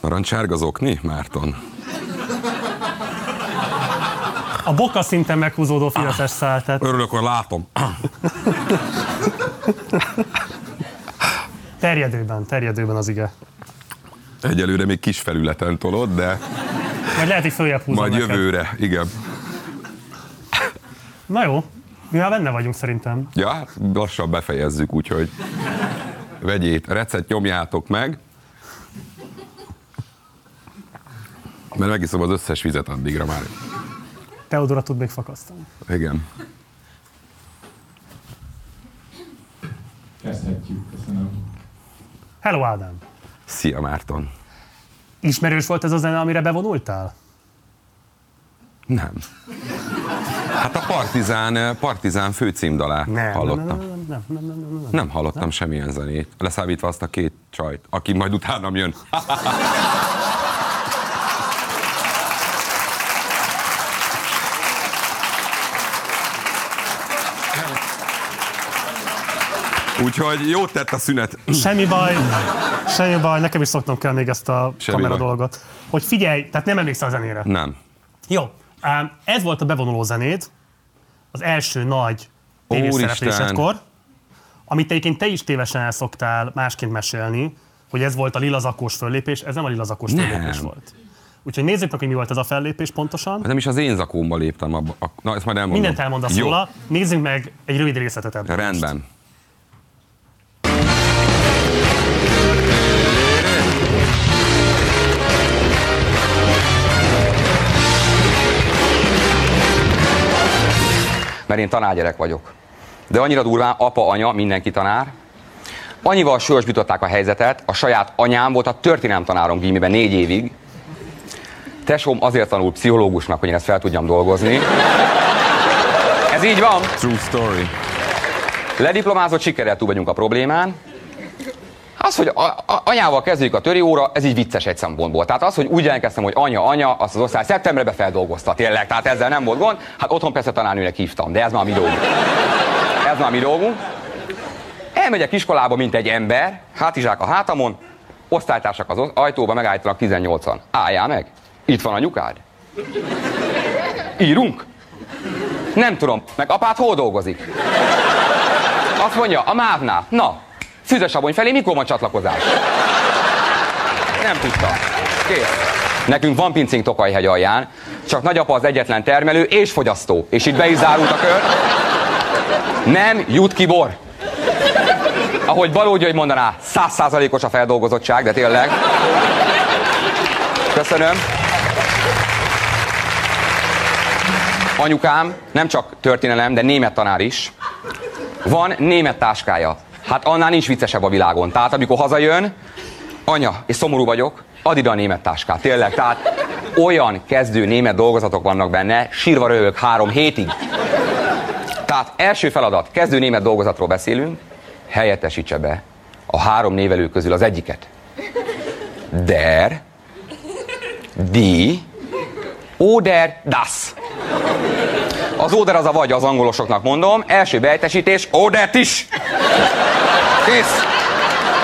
Narancsárga zokni, Márton? A boka szinten meghúzódó fideszes szál, tehát Örülök, hogy látom. terjedőben, terjedőben az ige. Egyelőre még kis felületen tolod, de Majd lehet, hogy följebb húzom majd neked. jövőre, igen. Na jó, mi már benne vagyunk szerintem. Ja, hát lassan befejezzük, úgyhogy vegyét, recept nyomjátok meg. Mert megiszom az összes vizet addigra már. Teodora tud még fakasztani. Igen. Kezdhetjük, köszönöm. Hello Ádám! Szia Márton. Ismerős volt ez a zene, amire bevonultál? Nem. Hát a Partizán, Partizán főcímdalát Nem, hallottam. Nem, nem, nem, nem, nem, nem, nem, nem. Nem hallottam semmilyen zenét. Leszámítva azt a két csajt, aki majd utánam jön. Úgyhogy jót tett a szünet. Semmi baj, semmi baj, nekem is szoknom kell még ezt a Semmi kamera baj. dolgot. Hogy figyelj, tehát nem emlékszel a zenére. Nem. Jó, ez volt a bevonuló zenéd, az első nagy tévészereplésedkor, amit egyébként te is tévesen el szoktál másként mesélni, hogy ez volt a lilazakós föllépés, ez nem a lilazakós Nem. föllépés volt. Úgyhogy nézzük meg, hogy mi volt ez a fellépés pontosan. Nem is az én zakómba léptem abba. Na, ezt majd elmondom. Mindent elmondasz Jó. róla, nézzünk meg egy rövid részletet ebből. most. Mert én tanárgyerek vagyok. De annyira durván, apa, anya, mindenki tanár. Annyival súlyosbították a helyzetet, a saját anyám volt a történelem tanárom gimiben négy évig. Tesóm azért tanul pszichológusnak, hogy én ezt fel tudjam dolgozni. Ez így van. True story. Lediplomázott sikerrel túl vagyunk a problémán. Az, hogy a, a, anyával kezdjük a töri óra, ez így vicces egy szempontból. Tehát az, hogy úgy elkezdtem, hogy anya, anya, azt az osztály szeptemberben feldolgozta tényleg, tehát ezzel nem volt gond. Hát otthon persze tanárnőnek hívtam, de ez már a mi dolgunk. Ez már a mi dolgunk. Elmegyek iskolába, mint egy ember, hátizsák a hátamon, osztálytársak az ajtóba, megállítanak 18-an. Álljál meg! Itt van anyukád. Írunk? Nem tudom, meg apád hol dolgozik? Azt mondja, a mávnál. Na, Szűzesabony felé mikor van csatlakozás? Nem tudtam. Kész. Nekünk van pincénk Tokajhegy alján, csak nagyapa az egyetlen termelő és fogyasztó. És itt be is zárult a kör. Nem jut ki bor. Ahogy Baló György mondaná, százszázalékos a feldolgozottság, de tényleg. Köszönöm. Anyukám nem csak történelem, de német tanár is. Van német táskája. Hát annál nincs viccesebb a világon. Tehát amikor hazajön, anya, és szomorú vagyok, add ide a német táskát. Tényleg, tehát olyan kezdő német dolgozatok vannak benne, sírva röhög három hétig. Tehát első feladat, kezdő német dolgozatról beszélünk, helyettesítse be a három névelő közül az egyiket. Der, die, oder das. Az oder az a vagy, az angolosoknak mondom. Első beejtesítés, odert is. Kész.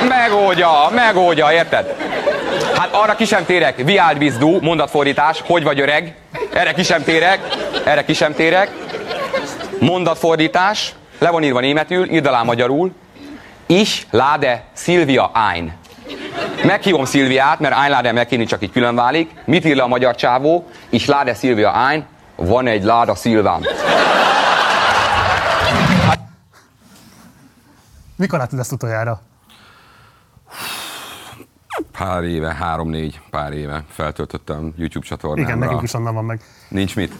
Megoldja, megoldja, érted? Hát arra ki sem térek, viáld bizdu, mondatfordítás, hogy vagy öreg? Erre ki sem térek, erre ki sem térek. Mondatfordítás, le van írva németül, írd alá magyarul. Ich lade Silvia ein. Meghívom Szilviát, mert Einladen megkérni csak így külön válik. Mit ír le a magyar csávó? Ich lade Silvia ein. Van egy láda Szilvám. Mikor láttad ezt utoljára? Pár éve, három-négy pár éve feltöltöttem YouTube csatornámra. Igen, nekünk is onnan van meg. Nincs mit.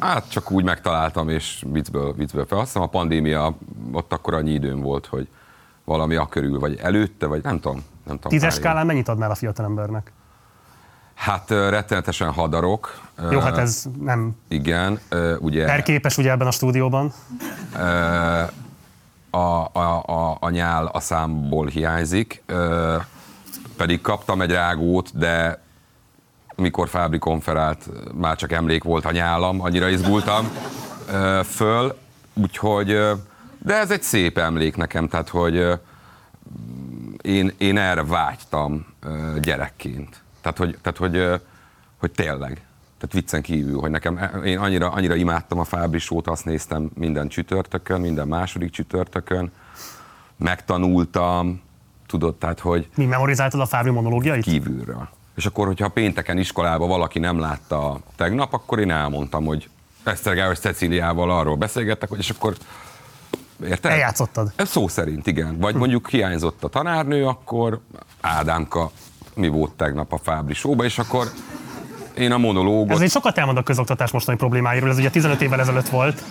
Hát csak úgy megtaláltam, és viccből, viccből fel. Azt hiszem a pandémia, ott akkor annyi időm volt, hogy valami a körül, vagy előtte, vagy nem tudom. Nem tudom Tízes skálán mennyit adnál a fiatalembernek? Hát rettenetesen hadarok. Jó, hát ez nem Igen, ugye perképes ugye ebben a stúdióban. a, a, a, a nyál a számból hiányzik, pedig kaptam egy rágót, de mikor Fábri konferált, már csak emlék volt a nyálam, annyira izgultam föl, úgyhogy, de ez egy szép emlék nekem, tehát hogy én, én erre vágytam gyerekként. Tehát, hogy, tehát, hogy, hogy tényleg. Tehát viccen kívül, hogy nekem, én annyira, annyira imádtam a Fábrisót, azt néztem minden csütörtökön, minden második csütörtökön, megtanultam, tudod, tehát, hogy Mi memorizáltad a Fábri monológiait? kívülről. És akkor, hogyha pénteken iskolába valaki nem látta tegnap, akkor én elmondtam, hogy Esztergályos Cecíliával arról beszélgettek, hogy és akkor Érted? Eljátszottad. Ez szó szerint, igen. Vagy mondjuk hiányzott a tanárnő, akkor Ádámka mi volt tegnap a Fábri showba, és akkor én a monológot... Ez egy sokat elmond a közoktatás mostani problémáiról, ez ugye 15 évvel ezelőtt volt.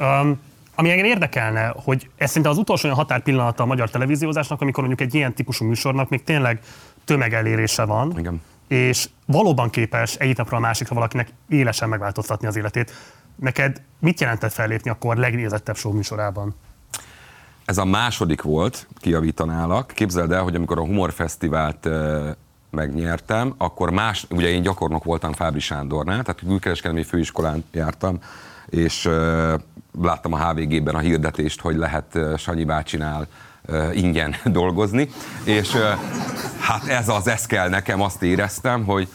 Um, ami engem érdekelne, hogy ez szinte az utolsó olyan határpillanata a magyar televíziózásnak, amikor mondjuk egy ilyen típusú műsornak még tényleg tömegelérése van, Igen. és valóban képes egyik napról a másikra valakinek élesen megváltoztatni az életét. Neked mit jelentett fellépni akkor legnézettebb show műsorában? Ez a második volt, kiavítanálak. Képzeld el, hogy amikor a Humor Fesztivált megnyertem, akkor más, ugye én gyakornok voltam Fábri Sándornál, tehát külkereskedelmi főiskolán jártam, és ö, láttam a HVG-ben a hirdetést, hogy lehet ö, Sanyi bácsinál ö, ingyen dolgozni, és ö, hát ez az, ez kell nekem, azt éreztem, hogy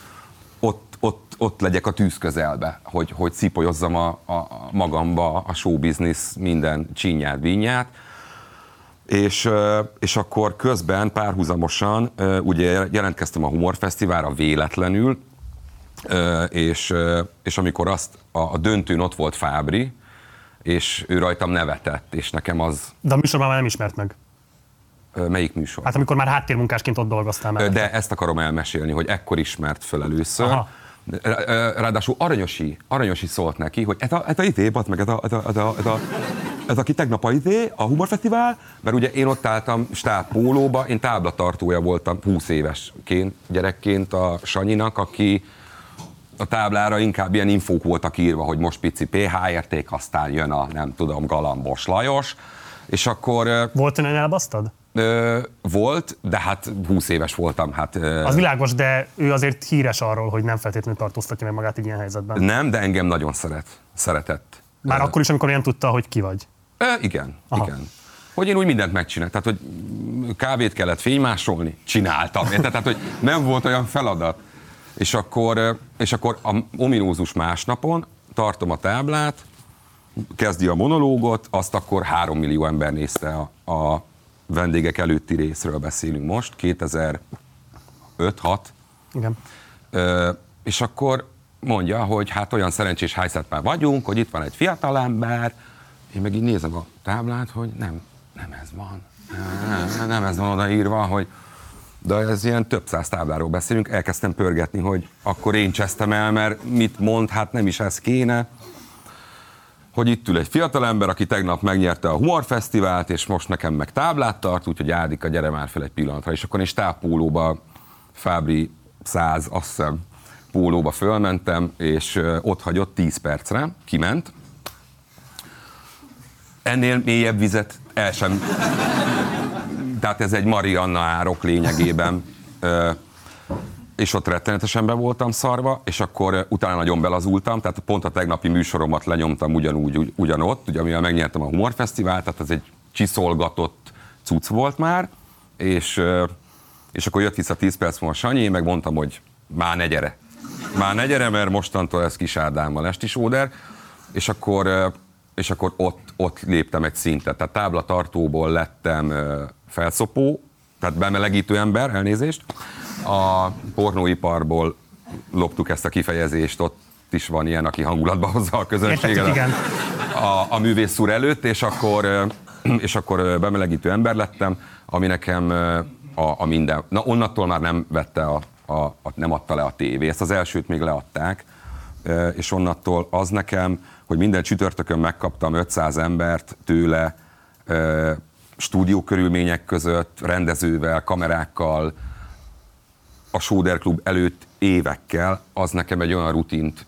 ott, ott, ott legyek a tűz közelbe, hogy, hogy szipolyozzam a, a, magamba a show business minden csinyát, vinyát, és, és akkor közben párhuzamosan ugye jelentkeztem a Humor Fesztiválra véletlenül, és, és amikor azt a, a döntőn ott volt Fábri, és ő rajtam nevetett, és nekem az, De a műsorban már nem ismert meg. melyik műsor? Hát amikor már háttérmunkásként ott dolgoztál már. De ezt akarom elmesélni, hogy ekkor ismert föl először. Aha. Ráadásul Aranyosi, Aranyosi szólt neki, hogy ez a, ez a izé, meg, ez a, ez a, ez a, ez a ez aki tegnap a izé, a humorfesztivál, mert ugye én ott álltam stáb pólóba, én táblatartója voltam 20 évesként, gyerekként a Sanyinak, aki a táblára inkább ilyen infók voltak írva, hogy most pici PH érték, aztán jön a, nem tudom, Galambos Lajos, és akkor Volt olyan elbasztad? ö, volt, de hát 20 éves voltam, hát ö, Az világos, de ő azért híres arról, hogy nem feltétlenül tartóztatja meg magát egy ilyen helyzetben. nem, de engem nagyon szeret, szeretett. Már Ö, akkor is, amikor nem tudta, hogy ki vagy. Ö, igen, Aha. igen. Hogy én úgy mindent megcsináltam, tehát hogy kávét kellett fénymásolni, csináltam. Érted? Tehát, hogy nem volt olyan feladat. És akkor, ö, és akkor a ominózus másnapon tartom a táblát, kezdi a monológot, azt akkor három millió ember nézte a, a vendégek előtti részről beszélünk most, 2005-6, Igen. Ö, és akkor mondja, hogy hát olyan szerencsés helyzet már vagyunk, hogy itt van egy fiatal ember, én meg így nézem a táblát, hogy nem, nem ez van. Nem, nem ez van odaírva, hogy de ez ilyen több száz tábláról beszélünk, elkezdtem pörgetni, hogy akkor én csesztem el, mert mit mond, hát nem is ez kéne. Hogy itt ül egy fiatalember, aki tegnap megnyerte a Humorfesztivált, és most nekem meg táblát tart, úgyhogy Ádika, gyere már fel egy pillanatra. És akkor én stábpólóba, Fábri 100, azt hiszem, pólóba fölmentem, és ott hagyott 10 percre, kiment. Ennél mélyebb vizet el sem tehát ez egy Marianna árok lényegében. És ott rettenetesen be voltam szarva, és akkor utána nagyon belazultam, tehát pont a tegnapi műsoromat lenyomtam ugyanúgy, ugy, ugyanott, ugye, amivel megnyertem a Humorfesztivált, tehát ez egy csiszolgatott cucc volt már, és, és akkor jött vissza 10 perc múlva Sanyi, én meg mondtam, hogy már ne gyere. Már ne gyere, mert mostantól ez kis Ádámmal esti sóder, és akkor, és akkor ott, ott léptem egy szintet. Tehát táblatartóból lettem felszopó, tehát bemelegítő ember, elnézést. A pornóiparból loptuk ezt a kifejezést, ott is van ilyen, aki hangulatba hozza a közönséget Értettük, igen. a, a művész úr előtt, és akkor, és akkor bemelegítő ember lettem, ami nekem a, a minden. Na onnattól már nem vette a, a, a, nem adta le a tévé. Ezt az elsőt még leadták, és onnattól az nekem, hogy minden csütörtökön megkaptam 500 embert tőle, stúdió körülmények között, rendezővel, kamerákkal, a Sóder Klub előtt évekkel, az nekem egy olyan rutint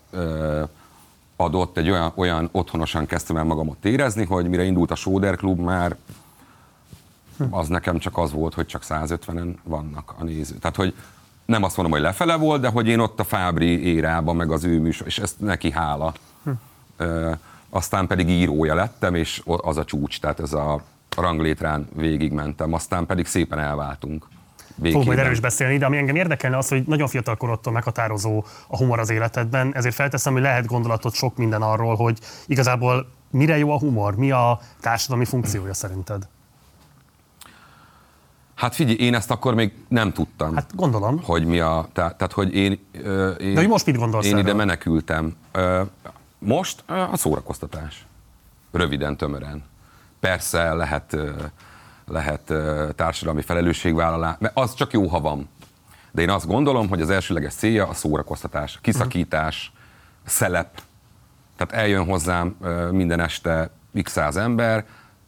adott, egy olyan, olyan otthonosan kezdtem el magamat érezni, hogy mire indult a Sóder Klub, már az nekem csak az volt, hogy csak 150-en vannak a néző. Tehát, hogy nem azt mondom, hogy lefele volt, de hogy én ott a Fábri érában, meg az ő műsor, és ezt neki hála. Ö, aztán pedig írója lettem, és az a csúcs, tehát ez a ranglétrán végigmentem, aztán pedig szépen elváltunk. Fogunk majd erről is beszélni, de ami engem érdekelne az, hogy nagyon fiatal korodtól meghatározó a humor az életedben, ezért felteszem, hogy lehet gondolatot sok minden arról, hogy igazából mire jó a humor, mi a társadalmi funkciója szerinted? Hát figyelj, én ezt akkor még nem tudtam. Hát gondolom. Hogy mi a, tehát, tehát hogy én, én, De hogy most mit gondolsz én erről? ide menekültem. Most a szórakoztatás. Röviden, tömören. Persze lehet, lehet társadalmi felelősségvállalás, mert az csak jó, ha van. De én azt gondolom, hogy az elsőleges célja a szórakoztatás, kiszakítás, szelep. Tehát eljön hozzám minden este x száz ember,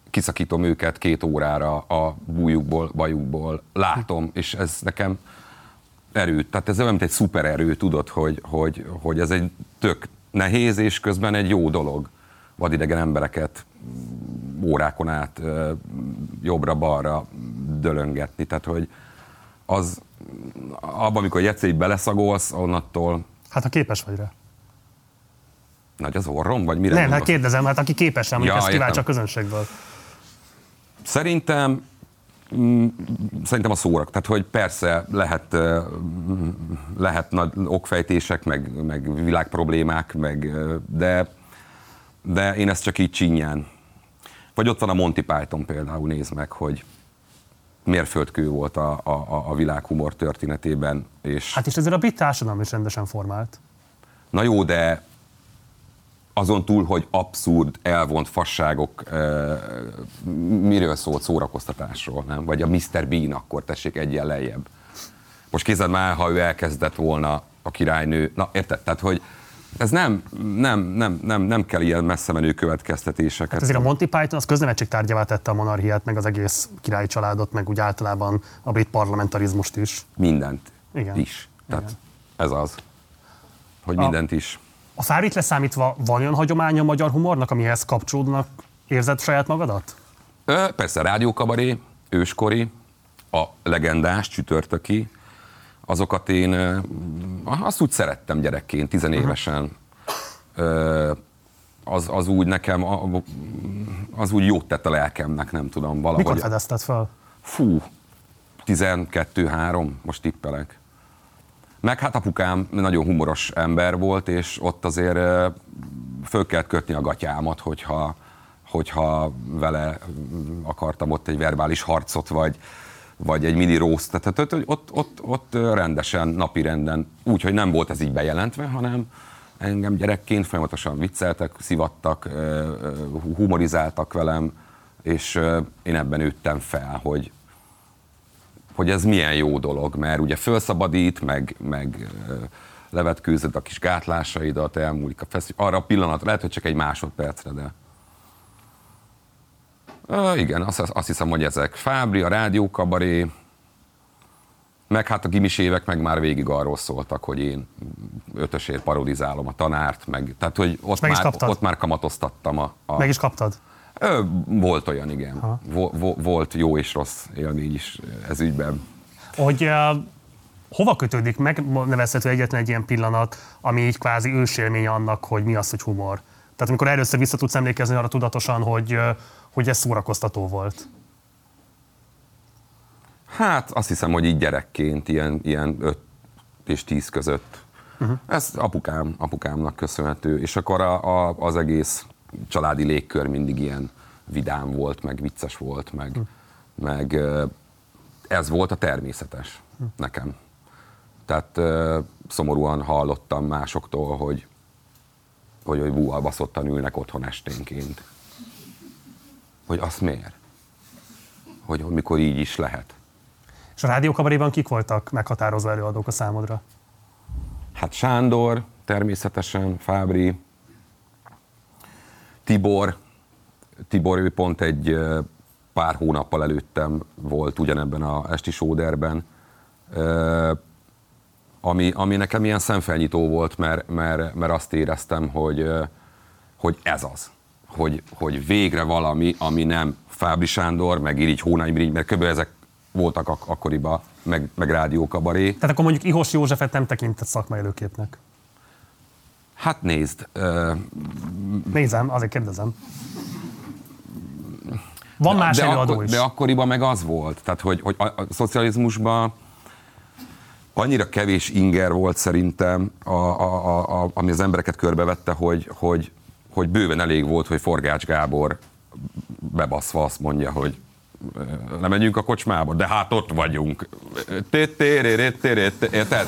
kiszakítom őket két órára a bújukból, bajukból, látom, és ez nekem erő, tehát ez olyan, mint egy szupererő, tudod, hogy, hogy, hogy ez egy tök nehéz, és közben egy jó dolog vadidegen embereket órákon át jobbra-balra dölöngetni. Tehát, hogy az abban, amikor egyszer így beleszagolsz, onnattól... Hát ha képes vagy rá. Nagy az orrom, vagy mire Nem, hát gondolsz? kérdezem, hát aki képes rá, Ja, ezt kiváltsa a közönségből. Szerintem Szerintem a szórak. Tehát, hogy persze lehet, mm, lehet nagy okfejtések, meg, meg világproblémák, meg, de, de én ezt csak így csinyán. Vagy ott van a Monty Python például, nézd meg, hogy mérföldkő volt a, a, a- a világ humor történetében, és Hát és ezért a brit társadalom is rendesen formált. Na jó, de azon túl, hogy abszurd, elvont fasságok, ö, miről szólt szórakoztatásról, nem? Vagy a Mr. Bean, akkor tessék egyen lejjebb. Most kézed már, ha ő elkezdett volna a királynő, na érted? Tehát, hogy ez nem, nem, nem, nem, nem kell ilyen messze menő következtetéseket. Hát ezért a Monty Python az köznemetség tárgyává tette a monarchiát, meg az egész királyi családot, meg úgy általában a brit parlamentarizmust is. Mindent Igen. is. Tehát Igen. ez az. Hogy mindent is. A fárit leszámítva van olyan hagyománya a magyar humornak, amihez kapcsolódnak érzed saját magadat? Ö, persze, rádiókabaré, őskori, a legendás, csütörtöki, azokat én azt úgy szerettem gyerekként, tizenévesen. Ö, az, az úgy nekem, az úgy jót tett a lelkemnek, nem tudom, valahogy. Mikor fedezted fel? Fú, 12-3, most tippelek. Meg hát apukám nagyon humoros ember volt, és ott azért föl kellett kötni a gatyámat, hogyha, hogyha vele mm, akartam ott egy verbális harcot, vagy, vagy egy mini roast. Tehát ott, ott, ott, ott rendesen, napi renden, úgy, hogy nem volt ez így bejelentve, hanem engem gyerekként folyamatosan vicceltek, szivattak, humorizáltak velem, és én ebben nőttem fel, hogy, hogy ez milyen jó dolog, mert ugye felszabadít, meg, meg ö, levetkőzed a kis gátlásaidat, elmúlik a fesztivál. Arra a pillanat, lehet, hogy csak egy másodpercre, de... Ö, igen, azt, azt hiszem, hogy ezek. Fábri, a rádiókabaré, meg hát a gimis évek meg már végig arról szóltak, hogy én ötösért parodizálom a tanárt, meg, tehát hogy ott, meg már, ott már kamatoztattam a, a, Meg is kaptad? Ö, volt olyan, igen. Vo, vo, volt jó és rossz élmény is ez ügyben. Hogy uh, hova kötődik, megnevezhető egyetlen egy ilyen pillanat, ami így kvázi ősélmény annak, hogy mi az, hogy humor. Tehát amikor először vissza tudsz emlékezni arra tudatosan, hogy, hogy ez szórakoztató volt. Hát azt hiszem, hogy így gyerekként, ilyen, ilyen 5 és 10 között. Uh-huh. Ez apukám, apukámnak köszönhető. És akkor a, a, az egész családi légkör mindig ilyen vidám volt, meg vicces volt, meg, uh-huh. meg ez volt a természetes uh-huh. nekem. Tehát szomorúan hallottam másoktól, hogy hogy, hogy búval baszottan ülnek otthon esténként. Hogy azt miért? Hogy, hogy mikor így is lehet. És a rádiókabaréban kik voltak meghatározó előadók a számodra? Hát Sándor, természetesen, Fábri, Tibor. Tibor, ő pont egy pár hónappal előttem volt ugyanebben a esti sóderben, ami, ami nekem ilyen szemfelnyitó volt, mert, mert, mert azt éreztem, hogy, hogy ez az. Hogy, hogy végre valami, ami nem Fábri Sándor, meg Irigy Hónai Mirigy, mert kb. ezek voltak ak- akkoriban, meg, meg rádiókabaré. Tehát akkor mondjuk Ihos Józsefet nem tekintett szakmai előképnek. Hát nézd, ö, Nézem, azért kérdezem. Van más de, előadó akkor, is. de akkoriban meg az volt, tehát hogy, hogy a, a szocializmusban annyira kevés inger volt szerintem, a, a, a, a, ami az embereket körbevette, hogy, hogy, hogy bőven elég volt, hogy Forgács Gábor bebaszva azt mondja, hogy ö, lemegyünk a kocsmába, de hát ott vagyunk. Érted?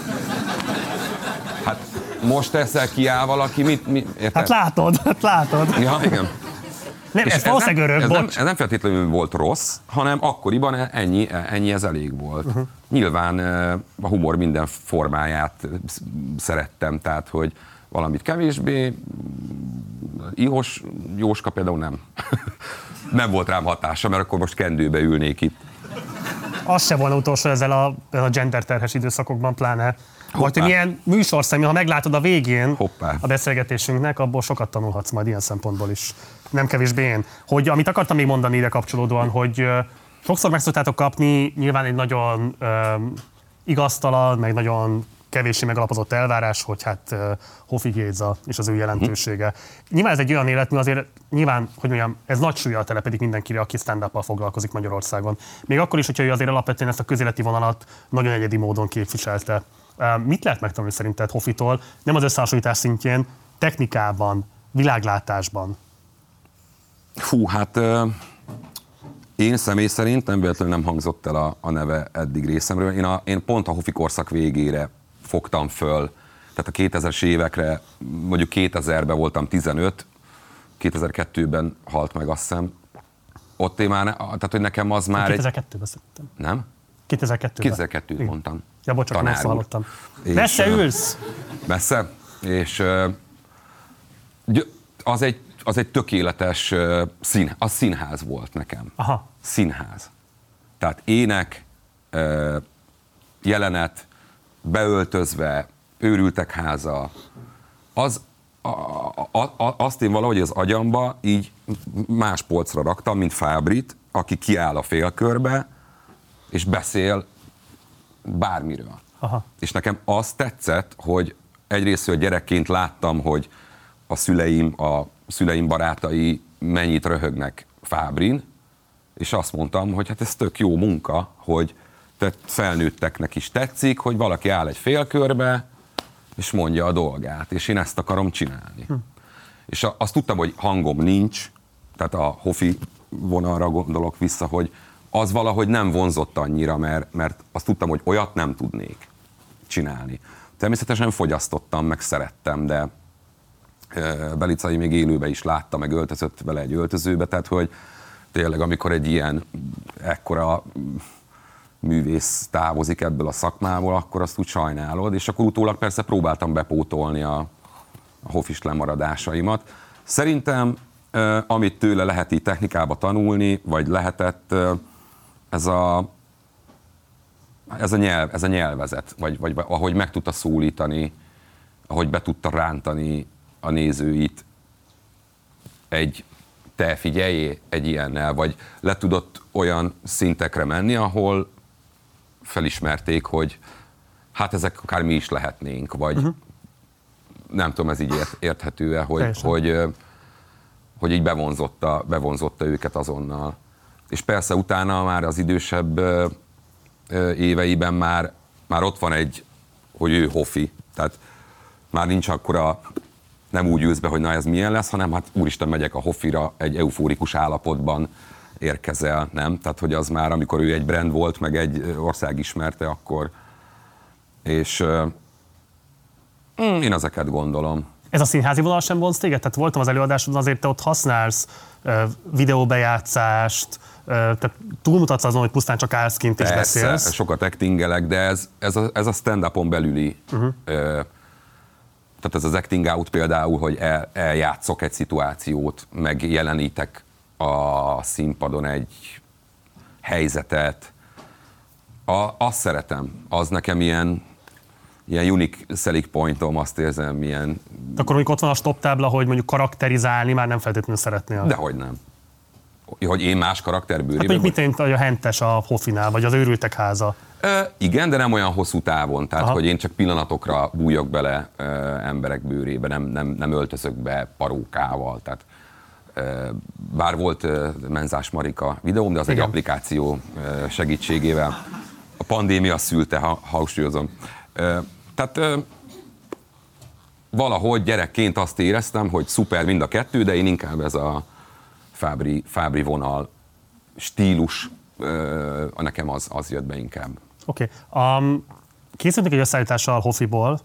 Hát most ezzel kiáll valaki, mit, mit érted? Hát látod, hát látod. Ja, igen. Nem, És ez valószínűleg nem, örök, ez, nem, ez nem feltétlenül volt rossz, hanem akkoriban ennyi, ennyi ez elég volt. Uh-huh. Nyilván eh, a humor minden formáját sz- szerettem, tehát hogy valamit kevésbé, ihos Jóska például nem. nem volt rám hatása, mert akkor most kendőbe ülnék itt. Az se volna utolsó ezzel a, ezzel a gender terhes időszakokban pláne. Vagy hogy milyen műsorszámű, ha meglátod a végén Hoppá. a beszélgetésünknek, abból sokat tanulhatsz majd ilyen szempontból is. Nem kevésbé én. Hogy amit akartam még mondani ide kapcsolódóan, hogy sokszor meg szoktátok kapni nyilván egy nagyon ö, igaztalan, meg nagyon kevéssé megalapozott elvárás, hogy hát uh, Hofi Géza és az ő jelentősége. Nyilván ez egy olyan életmű, azért nyilván, hogy mondjam, ez nagy súlyjal telepedik mindenkire, aki stand foglalkozik Magyarországon. Még akkor is, hogyha ő azért alapvetően ezt a közéleti vonalat nagyon egyedi módon képviselte. Mit lehet megtanulni szerinted Hofitól? Nem az összehasonlítás szintjén, technikában, világlátásban. Fú, hát én személy szerint nem véletlenül nem hangzott el a, a neve eddig részemről. Én, a, én pont a Hofi korszak végére fogtam föl, tehát a 2000-es évekre, mondjuk 2000-ben voltam 15, 2002-ben halt meg azt hiszem. Ott én már, ne- tehát hogy nekem az már egy... 2002-ben szerintem. Nem? 2002-ben. 2002-t mondtam. Ja, bocsánat, úr. hallottam. És, Messze ülsz? messze, és az egy, az egy tökéletes szín, az színház volt nekem. Aha. Színház. Tehát ének, jelenet, beöltözve, őrültek háza, az, a, a, a, azt én valahogy az agyamba így más polcra raktam, mint Fábrit, aki kiáll a félkörbe, és beszél bármiről. Aha. És nekem az tetszett, hogy egyrészt, hogy gyerekként láttam, hogy a szüleim, a szüleim barátai mennyit röhögnek Fábrin, és azt mondtam, hogy hát ez tök jó munka, hogy te felnőtteknek is tetszik, hogy valaki áll egy félkörbe, és mondja a dolgát, és én ezt akarom csinálni. Hm. És azt tudtam, hogy hangom nincs, tehát a Hofi vonalra gondolok vissza, hogy az valahogy nem vonzott annyira, mert, mert azt tudtam, hogy olyat nem tudnék csinálni. Természetesen fogyasztottam, meg szerettem, de Belicai még élőbe is látta, meg öltözött vele egy öltözőbe, tehát hogy tényleg amikor egy ilyen ekkora művész távozik ebből a szakmából, akkor azt úgy sajnálod, és akkor utólag persze próbáltam bepótolni a, a hofis lemaradásaimat. Szerintem, amit tőle lehet így technikába tanulni, vagy lehetett, ez a, ez a, nyelv, ez a nyelvezet, vagy, vagy ahogy meg tudta szólítani, ahogy be tudta rántani a nézőit egy te figyelj egy ilyennel, vagy le tudott olyan szintekre menni, ahol felismerték, hogy hát ezek akár mi is lehetnénk, vagy uh-huh. nem tudom, ez így ért, érthető-e, hogy, Teljesen. hogy, hogy így bevonzotta, bevonzotta őket azonnal. És persze utána már az idősebb éveiben már, már ott van egy, hogy ő hofi, tehát már nincs akkora, nem úgy ülsz be, hogy na ez milyen lesz, hanem hát úristen megyek a hofira egy eufórikus állapotban érkezel, nem? Tehát, hogy az már, amikor ő egy brand volt, meg egy ország ismerte, akkor és mm, én ezeket gondolom. Ez a színházi vonal sem vonz téged? Tehát voltam az előadásodon, azért te ott használsz ö, videóbejátszást, tehát túlmutatsz azon, hogy pusztán csak állsz kint és beszélsz. sokat actingelek, de ez, ez a, ez a stand-upon belüli. Uh-huh. Ö, tehát ez az acting out például, hogy el, eljátszok egy szituációt, megjelenítek a színpadon egy helyzetet. A, azt szeretem, az nekem ilyen, ilyen unique selling pointom, azt érzem, milyen, Akkor amikor ott van a stop tábla, hogy mondjuk karakterizálni, már nem feltétlenül szeretnél. dehogy nem. Hogy én más karakterbőrében Hát mondjuk mit mint a Hentes a Hofinál, vagy az Őrültek háza. Ö, igen, de nem olyan hosszú távon, tehát Aha. hogy én csak pillanatokra bújok bele ö, emberek bőrébe, nem, nem, nem öltözök be parókával. Tehát, Bár volt Menzás Marika videóm, de az Igen. egy applikáció segítségével. A pandémia szülte, ha hangsúlyozom. Tehát valahogy gyerekként azt éreztem, hogy szuper mind a kettő, de én inkább ez a Fábri, Fábri vonal stílus, nekem az, az jött be inkább. Oké. Okay. Um, készültünk egy összeállítással Hofiból.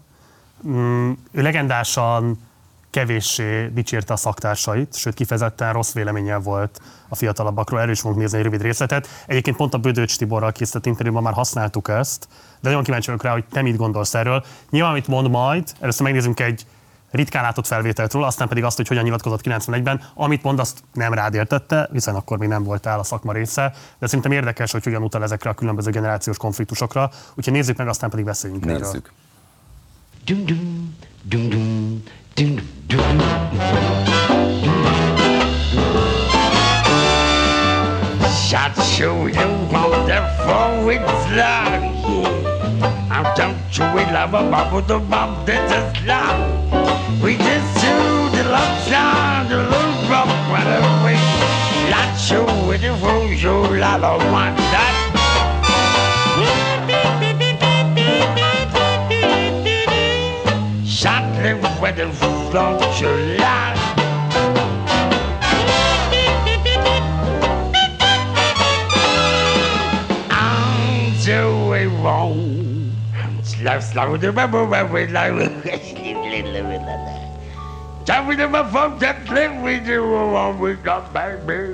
Um, ő legendásan kevéssé dicsérte a szaktársait, sőt kifejezetten rossz véleménnyel volt a fiatalabbakról. Erről is fogunk nézni egy rövid részletet. Egyébként pont a Bödöcs Tiborral készített interjúban már használtuk ezt, de nagyon kíváncsi vagyok rá, hogy te mit gondolsz erről. Nyilván, amit mond majd, először megnézzünk egy ritkán látott felvételt róla, aztán pedig azt, hogy hogyan nyilatkozott 91-ben. Amit mond, azt nem rád értette, hiszen akkor még nem voltál a szakma része, de szerintem érdekes, hogy hogyan utal ezekre a különböző generációs konfliktusokra. Úgyhogy nézzük meg, aztán pedig beszéljünk nézzük. Dum, dum, dum, dum, dum, dum. Shot show you wonderful with love. I'm don't you we love a bubble the bomb this is love. We just do the love sound, the little rock, whatever we Not sure with the full show, la la one that. Shot live with the flow, July. I'm слава дума мова вилава, Tell me the phone, that live with you, all we got back, baby.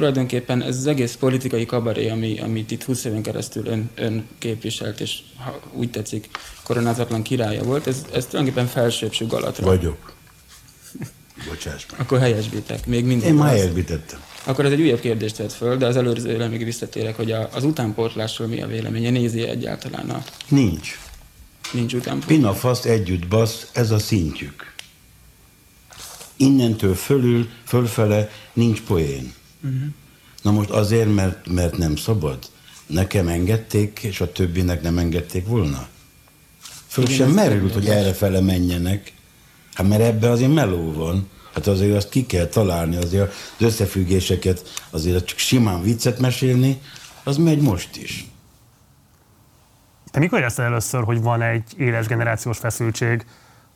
tulajdonképpen ez az egész politikai kabaré, ami, amit itt 20 éven keresztül ön, ön képviselt, és ha úgy tetszik, koronázatlan királya volt, ez, ez tulajdonképpen felsőbbső galatra. Vagyok. Bocsáss meg. Akkor helyesbitek. Még mindig. Én már helyesbitettem. Akkor ez egy újabb kérdést vett föl, de az előzőre még visszatérek, hogy a, az utánpótlásról mi a véleménye? Nézi egyáltalán a... Nincs. Nincs utánpótlás? Pinafaszt együtt basz, ez a szintjük. Innentől fölül, fölfele nincs poén. Uh-huh. Na most azért, mert, mert nem szabad? Nekem engedték, és a többinek nem engedték volna? Föl Igen, sem merült, hogy erre fele menjenek. Hát mert ebbe azért meló van. Hát azért azt ki kell találni, azért az összefüggéseket, azért csak simán viccet mesélni, az megy most is. Te mikor érezted először, hogy van egy éles generációs feszültség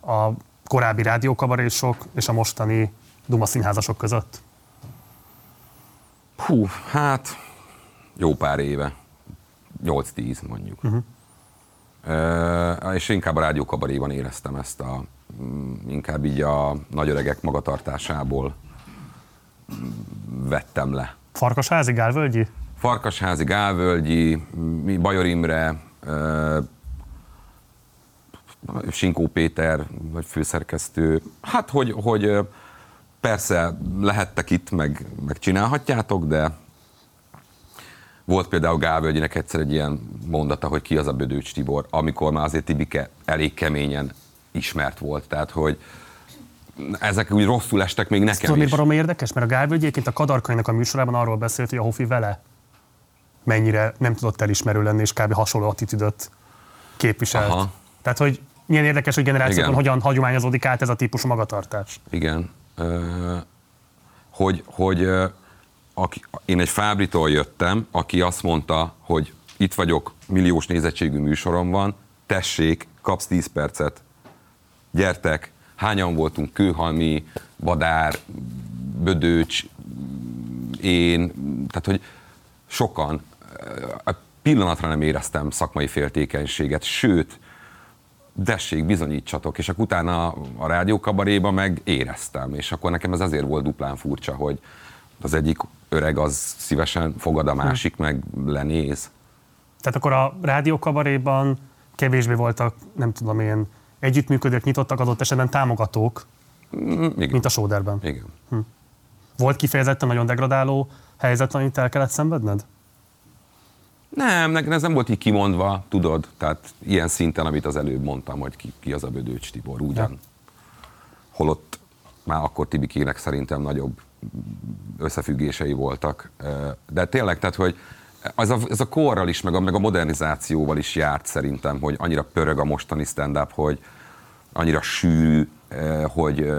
a korábbi rádiókabarésok és a mostani Duma színházasok között? Hú, hát jó pár éve. 8-10 mondjuk. Uh-huh. Uh, és inkább a rádiókabaréban éreztem ezt a, mm, inkább így a nagyöregek magatartásából vettem le. Farkasházi, Gálvölgyi? Farkasházi, Gálvölgyi, Bajor Imre, Sinkó Péter, vagy főszerkesztő. Hát, hogy, hogy Persze lehettek itt, meg, meg csinálhatjátok, de volt például Gálvölgyinek egyszer egy ilyen mondata, hogy ki az a Bödőcs Tibor, amikor már azért Tibike elég keményen ismert volt. Tehát, hogy ezek úgy rosszul estek még nekem Tudod, is. Tudod, érdekes? Mert a Gálvölgyi egyébként a Kadarkainak a műsorában arról beszélt, hogy a Hofi vele mennyire nem tudott elismerő lenni, és kb. hasonló attitűdöt képviselt. Aha. Tehát, hogy milyen érdekes, hogy generációkon Igen. hogyan hagyományozódik át ez a típusú magatartás. Igen hogy, hogy aki, én egy Fábritól jöttem, aki azt mondta, hogy itt vagyok, milliós nézettségű műsorom van, tessék, kapsz 10 percet, gyertek, hányan voltunk, Kőhalmi, Badár, Bödőcs, én, tehát hogy sokan, a pillanatra nem éreztem szakmai féltékenységet, sőt, dessék, bizonyítsatok, és akkor utána a rádiókabaréba meg éreztem, és akkor nekem ez azért volt duplán furcsa, hogy az egyik öreg az szívesen fogad, a másik meg lenéz. Tehát akkor a rádiókabaréban kevésbé voltak, nem tudom én, együttműködők, nyitottak adott esetben támogatók, Mm, Igen. mint a Sóderben. Igen. Volt kifejezetten nagyon degradáló helyzet, amit el kellett szenvedned? Nem, nekem ez nem volt így kimondva, tudod, tehát ilyen szinten, amit az előbb mondtam, hogy ki, ki az a Bödőcs Tibor, ugyan. Ja. Holott már akkor Tibikének szerintem nagyobb összefüggései voltak. De tényleg, tehát, hogy az a, ez a korral is, meg a, meg a modernizációval is járt szerintem, hogy annyira pörög a mostani stand-up, hogy annyira sűrű, hogy,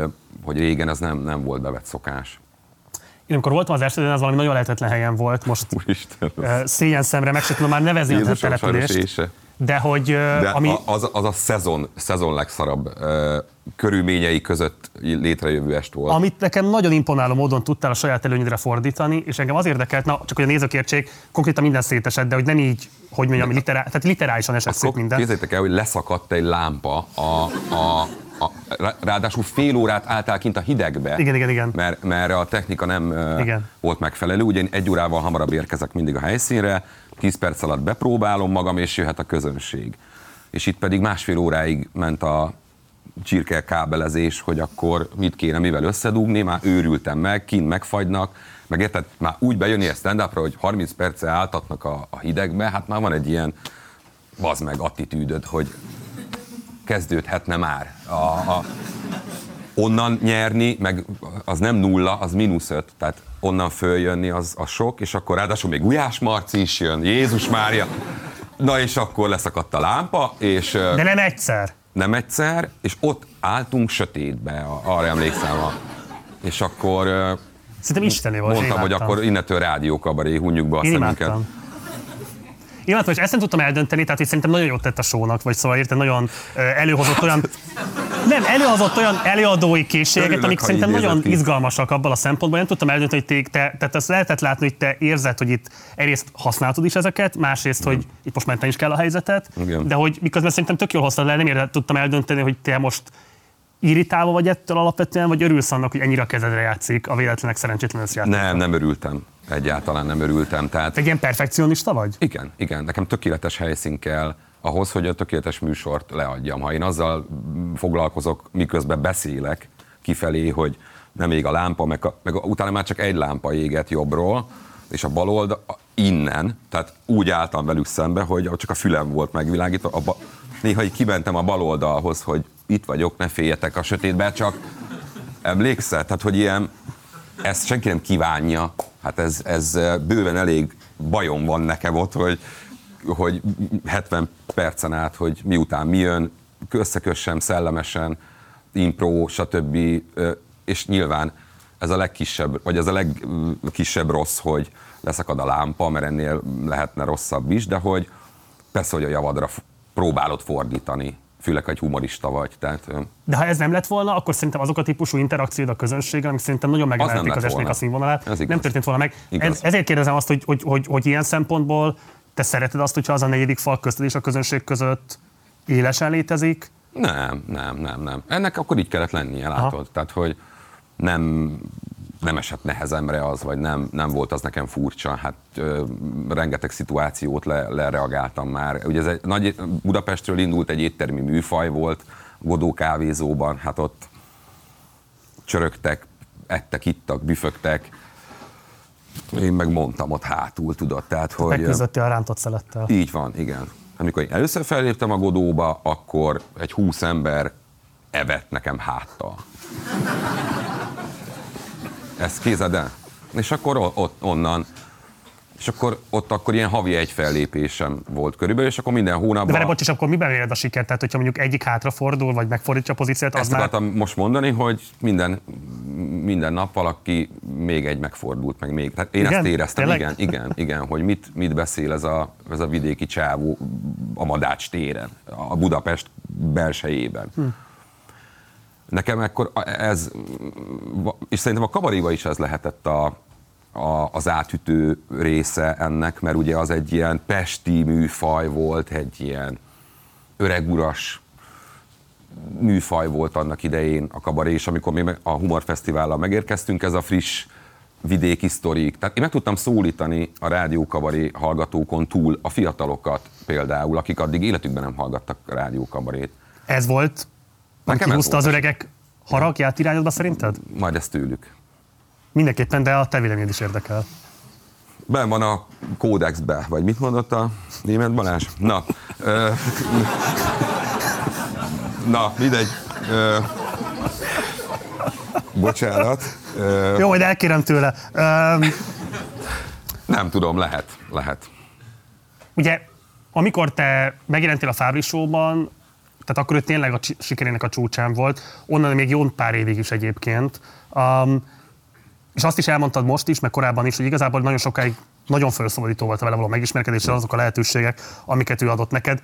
hogy régen ez nem, nem volt bevett szokás. Én amikor voltam az eseten, az valami nagyon lehetetlen helyen volt, most Úristen, szégyen szemre meg sem tudom már nevezni a Jézusom, sajnos települést. De hogy, De ami, az, az a szezon, szezon legszarabb körülményei között létrejövő est volt. amit nekem nagyon imponáló módon tudtál a saját előnyedre fordítani, és engem az érdekelt, na, csak hogy a nézők értsék, konkrétan minden szétesett, de hogy nem így, hogy mondjam, literá, tehát literálisan esett szét minden. képzeljétek el, hogy leszakadt egy lámpa, a, a, a, rá- ráadásul fél órát álltál kint a hidegbe. Igen, igen, igen. Mert, mert a technika nem Igen. volt megfelelő. Ugye én egy órával hamarabb érkezek mindig a helyszínre, 10 perc alatt bepróbálom magam, és jöhet a közönség. És itt pedig másfél óráig ment a csirke kábelezés, hogy akkor mit kéne, mivel összedugni, már őrültem meg, kint megfagynak, meg érted, már úgy bejönni a stand hogy 30 perce álltatnak a, a hidegbe, hát már van egy ilyen vaz meg attitűdöd, hogy kezdődhetne már. A, a, onnan nyerni, meg az nem nulla, az mínusz öt, tehát onnan följönni az, az sok, és akkor ráadásul még Gulyás Marci is jön, Jézus Mária. Na és akkor leszakadt a lámpa, és De nem egyszer. nem egyszer, és ott álltunk sötétbe, a- arra emlékszem. A, és akkor Szerintem isteni volt. mondtam, hogy akkor innentől rádiókabaré, hunjuk be a Én szemünket. imádtam. Én imádtam, és ezt nem tudtam eldönteni, tehát hogy szerintem nagyon jót tett a sónak, vagy szóval érted, nagyon előhozott olyan, nem, előhozott olyan előadói készségeket, Örülök, amik szerintem nagyon ki. izgalmasak abban a szempontból. Nem tudtam eldönteni, hogy te, te tehát azt lehetett látni, hogy te érzed, hogy itt egyrészt használtad is ezeket, másrészt, hogy itt most menteni is kell a helyzetet, Igen. de hogy miközben szerintem tök jól hoztad le, nem érde, tudtam eldönteni, hogy te most irritálva vagy ettől alapvetően, vagy örülsz annak, hogy ennyire a kezedre játszik a véletlenek szerencsétlen játék. Nem, nem örültem. Egyáltalán nem örültem. Tehát Te egy ilyen perfekcionista vagy? Igen, igen, nekem tökéletes helyszín kell ahhoz, hogy a tökéletes műsort leadjam. Ha én azzal foglalkozok, miközben beszélek kifelé, hogy nem ég a lámpa, meg, a, meg utána már csak egy lámpa éget jobbról, és a bal oldal innen, tehát úgy álltam velük szembe, hogy csak a fülem volt megvilágítva. A ba, néha így kimentem a bal oldalhoz, hogy itt vagyok, ne féljetek a sötétbe, csak emlékszel? Tehát, hogy ilyen, ezt senki nem kívánja. Hát ez, ez eh, bőven elég bajom van nekem ott, hogy, hogy 70 percen át, hogy miután mi jön, összekössem szellemesen, impro, stb. Ö, És nyilván ez a legkisebb, vagy ez a legkisebb rossz, hogy leszakad a lámpa, mert ennél lehetne rosszabb is, de hogy persze, hogy a javadra próbálod fordítani, főleg, ha egy humorista vagy. Tehát, De ha ez nem lett volna, akkor szerintem azok a típusú interakciód a közönséggel, amik szerintem nagyon megemelték az lett esnek a színvonalát, Ez igaz. nem történt volna meg. Igaz. Ez, ezért kérdezem azt, hogy, hogy, hogy, hogy ilyen szempontból te szereted azt, hogyha az a negyedik fal közted és a közönség között élesen létezik, Nem, nem, nem, nem. Ennek akkor így kellett lennie, látod? Tehát, hogy nem, nem esett nehezemre az, vagy nem, nem volt az nekem furcsa. Hát ö, rengeteg szituációt le, lereagáltam már. Ugye ez egy nagy, Budapestről indult egy éttermi műfaj volt, Godó kávézóban, hát ott csörögtek, ettek, ittak, büfögtek. Én meg mondtam ott hátul, tudod, tehát, hogy... megküzdöttél a rántott szelettel. Így van, igen. Amikor én először felléptem a Godóba, akkor egy húsz ember evett nekem háttal. Ezt kézed el? És akkor ott onnan, és akkor ott akkor ilyen havi egy fellépésem volt körülbelül, és akkor minden De várj, hónapban... bocs, és akkor miben méred a sikert? Tehát, hogyha mondjuk egyik hátrafordul, vagy megfordítja a pozíciót, az Ezt már... most mondani, hogy minden, minden nap valaki még egy megfordult, meg még. Tehát én Igen? ezt éreztem, Tényleg? igen, igen, igen, hogy mit, mit beszél ez a, ez a vidéki csávó a Madács téren, a Budapest belsejében. Hm. Nekem ekkor ez, és szerintem a kabaréba is ez lehetett a, a, az átütő része ennek, mert ugye az egy ilyen pesti műfaj volt, egy ilyen öreguras műfaj volt annak idején a kabaré, és amikor mi a Humor Fesztivállal megérkeztünk, ez a friss vidéki sztorik. Tehát én meg tudtam szólítani a rádiókabaré hallgatókon túl a fiatalokat például, akik addig életükben nem hallgattak rádiókabarét. Ez volt, Nekem ez húzta az öregek haragját irányodba szerinted? Majd ezt tőlük. Mindenképpen, de a te véleményed is érdekel. Ben van a kódexbe, vagy mit mondott a német Balázs? Na, ö, na, mindegy. Ö, bocsánat. Ö, Jó, majd elkérem tőle. Üm, nem tudom, lehet, lehet. ugye, amikor te megjelentél a Fábri Show-ban, tehát akkor ő tényleg a sikerének a csúcsán volt, onnan még jó pár évig is egyébként. Um, és azt is elmondtad most is, meg korábban is, hogy igazából nagyon sokáig nagyon felszabadító volt a vele való megismerkedés, és azok a lehetőségek, amiket ő adott neked.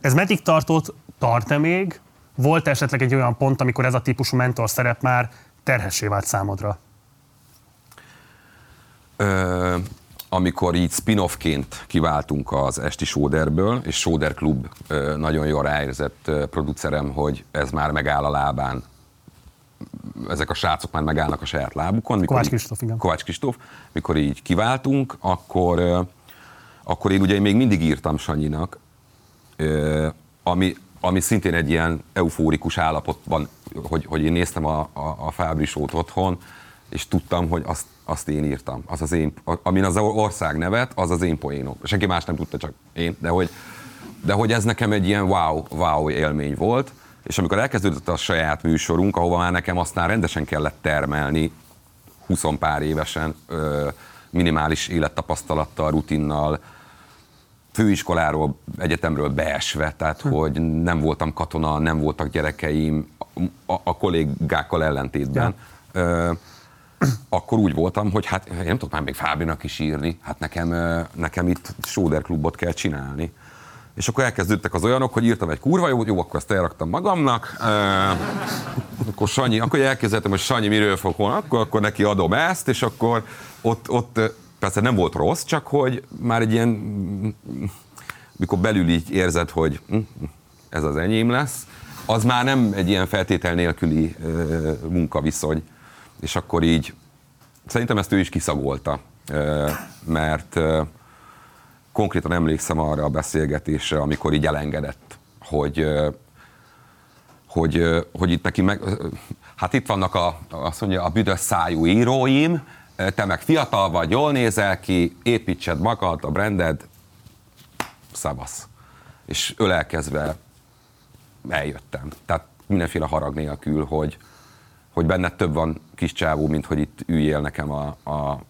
Ez meddig tartott? Tart-e még? Volt esetleg egy olyan pont, amikor ez a típusú mentor szerep már terhessé vált számodra? Ö, amikor így spin-offként kiváltunk az Esti Sóderből, és Sóder Klub nagyon jól ráérzett producerem, hogy ez már megáll a lábán, ezek a srácok már megállnak a saját lábukon. Mikor Kovács Kristóf, igen. Kovács Kristóf, mikor így kiváltunk, akkor, akkor én ugye még mindig írtam Sanyinak, ami, ami szintén egy ilyen eufórikus állapotban, hogy, hogy én néztem a, a, a Fábri Show-t otthon, és tudtam, hogy azt, azt én írtam. Az az én, amin az ország nevet, az az én poénom. Senki más nem tudta, csak én, de hogy, de hogy ez nekem egy ilyen wow, wow élmény volt, és amikor elkezdődött a saját műsorunk, ahova már nekem aztán rendesen kellett termelni, 20 pár évesen, minimális élettapasztalattal, rutinnal, főiskoláról, egyetemről beesve, tehát Hm. hogy nem voltam katona, nem voltak gyerekeim, a, a kollégákkal ellentétben. Ö, akkor úgy voltam, hogy hát én nem tudok már még Fábinak is írni, hát nekem, nekem itt Sóder klubot kell csinálni. És akkor elkezdődtek az olyanok, hogy írtam egy kurva jót, jó, akkor ezt elraktam magamnak, ö, akkor Sanyi, akkor elkezdtem, hogy Sanyi miről fog holni, akkor, akkor neki adom ezt, és akkor ott, ott persze nem volt rossz, csak hogy már egy ilyen, mikor belül így érzed, hogy hm, hm, ez az enyém lesz, az már nem egy ilyen feltétel nélküli munkaviszony, és akkor így szerintem ezt ő is kiszagolta, mert konkrétan emlékszem arra a beszélgetésre, amikor így elengedett, hogy, hogy, hogy itt neki meg, hát itt vannak a, azt mondja, a büdös szájú íróim, te meg fiatal vagy, jól nézel ki, építsed magad, a branded, szavasz. És ölelkezve eljöttem. Tehát mindenféle harag nélkül, hogy, hogy benned több van kis csávó, mint hogy itt üljél nekem a, a,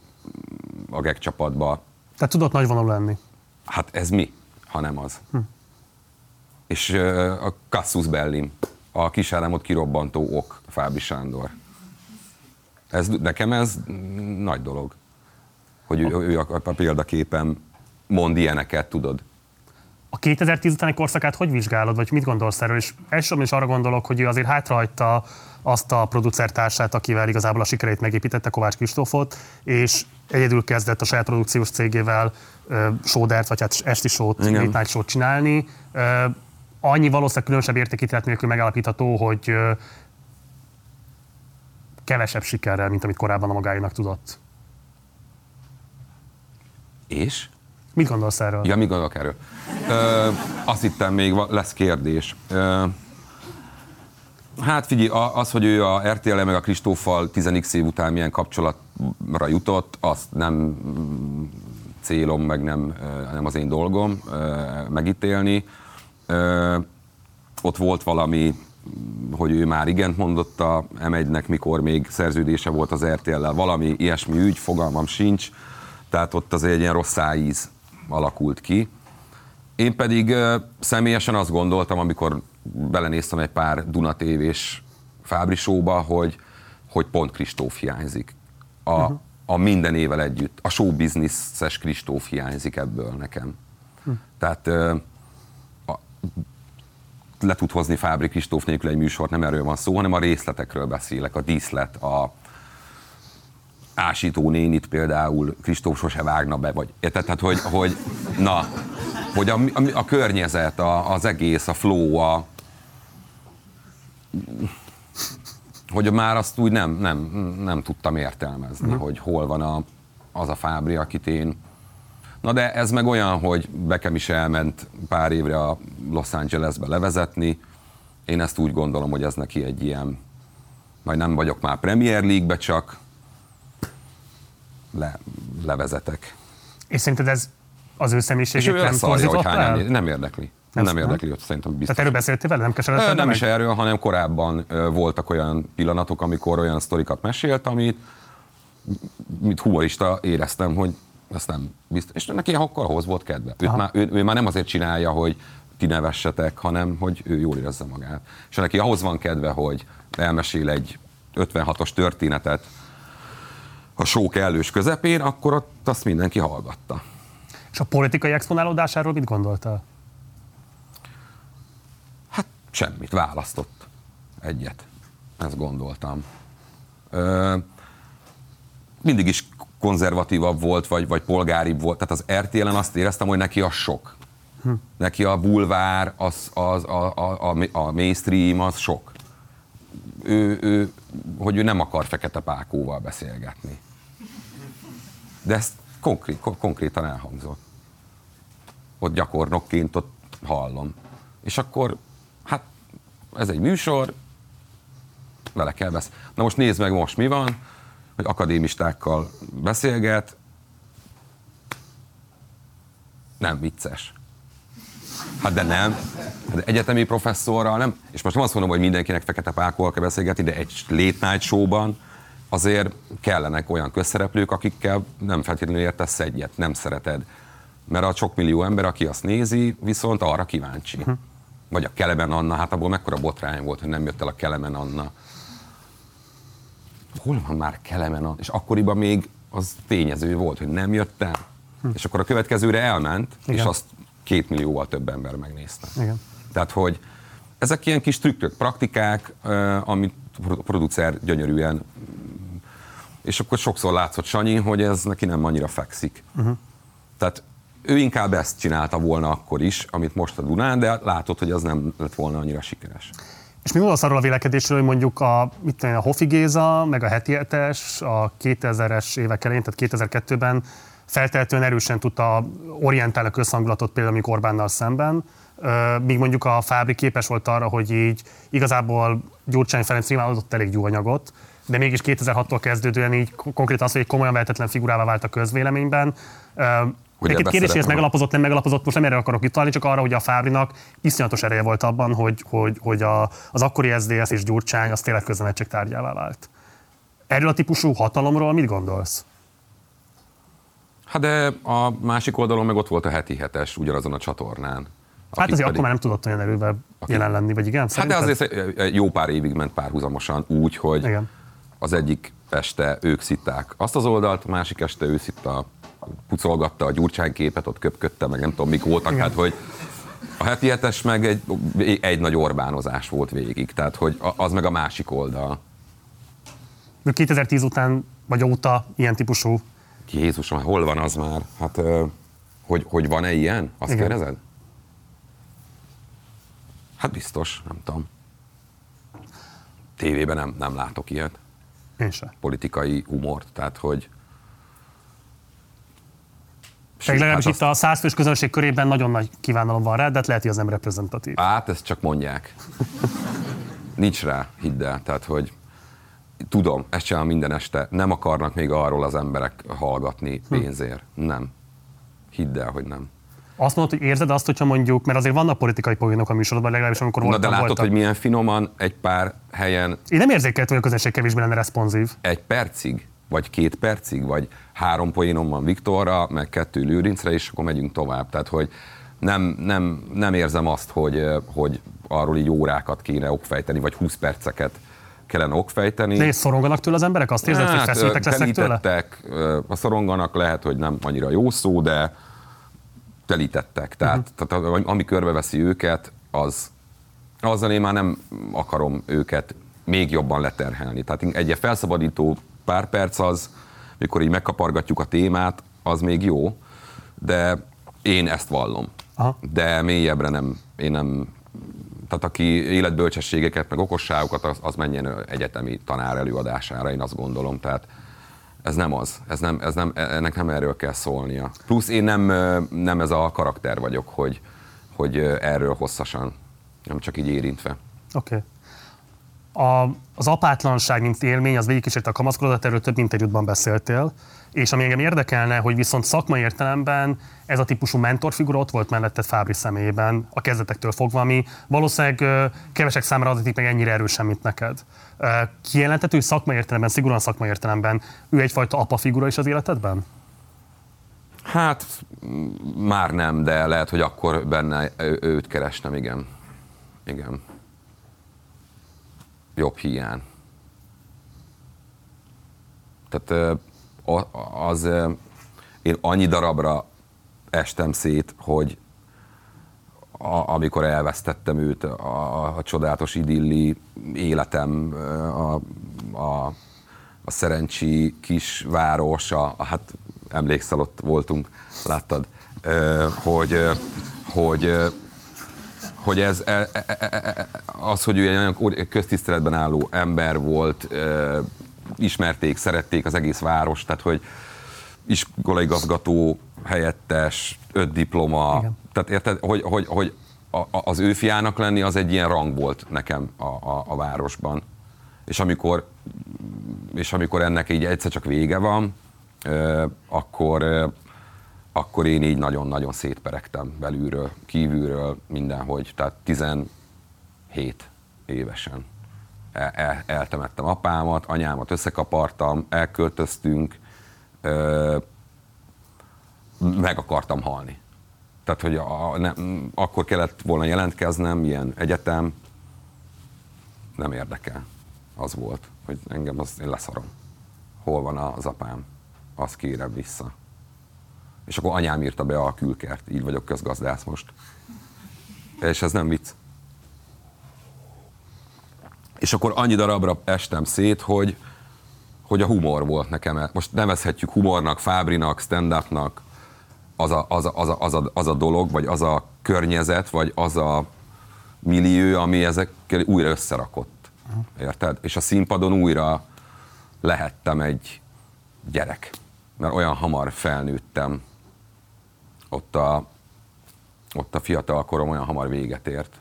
a geg csapatba. Tehát tudott nagyvonalú lenni. Hát ez mi, ha nem az? Hm. És ö, a Cassius Bellim, a kisállamot kirobbantó ok, Fábi Sándor. Ez, nekem ez nagy dolog, hogy ő, ő a, a példaképen mond ilyeneket, tudod. A 2010 utáni korszakát hogy vizsgálod, vagy mit gondolsz erről? És elsősorban is arra gondolok, hogy ő azért hátrahagyta azt a producertársát, akivel igazából a sikereit megépítette, Kovács Kristófot, és egyedül kezdett a saját produkciós cégével sódert, vagy hát esti sót, Igen. late night sót csinálni. Annyi valószínűleg különösebb értékítélet nélkül megállapítható, hogy kevesebb sikerrel, mint amit korábban a magáénak tudott. És? Mit gondolsz erről? Ja, mit gondolok erről? Ö, azt hittem, még lesz kérdés. Ö, hát figyelj, az, hogy ő a RTL meg a Kristóffal 10 év után milyen kapcsolatra jutott, azt nem mm, célom, meg nem, ö, nem az én dolgom ö, megítélni. Ö, ott volt valami, hogy ő már igent mondott a M1-nek, mikor még szerződése volt az RTL-lel, valami ilyesmi ügy, fogalmam sincs, tehát ott azért egy ilyen rossz szájíz alakult ki. Én pedig személyesen azt gondoltam, amikor belenéztem egy pár Duna tévés Fábri showba, hogy, hogy pont Kristóf hiányzik. A, uh-huh. a minden évvel együtt. A show business-es Kristóf hiányzik ebből nekem. Uh-huh. Tehát ö, le tud hozni Fábri Kristóf nélkül egy műsort, nem erről van szó, hanem a részletekről beszélek, a díszlet, a ásító nénit például Kristóf sose vágna be, vagy érted? Tehát, hogy, hogy na, hogy a, a, a környezet, a, az egész, a flow, a, hogy már azt úgy nem, nem, nem tudtam értelmezni, uh-huh. hogy hol van a, az a Fábri, akit én... Na de ez meg olyan, hogy Bekem is elment pár évre a Los Angelesbe levezetni. Én ezt úgy gondolom, hogy ez neki egy ilyen, majd nem vagyok már Premier League-be, csak le, levezetek. És szerinted ez az ő személyiségét nem arja, hogy el? nem érdekli. Nem, nem érdekli, hogy szerintem biztos. Tehát erről beszéltél vele? Nem Ö, keseredted Nem meg? is erről, hanem korábban ö, voltak olyan pillanatok, amikor olyan sztorikat mesélt, amit mint humorista éreztem, hogy ezt nem biztos. És neki akkor ahhoz volt kedve. Őt már, ő, ő, már nem azért csinálja, hogy ti nevessetek, hanem hogy ő jól érezze magát. És neki ahhoz van kedve, hogy elmesél egy 56-os történetet a show kellős közepén, akkor ott azt mindenki hallgatta. És a politikai exponálódásáról mit gondoltál? Semmit, választott egyet. Ezt gondoltam. Ö, mindig is konzervatívabb volt, vagy, vagy polgáribb volt. Tehát az RTL-en azt éreztem, hogy neki a sok. Hm. Neki a bulvár, az, az, a, a, a, a mainstream, az sok. Ő, ő, hogy ő nem akar Fekete Pákóval beszélgetni. De ezt konkrét, kon- konkrétan elhangzott. Ott gyakornokként ott hallom. És akkor, ez egy műsor, vele kell beszélni. Na most nézd meg most mi van, hogy akadémistákkal beszélget, nem vicces. Hát de nem. Hát egyetemi professzorral nem. És most nem azt mondom, hogy mindenkinek fekete pákóval kell beszélgetni, de egy late night showban azért kellenek olyan közszereplők, akikkel nem feltétlenül értesz egyet, nem szereted. Mert a sok millió ember, aki azt nézi, viszont arra kíváncsi. Vagy a Kelemen Anna, hát abból mekkora botrány volt, hogy nem jött el a Kelemen Anna. Hol van már Kelemen Anna? És akkoriban még az tényező volt, hogy nem jött el. És akkor a következőre elment, és Igen. azt két millióval több ember megnézte. Igen. Tehát, hogy ezek ilyen kis trükkök, praktikák, amit a producer gyönyörűen és akkor sokszor látszott Sanyi, hogy ez neki nem annyira fekszik. Uh-huh. Tehát ő inkább ezt csinálta volna akkor is, amit most a Dunán, de látod, hogy az nem lett volna annyira sikeres. És mi gondolsz arról a vélekedésről, hogy mondjuk a, mit én, a Hofi Géza, meg a heti hetes, a 2000-es évek elején, tehát 2002-ben feltehetően erősen tudta orientálni a közhangulatot például mondjuk Orbánnal szemben, míg mondjuk a Fábri képes volt arra, hogy így igazából Gyurcsány Ferenc nyilván adott elég jó anyagot, de mégis 2006-tól kezdődően így konkrétan az, hogy egy komolyan vehetetlen figurává vált a közvéleményben. Egyébként ebbe kérdés, hogy ez megalapozott, nem megalapozott, most nem erre akarok utalni, csak arra, hogy a Fábrinak iszonyatos ereje volt abban, hogy, hogy, hogy a, az akkori SZDSZ és Gyurcsány az tényleg közönegység tárgyává vált. Erről a típusú hatalomról mit gondolsz? Hát de a másik oldalon meg ott volt a heti hetes ugyanazon a csatornán. Hát azért pedig- akkor már nem tudott olyan erővel Aki- jelen lenni, vagy igen? Hát de szerinted? azért egy jó pár évig ment párhuzamosan úgy, hogy Igen. az egyik este ők szitták azt az oldalt, a másik este ő szitta, pucolgatta a gyurcsány képet, ott köpködte, meg nem tudom mik voltak, hát hogy a heti hetes meg egy, egy nagy Orbánozás volt végig, tehát hogy az meg a másik oldal. De 2010 után vagy óta ilyen típusú Jézusom, hol van az már? Hát, hogy, hogy van-e ilyen? Azt Igen. kérdezed? Hát biztos, nem tudom. Tévében nem, nem látok ilyet. én se. politikai humort, tehát hogy... Tehát legalábbis hát itt a százfős közönség körében nagyon nagy kívánalom van rá, de hát lehet, hogy az nem reprezentatív. Hát ezt csak mondják. Nincs rá, hidd el. Tehát, hogy tudom, ezt csinál minden este. Nem akarnak még arról az emberek hallgatni pénzért. Nem. Hidd el, hogy nem. Azt mondod, hogy érzed azt, hogyha mondjuk, mert azért vannak politikai poénok a műsorodban, legalábbis amikor Na voltam, de látod, voltak. hogy milyen finoman egy pár helyen Én nem érzékeltem, hogy a közönség kevésbé lenne responsív. egy percig, vagy két percig, vagy három poénom van Viktorra, meg kettő Lőrincre, és akkor megyünk tovább. Tehát, hogy nem, nem, nem érzem azt, hogy, hogy arról így órákat kéne okfejteni, vagy 20 perceket kellene okfejteni. De és szoronganak tőle az emberek? Azt érzed, hogy feszültek lesznek tőle? a szoronganak lehet, hogy nem annyira jó szó, de telítettek. Tehát, uh-huh. tehát ami körbeveszi őket, az azzal én már nem akarom őket még jobban leterhelni. Tehát egy felszabadító pár perc az, mikor így megkapargatjuk a témát, az még jó, de én ezt vallom. Aha. De mélyebbre nem, én nem, tehát aki életbölcsességeket, meg okosságokat, az, az menjen egyetemi tanár előadására, én azt gondolom. Tehát ez nem az, ez nem, ez nem, ennek nem erről kell szólnia. Plusz én nem, nem ez a karakter vagyok, hogy, hogy erről hosszasan, nem csak így érintve. Oké. A, az apátlanság, mint élmény, az végigkísérte a kamaszkorodat, erről több interjútban beszéltél, és ami engem érdekelne, hogy viszont szakmai értelemben ez a típusú mentorfigura ott volt melletted Fábri személyében, a kezdetektől fogva, ami valószínűleg kevesek számára adatik meg ennyire erősen, mint neked. Hogy szakmai értelemben, szigorúan szakmai értelemben ő egyfajta apa figura is az életedben? Hát már nem, de lehet, hogy akkor benne őt kerestem, igen. Igen. Jobb hiány. Tehát a- az, én annyi darabra estem szét, hogy a, amikor elvesztettem őt, a, a csodálatos idilli életem, a, a, a szerencsi kisváros, a, a, hát emlékszel, ott voltunk, láttad, hogy, hogy, hogy ez, e- e- e- az, hogy ő egy olyan óri- köztiszteletben álló ember volt, ismerték, szerették az egész város, tehát hogy iskolaigazgató, helyettes, öt diploma, Igen. tehát érted, hogy, hogy, hogy a, az ő fiának lenni az egy ilyen rang volt nekem a, a, a városban. És amikor, és amikor ennek így egyszer csak vége van, ö, akkor, ö, akkor én így nagyon-nagyon szétperegtem belülről, kívülről, mindenhogy. Tehát 17 évesen el, el, eltemettem apámat, anyámat összekapartam, elköltöztünk, ö, meg akartam halni. Tehát, hogy a, nem, akkor kellett volna jelentkeznem, ilyen egyetem, nem érdekel. Az volt, hogy engem az, én leszarom. Hol van az apám? Azt kérem vissza. És akkor anyám írta be a külkert, így vagyok közgazdász most. És ez nem vicc. És akkor annyi darabra estem szét, hogy, hogy a humor volt nekem. Most nevezhetjük humornak, Fábrinak, stand-upnak, az a, az, a, az, a, az, a, az a dolog, vagy az a környezet, vagy az a millió, ami ezekkel újra összerakott. Érted? És a színpadon újra lehettem egy gyerek. Mert olyan hamar felnőttem. Ott a, ott a fiatal korom olyan hamar véget ért.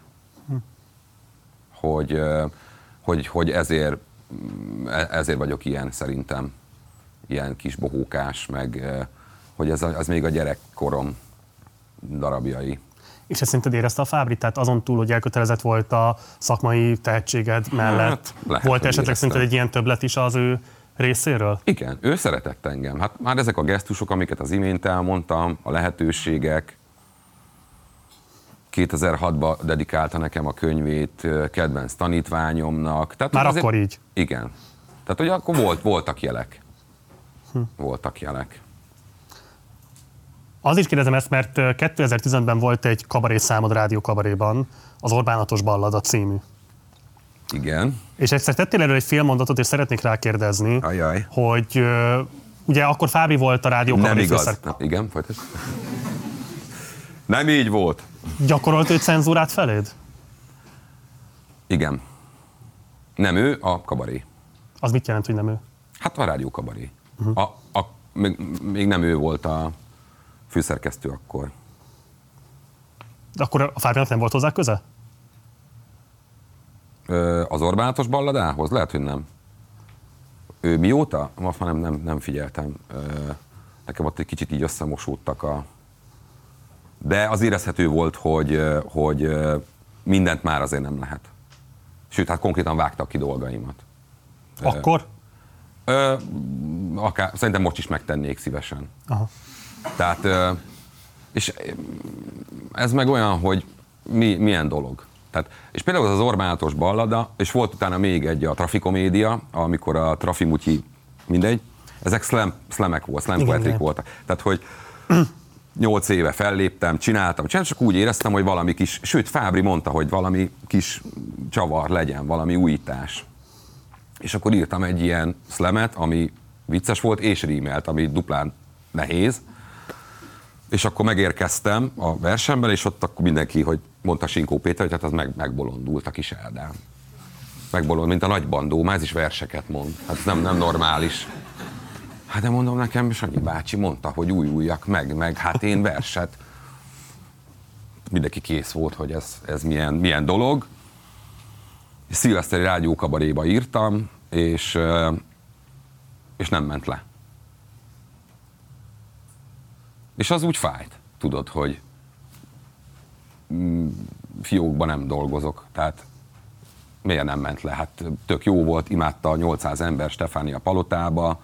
Hogy, ö, hogy, hogy ezért, mm, e- ezért vagyok ilyen szerintem. Ilyen kis bohókás, meg hogy ez az még a gyerekkorom darabjai. És ezt szerinted érezte a Fábri? Tehát azon túl, hogy elkötelezett volt a szakmai tehetséged mellett, Hát, lehet, volt hogy esetleg éreztem. szerinted egy ilyen többlet is az ő részéről? Igen, ő szeretett engem. Hát már ezek a gesztusok, amiket az imént elmondtam, a lehetőségek, 2006-ban dedikálta nekem a könyvét kedvenc tanítványomnak. Tehát Már azért- akkor így? Igen. Tehát, hogy akkor volt, voltak jelek. Voltak jelek. Az is kérdezem ezt, mert ö, 2015-ben volt egy kabaré számod rádió kabaréban, az Orbánatos Ballada című. Igen. És egyszer tettél erről egy fél mondatot, és szeretnék rákérdezni, Ajaj. hogy ugye akkor Fábri volt a rádió Nem igaz. főszerk- Nem, igen, folytasd. Nem így volt. Gyakorolt ő cenzúrát feléd? Igen. Nem ő, a kabaré. Az mit jelent, hogy nem ő? Hát a rádió kabaré. A, a, még, még nem ő volt a főszerkesztő akkor. De akkor a Fábrinak nem volt hozzá köze? Az Orbánatos balladához? Lehet, hogy nem. Ő mióta? Most már nem, nem, nem figyeltem. Nekem ott egy kicsit így összemosódtak a... De az érezhető volt, hogy, hogy mindent már azért nem lehet. Sőt, hát konkrétan vágtak ki dolgaimat. Akkor? Ö, akár, szerintem most is megtennék szívesen. Aha. Tehát, ö, és ez meg olyan, hogy mi, milyen dolog. Tehát, és például az az Orbánatos ballada, és volt utána még egy a trafikomédia, amikor a Trafimutyi, mindegy, ezek slam, slamek volt, slam poetrik voltak. Tehát, hogy nyolc éve felléptem, csináltam, csináltam, csak úgy éreztem, hogy valami kis, sőt Fábri mondta, hogy valami kis csavar legyen, valami újítás. És akkor írtam egy ilyen szlemet, ami vicces volt, és rímelt, ami duplán nehéz. És akkor megérkeztem a versenben, és ott akkor mindenki, hogy mondta Sinkó Péter, hogy hát az meg, megbolondult a kis Eldán. Megbolond, mint a nagy bandó, már ez is verseket mond. Hát ez nem, nem normális. Hát de mondom nekem, Sanyi bácsi mondta, hogy új újjak meg, meg hát én verset. Mindenki kész volt, hogy ez, ez milyen, milyen dolog. Szilveszteri rádiókabaréba írtam, és, és nem ment le. És az úgy fájt, tudod, hogy mm, fiókban nem dolgozok, tehát miért nem ment le? Hát tök jó volt, imádta a 800 ember Stefánia palotába,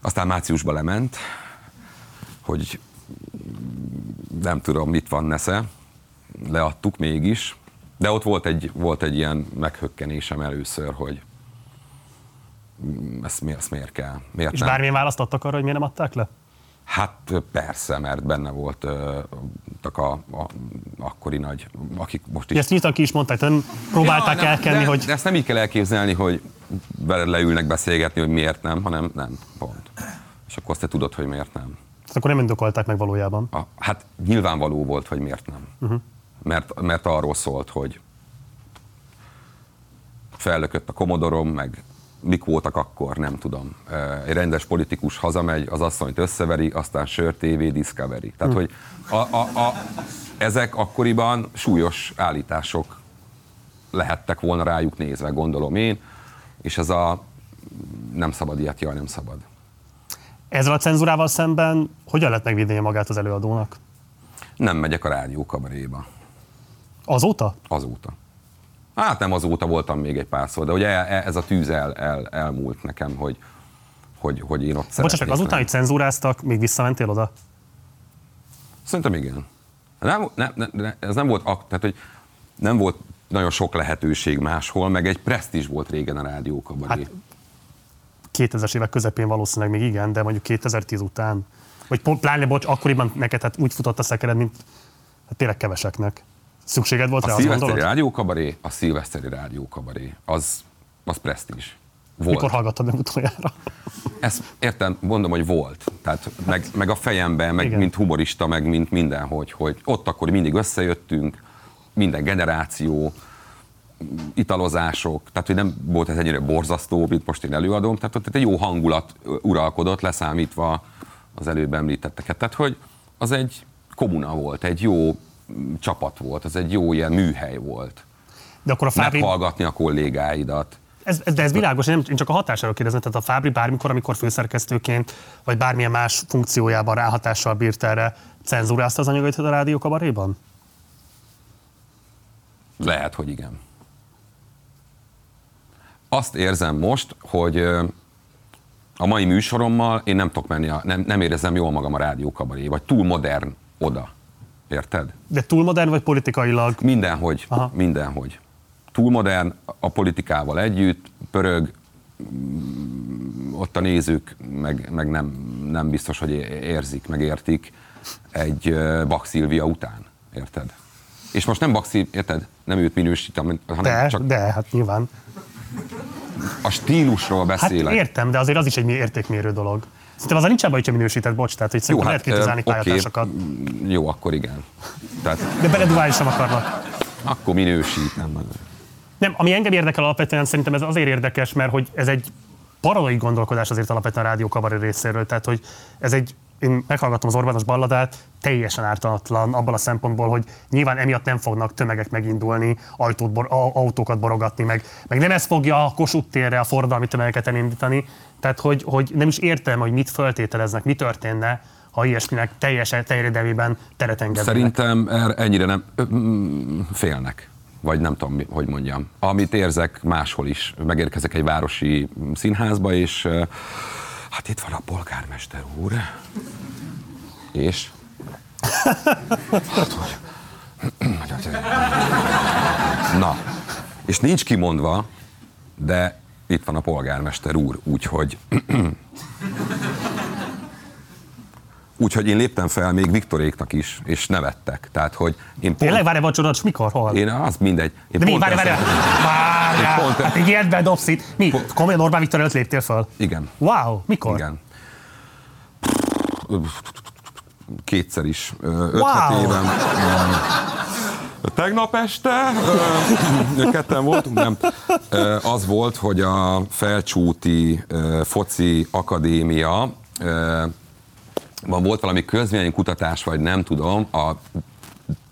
aztán márciusban lement, hogy nem tudom, mit van nesze, leadtuk mégis, de ott volt egy, volt egy ilyen meghökkenésem először, hogy mm, ezt, mi- ezt miért kell, miért És nem. bármilyen választ adtak arra, hogy miért nem adták le? Hát persze, mert benne volt ö, a, a, akkori nagy, akik most is... Ezt nyíltan ki is mondták, tehát nem próbálták nem, elkenni, de, hogy De ezt nem így kell elképzelni, hogy veled leülnek beszélgetni, hogy miért nem, hanem nem, pont. És akkor azt te tudod, hogy miért nem. ezt akkor nem indokolták meg valójában. A, hát nyilvánvaló volt, hogy miért nem. Uh-huh. Mert, mert arról szólt, hogy fellökött a komodorom, meg mik voltak akkor, nem tudom. Egy rendes politikus hazamegy, az asszonyt összeveri, aztán Sör TV, Discovery. Tehát, hogy a, a, a, ezek akkoriban súlyos állítások lehettek volna rájuk nézve, gondolom én, és ez a nem szabad ilyet, jaj, nem szabad. Ezzel a cenzúrával szemben hogyan lehet megvédeni magát az előadónak? Nem megyek a rádió kabaréba. Azóta? Azóta. Hát nem azóta voltam még egy párszor, de ugye e- ez a tűz el, el, elmúlt nekem, hogy, hogy, hogy én ott Bocsáss meg, azután, hogy cenzúráztak, még visszamentél oda? Szerintem igen. Nem, nem, nem, ez nem volt, tehát, hogy nem volt nagyon sok lehetőség máshol, meg egy presztízs volt régen a rádiókabaré. Hát, 2000-es évek közepén valószínűleg még igen, de mondjuk 2010 után. Vagy pláne, bocs, akkoriban neked hát úgy futott a szekered, mint hát tényleg keveseknek. Szükséged volt a rá, szilveszteri rádiókabaré, a szilveszteri rádiókabaré, az, az presztízs. Volt. Mikor hallgattad meg utoljára? Ezt értem, mondom, hogy volt. Tehát meg, meg a fejemben, meg Igen. mint humorista, meg mint mindenhogy, hogy ott akkor mindig összejöttünk, minden generáció, italozások, tehát hogy nem volt ez ennyire borzasztó, mint most én előadom, tehát ott egy jó hangulat uralkodott, leszámítva az előbb említetteket. Tehát, hogy az egy komuna volt, egy jó csapat volt, az egy jó ilyen műhely volt. De akkor a Fábri, Meghallgatni a kollégáidat. ez, ez, de ez világos, én, nem, én csak a hatásáról kérdezem, tehát a Fábri bármikor, amikor főszerkesztőként, vagy bármilyen más funkciójában ráhatással bírt erre, cenzúrázta az anyagait a rádió kabaréban? Lehet, hogy igen. Azt érzem most, hogy a mai műsorommal én nem tudok menni, a, nem, nem érezem jól magam a rádiókabaré, vagy túl modern oda. Érted? De túl modern vagy politikailag? Mindenhogy, Aha. Mindenhogy. Túl modern, a politikával együtt, pörög, ott a nézők meg, meg nem, nem biztos, hogy érzik, meg értik egy Bak Szilvia után. Érted? És most nem Szil- érted? Nem őt minősítem, hanem De, csak de, hát nyilván. a stílusról Hát beszélek. értem, de azért az is egy értékmérő dolog. Szerintem azzal nincs abban, hogyha minősített, bocs, tehát hogy szerintem lehet kritizálni oké, pályatársakat. Jó, akkor igen. Tehát De beleduválni sem akarnak. akkor minősítem. Nem, ami engem érdekel alapvetően, szerintem ez azért érdekes, mert hogy ez egy paradai gondolkodás azért alapvetően a rádió kabaré részéről. Tehát, hogy ez egy, én meghallgattam az Orbános balladát, teljesen ártatlan abban a szempontból, hogy nyilván emiatt nem fognak tömegek megindulni, ajtót, bor, autókat borogatni, meg, meg nem ez fogja a Kossuth térre a forradalmi tömegeket elindítani. Tehát, hogy, hogy nem is értem, hogy mit föltételeznek, mi történne, ha ilyesminek teljes terjedelmében teret engednének. Szerintem er- ennyire nem félnek. Vagy nem tudom, hogy mondjam. Amit érzek máshol is. Megérkezek egy városi színházba, és hát itt van a polgármester úr. És? Hát, hogy... Na, és nincs kimondva, de itt van a polgármester úr, úgyhogy úgyhogy én léptem fel még Viktoréknak is, és nevettek. Tehát, hogy én pont, Tényleg, várj, vacsorod, mikor, hol? én az mindegy. Én De mi, pont várj, várj, várj, Pont- hát egy ilyet bedobsz itt. Mi, komolyan Orbán Viktor előtt léptél föl? Igen. Wow, mikor? Igen. Kétszer is. Öt Wow. éven. Tegnap este, ketten voltunk, nem. Az volt, hogy a Felcsúti Foci Akadémia volt valami közvéleménykutatás, vagy nem tudom, a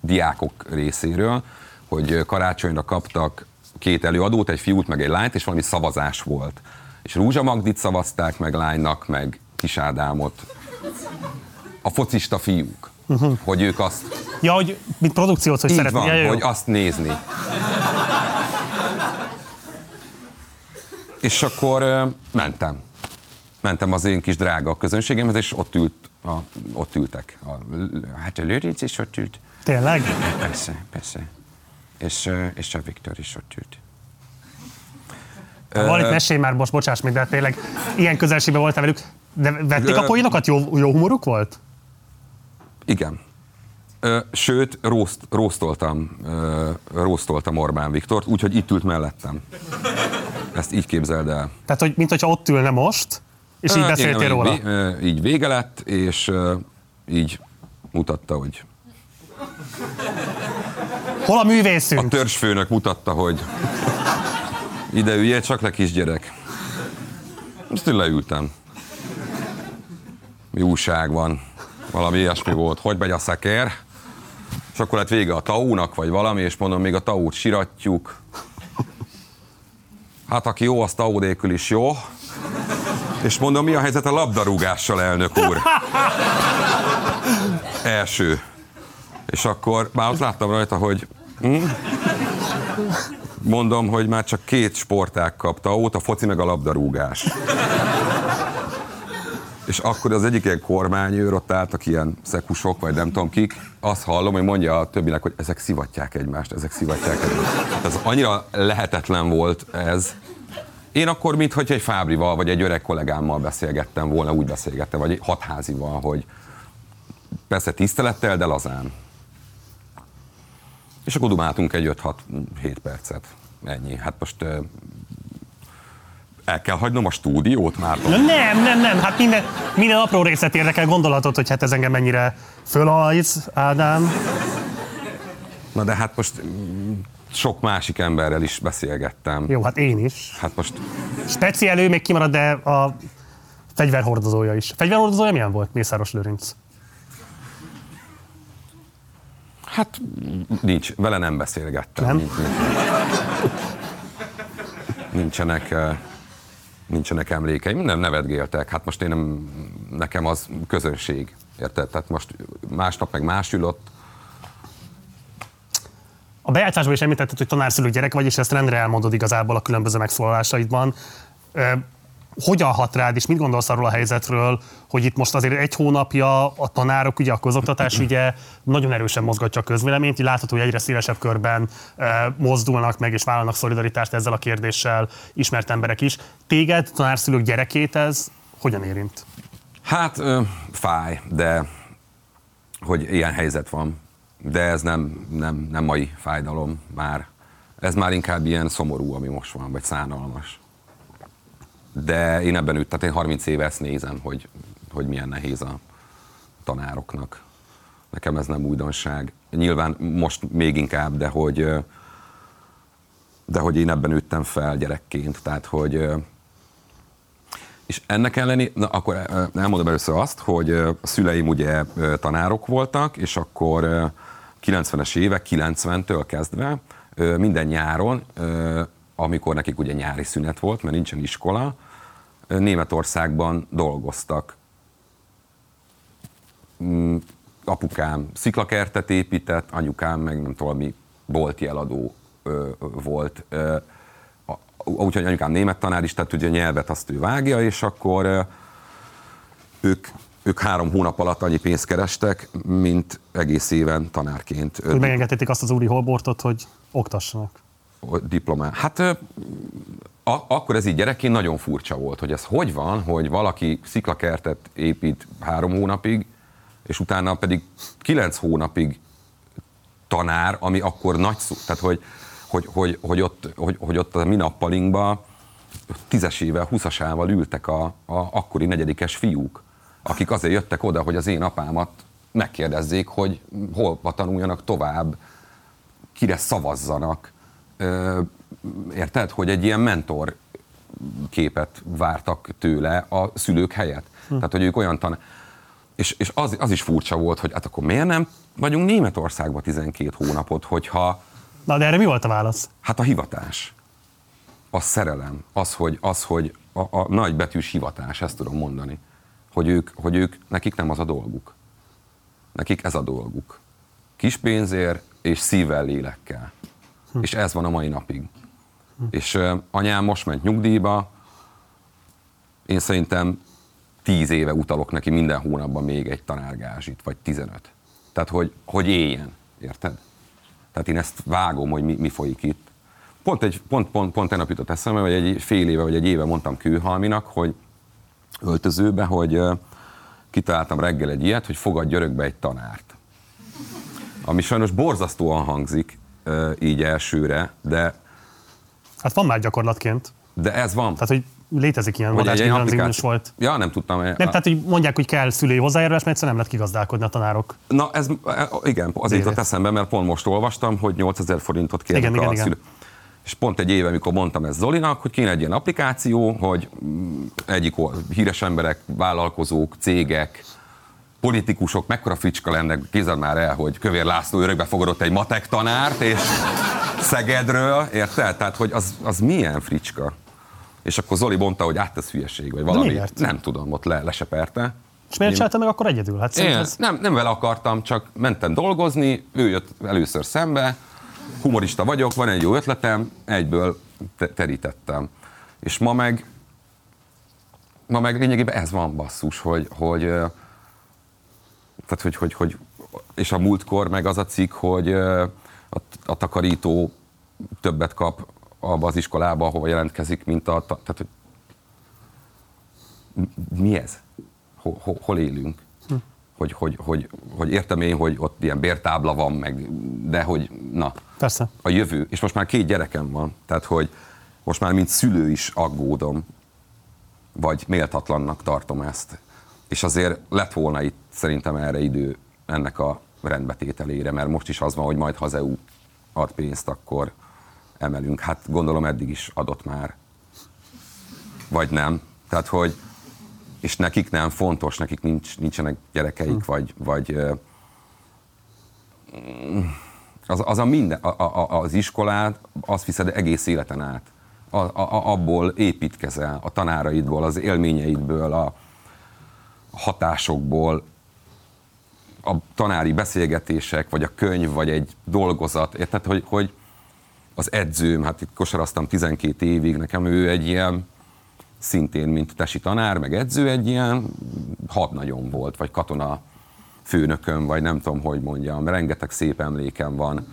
diákok részéről, hogy karácsonyra kaptak két előadót, egy fiút, meg egy lányt, és valami szavazás volt. És Rúzsa Magdit szavazták meg lánynak, meg Kis Ádámot. A focista fiúk. Uh-huh. Hogy ők azt Ja, hogy mint produkciót, hogy így szeretnél. van, Ja, hogy azt nézni. És akkor mentem. Mentem az én kis drága közönségemhez, és ott ült, a, ott ültek. A, hát a Lőrinc is ott ült. Tényleg? Persze, persze. És, és a Viktor is ott ült. Valamit mesélj már, most bocsáss meg, de tényleg ilyen közelségben voltál velük. De vették a poénokat? Jó, jó humoruk volt? Igen. Sőt, rószt, rósztoltam, rósztoltam Orbán Viktort, úgyhogy itt ült mellettem. Ezt így képzeld el. Tehát, hogy mint hogyha ott ülne most, és így Ö, beszéltél róla. Így, így vége lett, és így mutatta, hogy Hol a a művészünk? törzsfőnök mutatta, hogy ide üljél, csak le kisgyerek. Azt én leültem. Mi újság van? Valami ilyesmi volt. Hogy megy a szekér? És akkor lett vége a taúnak, vagy valami, és mondom, még a taút siratjuk. Hát aki jó, az taú nélkül is jó. És mondom, mi a helyzet a labdarúgással, elnök úr? Első. És akkor már ott láttam rajta, hogy hm? mondom, hogy már csak két sportág kapta óta, a foci meg a labdarúgás. És akkor az egyik ilyen kormányőr, ott álltak ilyen szekusok, vagy nem tudom kik, azt hallom, hogy mondja a többinek, hogy ezek szivatják egymást, ezek szivatják egymást. Ez annyira lehetetlen volt ez. Én akkor, mintha egy Fábrival, vagy egy öreg kollégámmal beszélgettem volna, úgy beszélgettem, vagy egy hatházival, hogy persze tisztelettel, de lazán. És akkor dumáltunk egy 5-6-7 percet. Ennyi. Hát most el kell hagynom a stúdiót már. Nem, nem, nem, hát minden, minden apró részlet érdekel gondolatot, hogy hát ez engem mennyire fölajz, Ádám. Na de hát most sok másik emberrel is beszélgettem. Jó, hát én is. Hát most Speciál ő még kimarad, de a fegyverhordozója is. Fegyverhordozója milyen volt, Mészáros Lőrinc? Hát nincs, vele nem beszélgettem. Nem? Nincs, nincs. Nincsenek, nincsenek emlékeim, nem nevetgéltek. Hát most én nem, nekem az közönség, érted? Tehát most másnap meg más ül ott. A bejátszásban is említetted, hogy tanárszülő gyerek vagy, és ezt rendre elmondod igazából a különböző megszólalásaidban. Hogyan hat rád, és mit gondolsz arról a helyzetről, hogy itt most azért egy hónapja a tanárok, ugye a közoktatás ugye nagyon erősen mozgatja a közvéleményt, így látható, hogy egyre szélesebb körben mozdulnak meg és vállalnak szolidaritást ezzel a kérdéssel ismert emberek is. Téged, tanárszülők gyerekét ez hogyan érint? Hát fáj, de hogy ilyen helyzet van. De ez nem, nem, nem mai fájdalom már. Ez már inkább ilyen szomorú, ami most van, vagy szánalmas. De én ebben üt, tehát én 30 éve ezt nézem, hogy, hogy milyen nehéz a tanároknak. Nekem ez nem újdonság. Nyilván most még inkább, de hogy, de hogy én ebben üttem fel gyerekként. Tehát, hogy és ennek ellenére, na akkor ö, elmondom először azt, hogy ö, a szüleim ugye ö, tanárok voltak, és akkor 90-es évek, 90-től kezdve minden nyáron, amikor nekik ugye nyári szünet volt, mert nincsen iskola, Németországban dolgoztak. Mm, Apukám sziklakertet épített, anyukám meg nem tudom, mi bolti eladó volt. Úgyhogy anyukám német tanár is, tehát ugye a nyelvet azt ő vágja, és akkor ők, ők három hónap alatt annyi pénzt kerestek, mint egész éven tanárként Hogy megengedték azt az úri holbortot, hogy oktassanak. diplomát. Hát a, akkor ez így gyerekként nagyon furcsa volt, hogy ez hogy van, hogy valaki sziklakertet épít három hónapig, és utána pedig kilenc hónapig tanár, ami akkor nagy szó, tehát hogy, hogy, hogy, hogy, ott, hogy, hogy ott a mi nappalinkba tízesével, huszasával ültek a, a akkori negyedikes fiúk, akik azért jöttek oda, hogy az én apámat megkérdezzék, hogy hol tanuljanak tovább, kire szavazzanak. Érted, hogy egy ilyen mentor képet vártak tőle a szülők helyett. Hm. Tehát, hogy ők olyan tan... És, és az, az is furcsa volt, hogy hát akkor miért nem vagyunk Németországban 12 hónapot, hogyha... Na, de erre mi volt a válasz? Hát a hivatás. A szerelem. Az, hogy, az, hogy a, a nagy betűs hivatás, ezt tudom mondani. Hogy ők, hogy ők, nekik nem az a dolguk. Nekik ez a dolguk. Kis pénzért és szívvel, lélekkel. Hm. És ez van a mai napig. Hm. És uh, anyám most ment nyugdíjba, én szerintem tíz éve utalok neki minden hónapban még egy tanárgázsit, vagy tizenöt. Tehát, hogy, hogy éljen, érted? Tehát én ezt vágom, hogy mi, mi folyik itt. Pont, egy, pont, pont, pont tegnap jutott eszembe, vagy egy fél éve, vagy egy éve mondtam Kőhalminak, hogy öltözőbe, hogy kitaláltam reggel egy ilyet, hogy fogadj örökbe egy tanárt. Ami sajnos borzasztóan hangzik így elsőre, de... Hát van már gyakorlatként. De ez van. Tehát, hogy létezik ilyen Vagy egy applikáció. volt. Ja, nem tudtam. Nem, tehát, hogy mondják, hogy kell szülői hozzájárulás, mert egyszerűen nem lehet kigazdálkodni a tanárok. Na, ez igen, azért jutott eszembe, mert pont most olvastam, hogy 8000 forintot kérnek Igen, a igen, igen. És pont egy éve, amikor mondtam ezt Zolinak, hogy kéne egy ilyen applikáció, hogy mm, egyik híres emberek, vállalkozók, cégek, politikusok, mekkora fricska lenne, képzeld már el, hogy Kövér László örökbe fogadott egy matek tanárt, és Szegedről, érted? Tehát, hogy az, az milyen fricska. És akkor Zoli mondta, hogy át ez hülyeség, vagy valami. Nem tudom, ott le, leseperte. És miért csinálta meg akkor egyedül? Hát én ez... nem, nem vele akartam, csak mentem dolgozni, ő jött először szembe, humorista vagyok, van egy jó ötletem, egyből te- terítettem. És ma meg, ma meg lényegében ez van basszus, hogy, hogy tehát, hogy, hogy, hogy, és a múltkor meg az a cikk, hogy a, a takarító többet kap abba az iskolába, ahova jelentkezik, mint a... Tehát, hogy mi ez? Hol, hol, hol élünk? Hm. Hogy, hogy, hogy, hogy értem én, hogy ott ilyen bértábla van, meg, de hogy na, Persze. a jövő, és most már két gyerekem van, tehát hogy most már mint szülő is aggódom, vagy méltatlannak tartom ezt. És azért lett volna itt szerintem erre idő ennek a rendbetételére, mert most is az van, hogy majd ha az EU ad pénzt, akkor emelünk. Hát gondolom eddig is adott már. Vagy nem. Tehát, hogy és nekik nem fontos, nekik nincs, nincsenek gyerekeik, vagy, vagy ö, az, az a minden, a, a, az iskolát, azt viszed egész életen át. A, a, abból építkezel, a tanáraidból, az élményeidből, a hatásokból, a tanári beszélgetések, vagy a könyv, vagy egy dolgozat. Érted, hogy, hogy az edzőm, hát itt kosaraztam 12 évig, nekem ő egy ilyen, szintén, mint tesi tanár, meg edző, egy ilyen hadnagyon volt, vagy katona főnököm, vagy nem tudom, hogy mondjam. Rengeteg szép emlékem van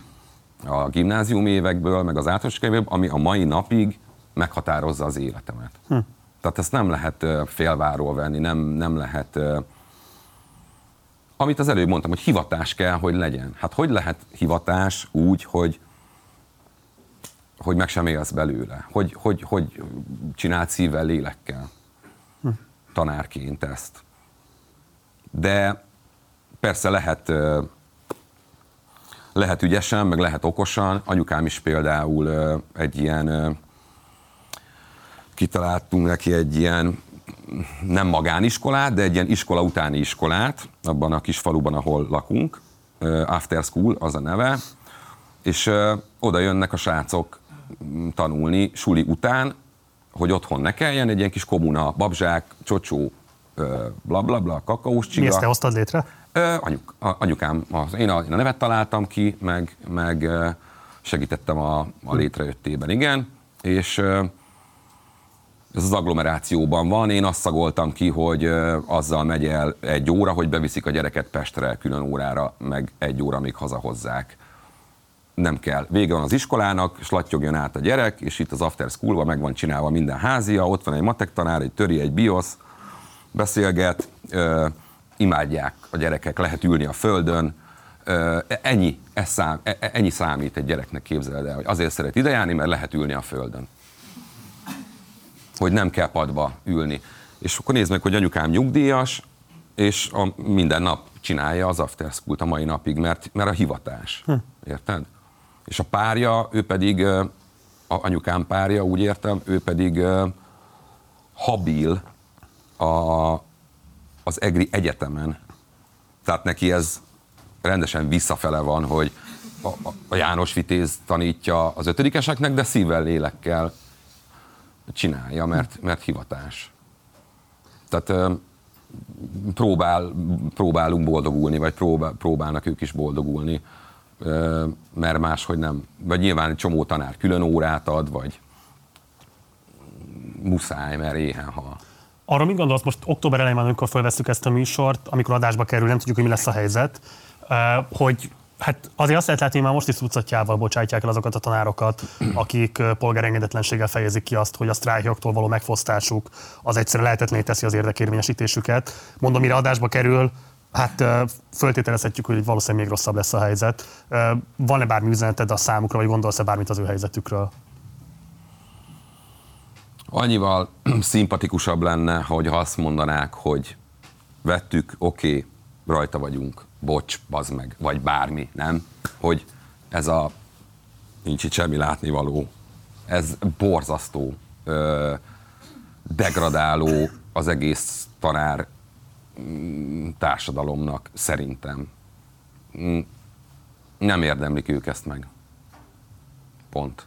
a gimnázium évekből, meg az általános évekből, ami a mai napig meghatározza az életemet. Hm. Tehát ezt nem lehet félváról venni, nem, nem lehet... Amit az előbb mondtam, hogy hivatás kell, hogy legyen. Hát hogy lehet hivatás úgy, hogy hogy meg sem élsz belőle? Hogy, hogy, hogy csináld szívvel, lélekkel tanárként ezt? De persze lehet, lehet ügyesen, meg lehet okosan. Anyukám is például egy ilyen, kitaláltunk neki egy ilyen nem magániskolát, de egy ilyen iskola utáni iskolát, abban a kis faluban, ahol lakunk. After School az a neve. És oda jönnek a srácok mm, tanulni suli után, hogy otthon ne kelljen, egy ilyen kis komuna, babzsák, csocsó, ö, bla bla kakaós Mi csiga. ezt te hoztad létre? Ö, anyuk, a, anyukám, az, én, a, én a nevet találtam ki, meg, meg segítettem a, a létrejöttében, igen, és ez az agglomerációban van, én azt szagoltam ki, hogy azzal megy el egy óra, hogy beviszik a gyereket Pestre külön órára, meg egy óra még hazahozzák. Nem kell. Vége van az iskolának, és lattyogjon át a gyerek, és itt az after school meg van csinálva minden házia, ott van egy matek tanár, egy töri, egy biosz, beszélget, imádják a gyerekek, lehet ülni a földön, ennyi, ez szám, e- e- ennyi számít egy gyereknek, képzeled el, hogy azért szeret idejárni, mert lehet ülni a földön. Hogy nem kell padba ülni. És akkor nézd meg, hogy anyukám nyugdíjas, és a, minden nap csinálja az after school a mai napig, mert, mert a hivatás. Hm. Érted? És a párja, ő pedig, a anyukám párja, úgy értem, ő pedig habil a, az EGRI egyetemen. Tehát neki ez rendesen visszafele van, hogy a, a- János Vitéz tanítja az ötödikeseknek, de szívvel, lélekkel csinálja, mert, mert hivatás. Tehát próbál, próbálunk boldogulni, vagy próbál, próbálnak ők is boldogulni, mert máshogy nem. Vagy nyilván egy csomó tanár külön órát ad, vagy muszáj, mert éhen hal. Arra mit gondolsz, most október elején van, amikor felveszük ezt a műsort, amikor adásba kerül, nem tudjuk, hogy mi lesz a helyzet, eh, hogy Hát azért azt lehet látni, hogy már most is tucatjával bocsátják el azokat a tanárokat, akik eh, polgárengedetlenséggel fejezik ki azt, hogy a sztrájkoktól való megfosztásuk az egyszerűen lehetetlené teszi az érdekérvényesítésüket. Mondom, mire adásba kerül, hát eh, föltételezhetjük, hogy valószínűleg még rosszabb lesz a helyzet. Van-e bármi üzeneted a számukra, vagy gondolsz-e bármit az ő helyzetükről? Annyival szimpatikusabb lenne, hogy azt mondanák, hogy vettük, oké, okay, rajta vagyunk, bocs, bazd meg, vagy bármi, nem? Hogy ez a nincs itt semmi látnivaló, ez borzasztó, ö, degradáló az egész tanár mm, társadalomnak, szerintem. Mm, Nem érdemlik ők ezt meg. Pont.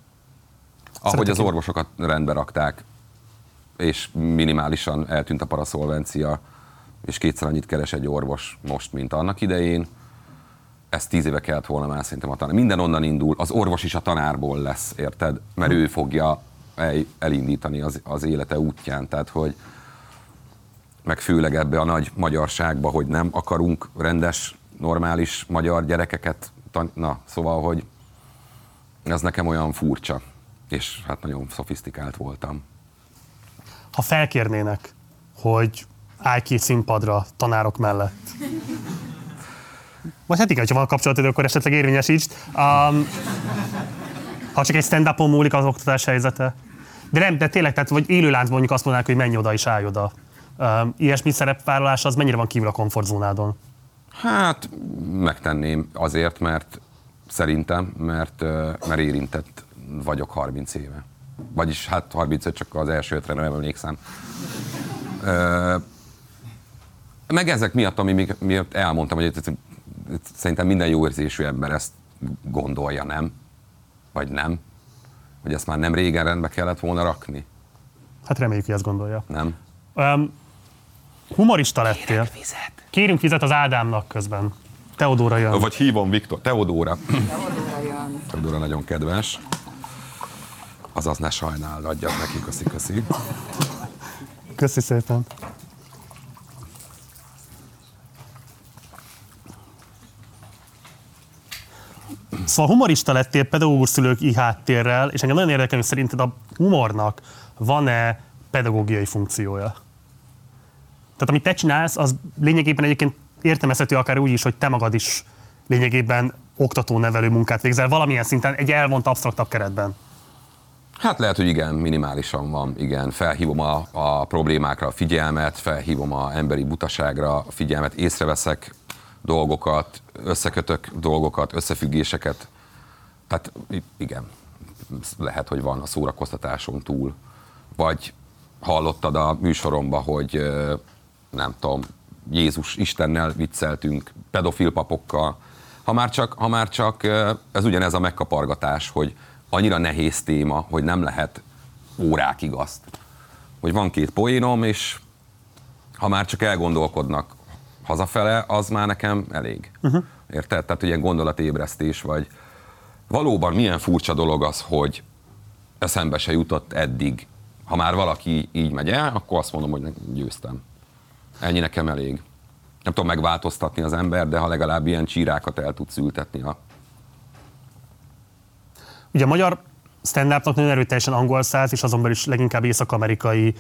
Ahogy az Szeretek- orvosokat rendbe rakták, és minimálisan eltűnt a paraszolvencia, és kétszer annyit keres egy orvos most, mint annak idején. Ez tíz éve kellett volna már szerintem a tanár. Minden onnan indul, az orvos is a tanárból lesz, érted? Mert ő fogja el, elindítani az, az élete útján. Tehát, hogy meg főleg ebbe a nagy magyarságba, hogy nem akarunk rendes, normális magyar gyerekeket. Tan- Na, szóval, hogy ez nekem olyan furcsa, és hát nagyon szofisztikált voltam. Ha felkérnének, hogy állj ki színpadra tanárok mellett. Vagy hát igen, ha van kapcsolatod, akkor esetleg érvényesítsd. Um, ha csak egy stand múlik az oktatás helyzete. De nem, de tényleg, tehát vagy élőláncban mondjuk azt mondanák, hogy menj oda és állj oda. Um, ilyesmi szerepvállalás az mennyire van kívül a komfortzónádon? Hát megtenném azért, mert szerintem, mert, mert érintett vagyok 30 éve. Vagyis hát 35, csak az első ötre nem emlékszem. Ö, meg ezek miatt, ami miatt elmondtam, hogy itt- itt- itt szerintem minden jó érzésű ember ezt gondolja, nem? Vagy nem? Hogy ezt már nem régen rendbe kellett volna rakni, Hát reméljük, hogy ezt gondolja. nem? Um, humorista lettél. Kérünk vizet az Ádámnak közben. Teodóra jön. Vagy hívom Viktor, Teodóra. Teodóra nagyon kedves. Azaz ne sajnáld, adjak neki, köszi, köszi. Köszi szépen. Szóval humorista lettél pedagógus szülők i háttérrel, és engem nagyon érdekel, hogy szerinted a humornak van-e pedagógiai funkciója? Tehát amit te csinálsz, az lényegében egyébként értelmezhető akár úgy is, hogy te magad is lényegében oktató-nevelő munkát végzel valamilyen szinten, egy elvont absztraktabb keretben. Hát lehet, hogy igen, minimálisan van, igen. Felhívom a, a problémákra a figyelmet, felhívom a emberi butaságra a figyelmet, észreveszek dolgokat, összekötök dolgokat, összefüggéseket. Tehát igen, lehet, hogy van a szórakoztatáson túl. Vagy hallottad a műsoromba, hogy nem tudom, Jézus Istennel vicceltünk, pedofil papokkal. Ha már csak, ha már csak ez ugyanez a megkapargatás, hogy annyira nehéz téma, hogy nem lehet órákig azt. Hogy van két poénom, és ha már csak elgondolkodnak hazafele, az már nekem elég. Uh-huh. Érted? Tehát, ilyen gondolatébresztés, vagy valóban milyen furcsa dolog az, hogy eszembe se jutott eddig. Ha már valaki így megy el, akkor azt mondom, hogy győztem. Ennyi nekem elég. Nem tudom megváltoztatni az ember, de ha legalább ilyen csírákat el tudsz ültetni a Ugye a magyar stand-upnak nagyon erőteljesen angol száz, és azon belül is leginkább észak-amerikai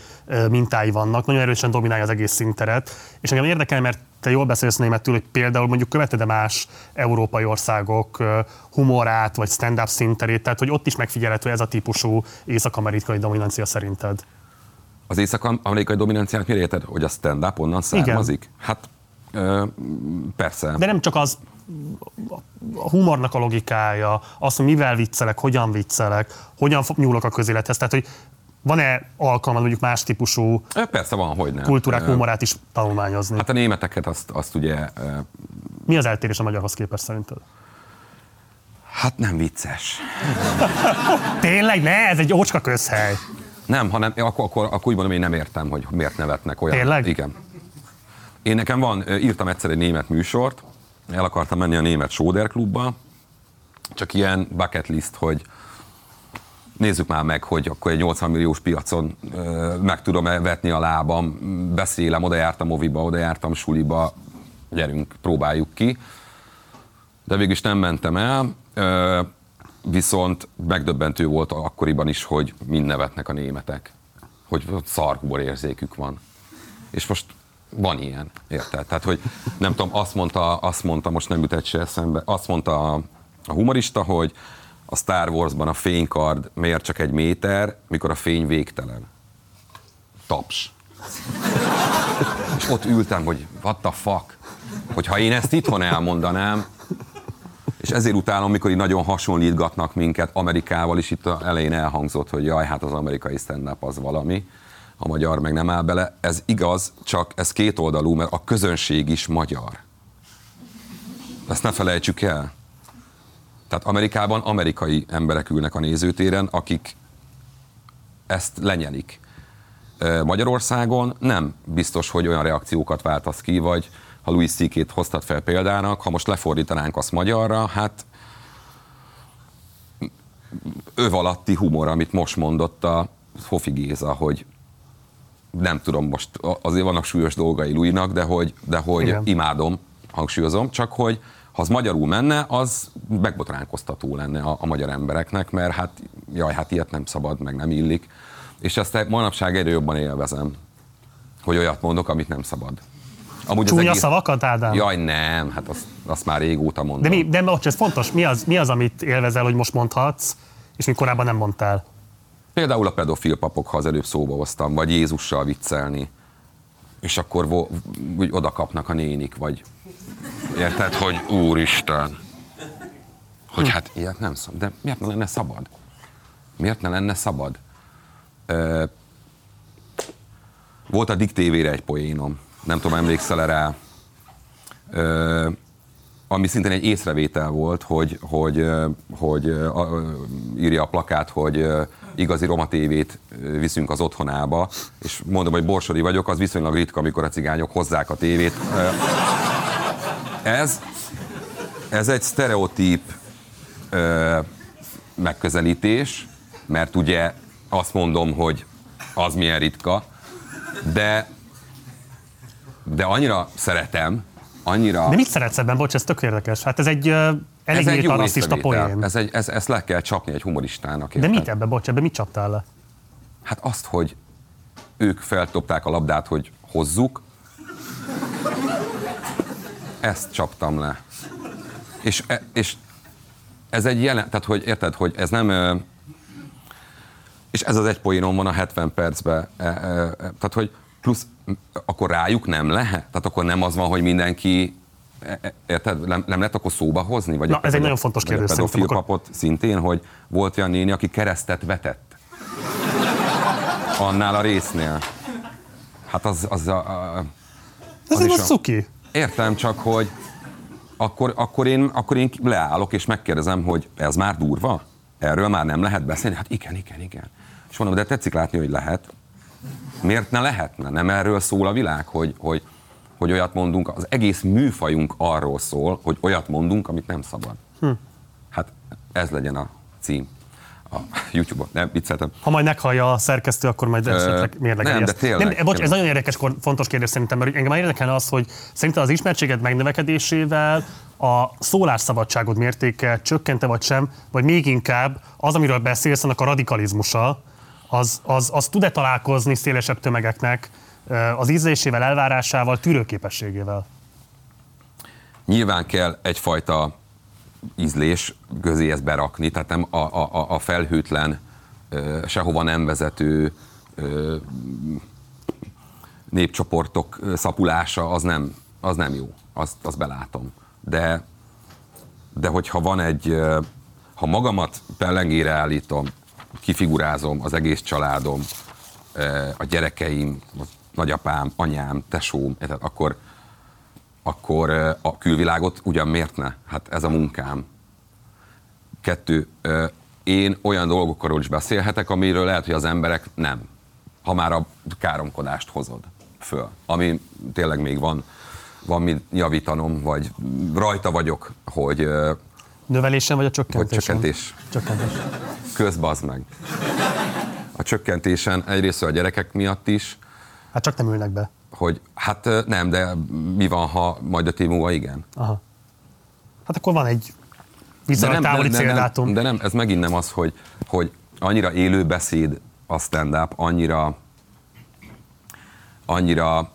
mintái vannak, nagyon erősen dominálja az egész szinteret. És engem érdekel, mert te jól beszélsz németül, hogy például mondjuk követed más európai országok humorát, vagy stand-up szinterét, tehát hogy ott is megfigyelhető ez a típusú észak-amerikai dominancia szerinted. Az észak-amerikai dominanciának mire érted? Hogy a stand-up onnan származik? Hát ö, persze. De nem csak az a humornak a logikája, az, hogy mivel viccelek, hogyan viccelek, hogyan nyúlok a közélethez. Tehát, hogy van-e alkalma mondjuk más típusú Persze van, hogy nem. kultúrák humorát is tanulmányozni? Hát a németeket azt, azt ugye, Mi az eltérés a magyarhoz képest szerinted? hát nem vicces. Tényleg? Ne, ez egy ócska közhely. Nem, hanem akkor, akkor, akkor úgy mondom, én nem értem, hogy miért nevetnek olyan. Tényleg? Igen. Én nekem van, írtam egyszer egy német műsort, el akartam menni a német Soder klubba, csak ilyen bucket list, hogy nézzük már meg, hogy akkor egy 80 milliós piacon ö, meg tudom-e vetni a lábam, beszélem, oda jártam oviba, oda jártam suliba, gyerünk, próbáljuk ki. De végül is nem mentem el, ö, viszont megdöbbentő volt akkoriban is, hogy mind nevetnek a németek, hogy szarhumor érzékük van. És most van ilyen, érted? Tehát, hogy nem tudom, azt mondta, azt mondta most nem jut egy se eszembe, azt mondta a, a humorista, hogy a Star Warsban a fénykard miért csak egy méter, mikor a fény végtelen. Taps. És ott ültem, hogy what the fuck? Hogy ha én ezt itthon elmondanám, és ezért utálom, mikor így nagyon hasonlítgatnak minket Amerikával is, itt a elején elhangzott, hogy jaj, hát az amerikai stand az valami, a magyar meg nem áll bele. Ez igaz, csak ez kétoldalú, mert a közönség is magyar. Ezt ne felejtsük el. Tehát Amerikában amerikai emberek ülnek a nézőtéren, akik ezt lenyelik. Magyarországon nem biztos, hogy olyan reakciókat váltasz ki, vagy ha Louis C.K.-t fel példának, ha most lefordítanánk azt magyarra, hát öv alatti humor, amit most mondott a Fofi Géza, hogy nem tudom, most azért vannak súlyos dolgai Louisnak, de hogy, de hogy Igen. imádom, hangsúlyozom, csak hogy ha az magyarul menne, az megbotránkoztató lenne a, a magyar embereknek, mert hát jaj, hát ilyet nem szabad, meg nem illik. És ezt manapság egyre jobban élvezem, hogy olyat mondok, amit nem szabad. Amúgy Csúnya szavakat, Ádám? Jaj, nem, hát azt, azt már régóta mondom. De, mi, de bocs, ez fontos. Mi az, mi az, amit élvezel, hogy most mondhatsz, és mi korábban nem mondtál? Például a pedofil papok, ha az előbb szóba hoztam, vagy Jézussal viccelni, és akkor vo, úgy oda kapnak a nénik, vagy érted, hogy úristen, hogy hát ilyet nem szabad. De miért ne lenne szabad? Miért ne lenne szabad? Ö, volt a Dick TV-re egy poénom, nem tudom, emlékszel rá, Ö, ami szintén egy észrevétel volt, hogy, hogy, hogy a, írja a plakát, hogy igazi roma tévét viszünk az otthonába, és mondom, hogy borsodi vagyok, az viszonylag ritka, amikor a cigányok hozzák a tévét. Ez, ez egy sztereotíp megközelítés, mert ugye azt mondom, hogy az milyen ritka, de, de annyira szeretem, annyira... De mit szeretsz ebben? Bocs, ez tök érdekes. Hát ez egy uh, elég ez egy rasszista poén. Ez egy, ez, ezt le kell csapni egy humoristának. De érted? mit ebben, bocs, ebben mit csaptál le? Hát azt, hogy ők feltopták a labdát, hogy hozzuk, ezt csaptam le. És, e- és ez egy jelen, tehát hogy érted, hogy ez nem... És ez az egy poénom van a 70 percben. e- e- Tehát, hogy plusz akkor rájuk nem lehet? Tehát akkor nem az van, hogy mindenki e- e- Érted? Nem, nem lehet akkor szóba hozni? Vagy Na, a ez egy nagyon fontos a kérdés szerintem, pedofil akkor- papot szintén, hogy volt olyan néni, aki keresztet vetett. Annál a résznél. Hát az, az a, a Ez Az a a- cuki. Értem, csak hogy akkor, akkor, én, akkor én leállok és megkérdezem, hogy ez már durva? Erről már nem lehet beszélni? Hát igen, igen, igen. És mondom, de tetszik látni, hogy lehet. Miért ne lehetne? Nem erről szól a világ, hogy, hogy, hogy olyat mondunk, az egész műfajunk arról szól, hogy olyat mondunk, amit nem szabad. Hm. Hát ez legyen a cím a YouTube-on. Nem, vicceltem. Ha majd meghallja a szerkesztő, akkor majd esetleg mérlegeli nem, de ezt. tényleg, nem, bocs, ez tényleg. nagyon érdekes, fontos kérdés szerintem, mert engem már érdekelne az, hogy szerinted az ismertséged megnövekedésével a szólásszabadságod mértéke csökkente vagy sem, vagy még inkább az, amiről beszélsz, annak a radikalizmusa, az, az, az tud-e találkozni szélesebb tömegeknek az ízlésével, elvárásával, tűrőképességével? Nyilván kell egyfajta ízlés közé ezt berakni, tehát nem a, a, a felhőtlen, sehova nem vezető népcsoportok szapulása az nem, az nem jó, azt, azt belátom. De, de hogyha van egy, ha magamat pellengére állítom, kifigurázom az egész családom, a gyerekeim, a nagyapám, anyám, tesóm, akkor, akkor a külvilágot ugyan miért ne? Hát ez a munkám. Kettő, én olyan dolgokról is beszélhetek, amiről lehet, hogy az emberek nem. Ha már a káromkodást hozod föl, ami tényleg még van, van mit javítanom, vagy rajta vagyok, hogy, Növelésen vagy a csökkentésen? csökkentés Csökkentés. közbazd meg. A csökkentésen egyrészt a gyerekek miatt is, Hát csak nem ülnek be. hogy hát nem, de mi van, ha majd öt év múlva igen? Aha. Hát akkor van egy viszonylag távoli de, céldátum. nem, de nem, ez megint nem az, hogy, hogy annyira élő beszéd a stand-up, annyira, annyira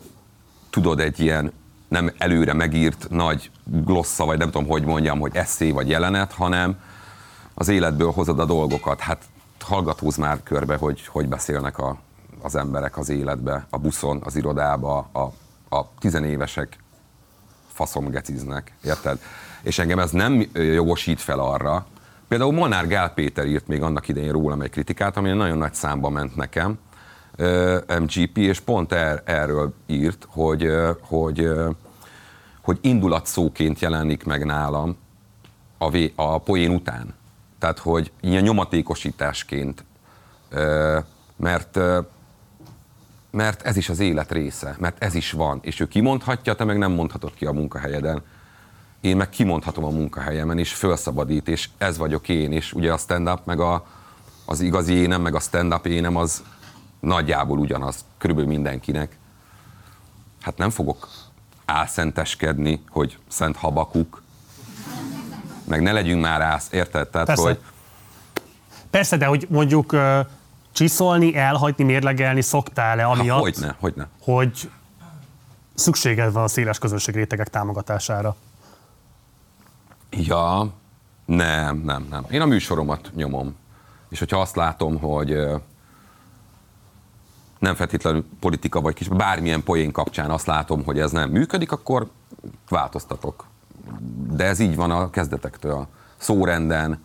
tudod egy ilyen nem előre megírt nagy glossza, vagy nem tudom, hogy mondjam, hogy eszé vagy jelenet, hanem az életből hozod a dolgokat. Hát hallgatóz már körbe, hogy hogy beszélnek a, az emberek az életbe, a buszon, az irodába, a, a tizenévesek faszomgeciznek, érted? És engem ez nem jogosít fel arra. Például Molnár Gál Péter írt még annak idején rólam egy kritikát, ami nagyon nagy számba ment nekem, MGP, és pont er, erről írt, hogy, hogy, hogy indulatszóként jelenik meg nálam a, vé, a poén után. Tehát, hogy ilyen nyomatékosításként, mert mert ez is az élet része, mert ez is van, és ő kimondhatja, te meg nem mondhatod ki a munkahelyeden. Én meg kimondhatom a munkahelyemen, és felszabadít, és ez vagyok én, és ugye a stand-up, meg a, az igazi énem, meg a stand-up énem az nagyjából ugyanaz, körülbelül mindenkinek. Hát nem fogok álszenteskedni, hogy Szent Habakuk, meg ne legyünk már ász, érted? Tehát, Persze. hogy Persze, de hogy mondjuk csiszolni, elhagyni, mérlegelni szoktál-e amiatt, hát, hogyne, hogyne. hogy szükséged van a széles közönség rétegek támogatására? Ja, nem, nem, nem. Én a műsoromat nyomom. És hogyha azt látom, hogy nem feltétlenül politika vagy kis, bármilyen poén kapcsán azt látom, hogy ez nem működik, akkor változtatok. De ez így van a kezdetektől. Szórenden,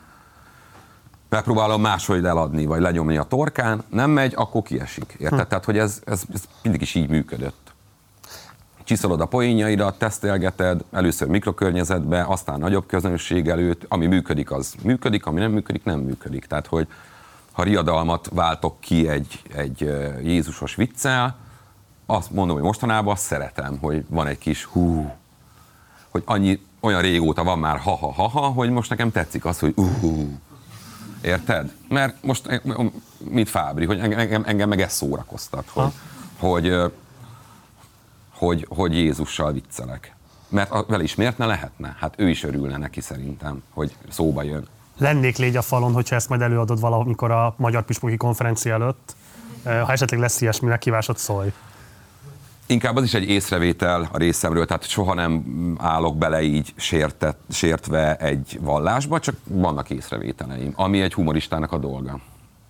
megpróbálom máshogy eladni, vagy lenyomni a torkán, nem megy, akkor kiesik. Érted? Hm. Tehát, hogy ez, ez, ez mindig is így működött. Csiszolod a poénjaidat, tesztelgeted, először mikrokörnyezetbe, aztán nagyobb közönség előtt, ami működik, az működik, ami nem működik, nem működik. Tehát, hogy ha riadalmat váltok ki egy, egy Jézusos viccel, azt mondom, hogy mostanában azt szeretem, hogy van egy kis hú, hogy annyi, olyan régóta van már ha-ha-ha-ha, hogy most nekem tetszik az, hogy uh, Érted? Mert most, eh, mint Fábri, hogy engem, engem meg ez szórakoztat, hogy, hogy, hogy, hogy Jézussal viccelek. Mert vele is miért ne lehetne? Hát ő is örülne neki szerintem, hogy szóba jön. Lennék légy a falon, hogyha ezt majd előadod valamikor a Magyar Püspöki konferencia előtt. Uh, Ha esetleg lesz ilyesmi meghívásod, szólj. Inkább az is egy észrevétel a részemről, tehát soha nem állok bele így sértett, sértve egy vallásba, csak vannak észrevételeim, ami egy humoristának a dolga.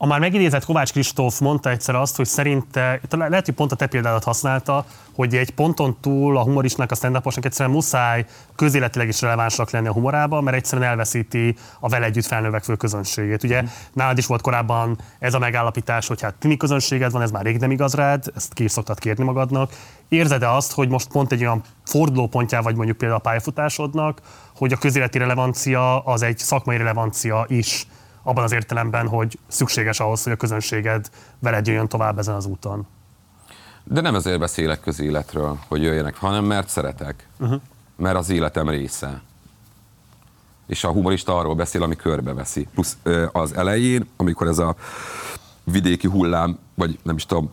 A már megidézett Kovács Kristóf mondta egyszer azt, hogy szerinte, lehet, hogy pont a te példádat használta, hogy egy ponton túl a humoristnak, a stand egyszerűen muszáj közéletileg is relevánsnak lenni a humorába, mert egyszerűen elveszíti a vele együtt felnövekvő közönségét. Ugye nálad is volt korábban ez a megállapítás, hogy hát tini közönséged van, ez már rég nem igaz rád, ezt ki is szoktad kérni magadnak. Érzed-e azt, hogy most pont egy olyan fordulópontjá vagy mondjuk például a pályafutásodnak, hogy a közéleti relevancia az egy szakmai relevancia is, abban az értelemben, hogy szükséges ahhoz, hogy a közönséged veled jöjjön tovább ezen az úton. De nem ezért beszélek közéletről, hogy jöjjenek, hanem mert szeretek. Uh-huh. Mert az életem része. És a humorista arról beszél, ami körbeveszi. Plusz az elején, amikor ez a vidéki hullám, vagy nem is tudom,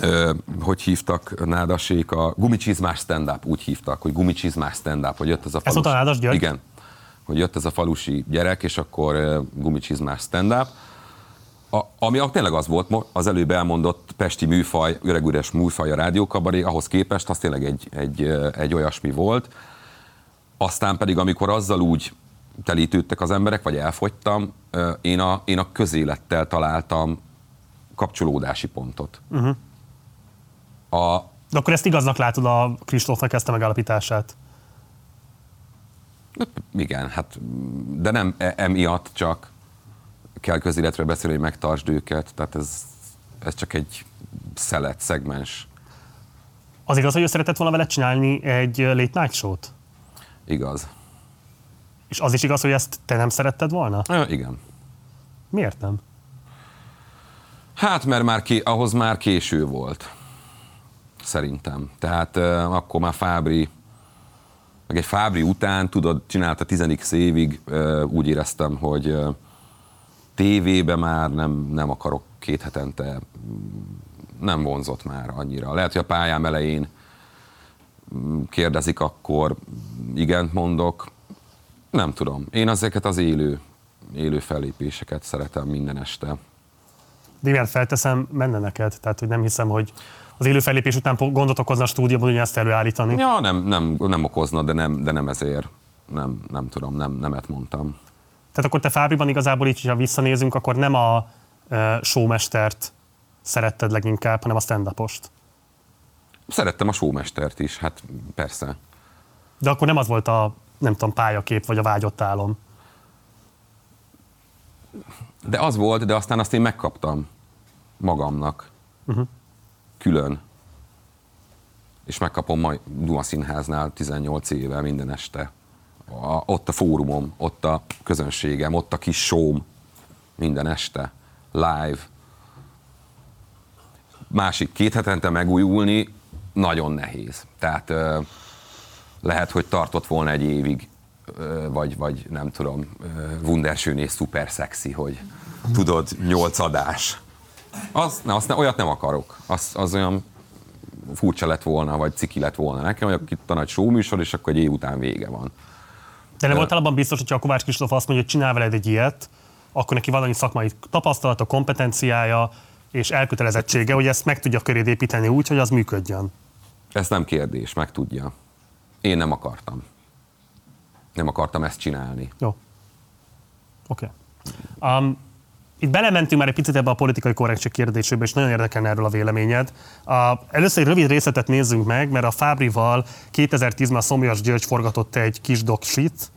ö, hogy hívtak nádasék, a gumicsizmás stand-up, úgy hívtak, hogy gumicsizmás stand-up, hogy jött ez a Ez volt a Nádas György? Igen. Hogy jött ez a falusi gyerek, és akkor ö, gumicsizmás stand-up. A, ami tényleg az volt, az előbb elmondott pesti műfaj, öregüres műfaj a rádiókabaré, ahhoz képest az tényleg egy, egy, ö, egy olyasmi volt. Aztán pedig, amikor azzal úgy telítődtek az emberek, vagy elfogytam, ö, én a, én a közélettel találtam kapcsolódási pontot. Uh-huh. A, De akkor ezt igaznak látod a Kristófnak ezt a megállapítását? Igen, hát, de nem e- emiatt csak kell közéletről beszélni, hogy megtartsd őket, tehát ez, ez csak egy szelet, szegmens. Az igaz, hogy ő szeretett volna vele csinálni egy late night show-t? Igaz. És az is igaz, hogy ezt te nem szeretted volna? Ja, igen. Miért nem? Hát, mert már ké, ahhoz már késő volt. Szerintem. Tehát uh, akkor már Fábri, meg egy Fábri után, tudod, csinálta 10 évig, uh, úgy éreztem, hogy tévébe már nem, nem akarok két hetente, mm, nem vonzott már annyira. Lehet, hogy a pályám elején mm, kérdezik, akkor igent mondok. Nem tudom. Én ezeket az élő, élő fellépéseket szeretem minden este. Miért felteszem, menne neked. Tehát, hogy nem hiszem, hogy az élő fellépés után gondot okozna a stúdióban, hogy ezt előállítani. Ja, nem, nem, nem okozna, de nem, de nem ezért. Nem, nem tudom, nem, nemet mondtam. Tehát akkor te Fábriban igazából így, ha visszanézünk, akkor nem a uh, showmestert szeretted leginkább, hanem a stand -upost. Szerettem a showmestert is, hát persze. De akkor nem az volt a, nem tudom, pályakép, vagy a vágyott álom. De az volt, de aztán azt én megkaptam magamnak. Uh-huh. Külön. És megkapom majd Duma Színháznál 18 éve minden este. A, ott a fórumom, ott a közönségem, ott a kis show minden este. Live. Másik, két hetente megújulni nagyon nehéz. Tehát ö, lehet, hogy tartott volna egy évig, ö, vagy, vagy nem tudom, Wunderschön és szuper szexi, hogy tudod, nyolc adás. Az, ne, azt ne, olyat nem akarok. Az, az olyan furcsa lett volna, vagy ciki lett volna nekem, hogy itt a nagy show műsor, és akkor egy év után vége van. De nem voltál abban biztos, hogyha a Kovács Kristóf azt mondja, hogy csinál veled egy ilyet, akkor neki van annyi szakmai tapasztalata, kompetenciája és elkötelezettsége, hogy ezt meg tudja köréd építeni úgy, hogy az működjön. Ez nem kérdés, meg tudja. Én nem akartam. Nem akartam ezt csinálni. Jó. Oké. Okay. Um, itt belementünk már egy picit ebbe a politikai korrektség kérdésébe, és nagyon érdekelne erről a véleményed. Uh, először egy rövid részletet nézzünk meg, mert a Fábrival 2010-ben a Szomjas György forgatott egy kis doksit,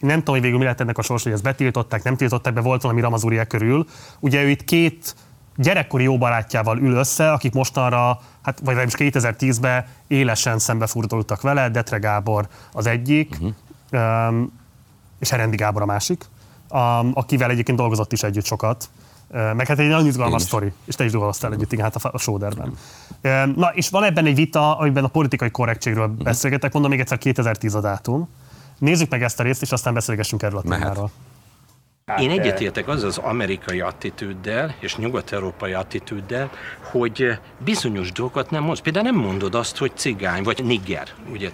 nem tudom, hogy végül mi lett ennek a sors, hogy ezt betiltották, nem tiltották be, volt valami ramazúria körül. Ugye ő itt két gyerekkori jó barátjával ül össze, akik mostanra, hát vagy legalábbis 2010-ben élesen szembefordultak vele, Detre Gábor az egyik, uh-huh. um, és Herendi Gábor a másik, um, akivel egyébként dolgozott is együtt sokat. Meg hát egy nagyon izgalmas sztori, és te is dolgoztál együtt, igen, hát a, a Sóderben. Um, na, és van ebben egy vita, amiben a politikai korrektségről beszélgetek, mondom még egyszer 2010 a dátum. Nézzük meg ezt a részt, és aztán beszélgessünk erről a Mehet. Témáról. Én egyetértek az az amerikai attitűddel és nyugat-európai attitűddel, hogy bizonyos dolgokat nem mondsz. Például nem mondod azt, hogy cigány, vagy nigger, ugye?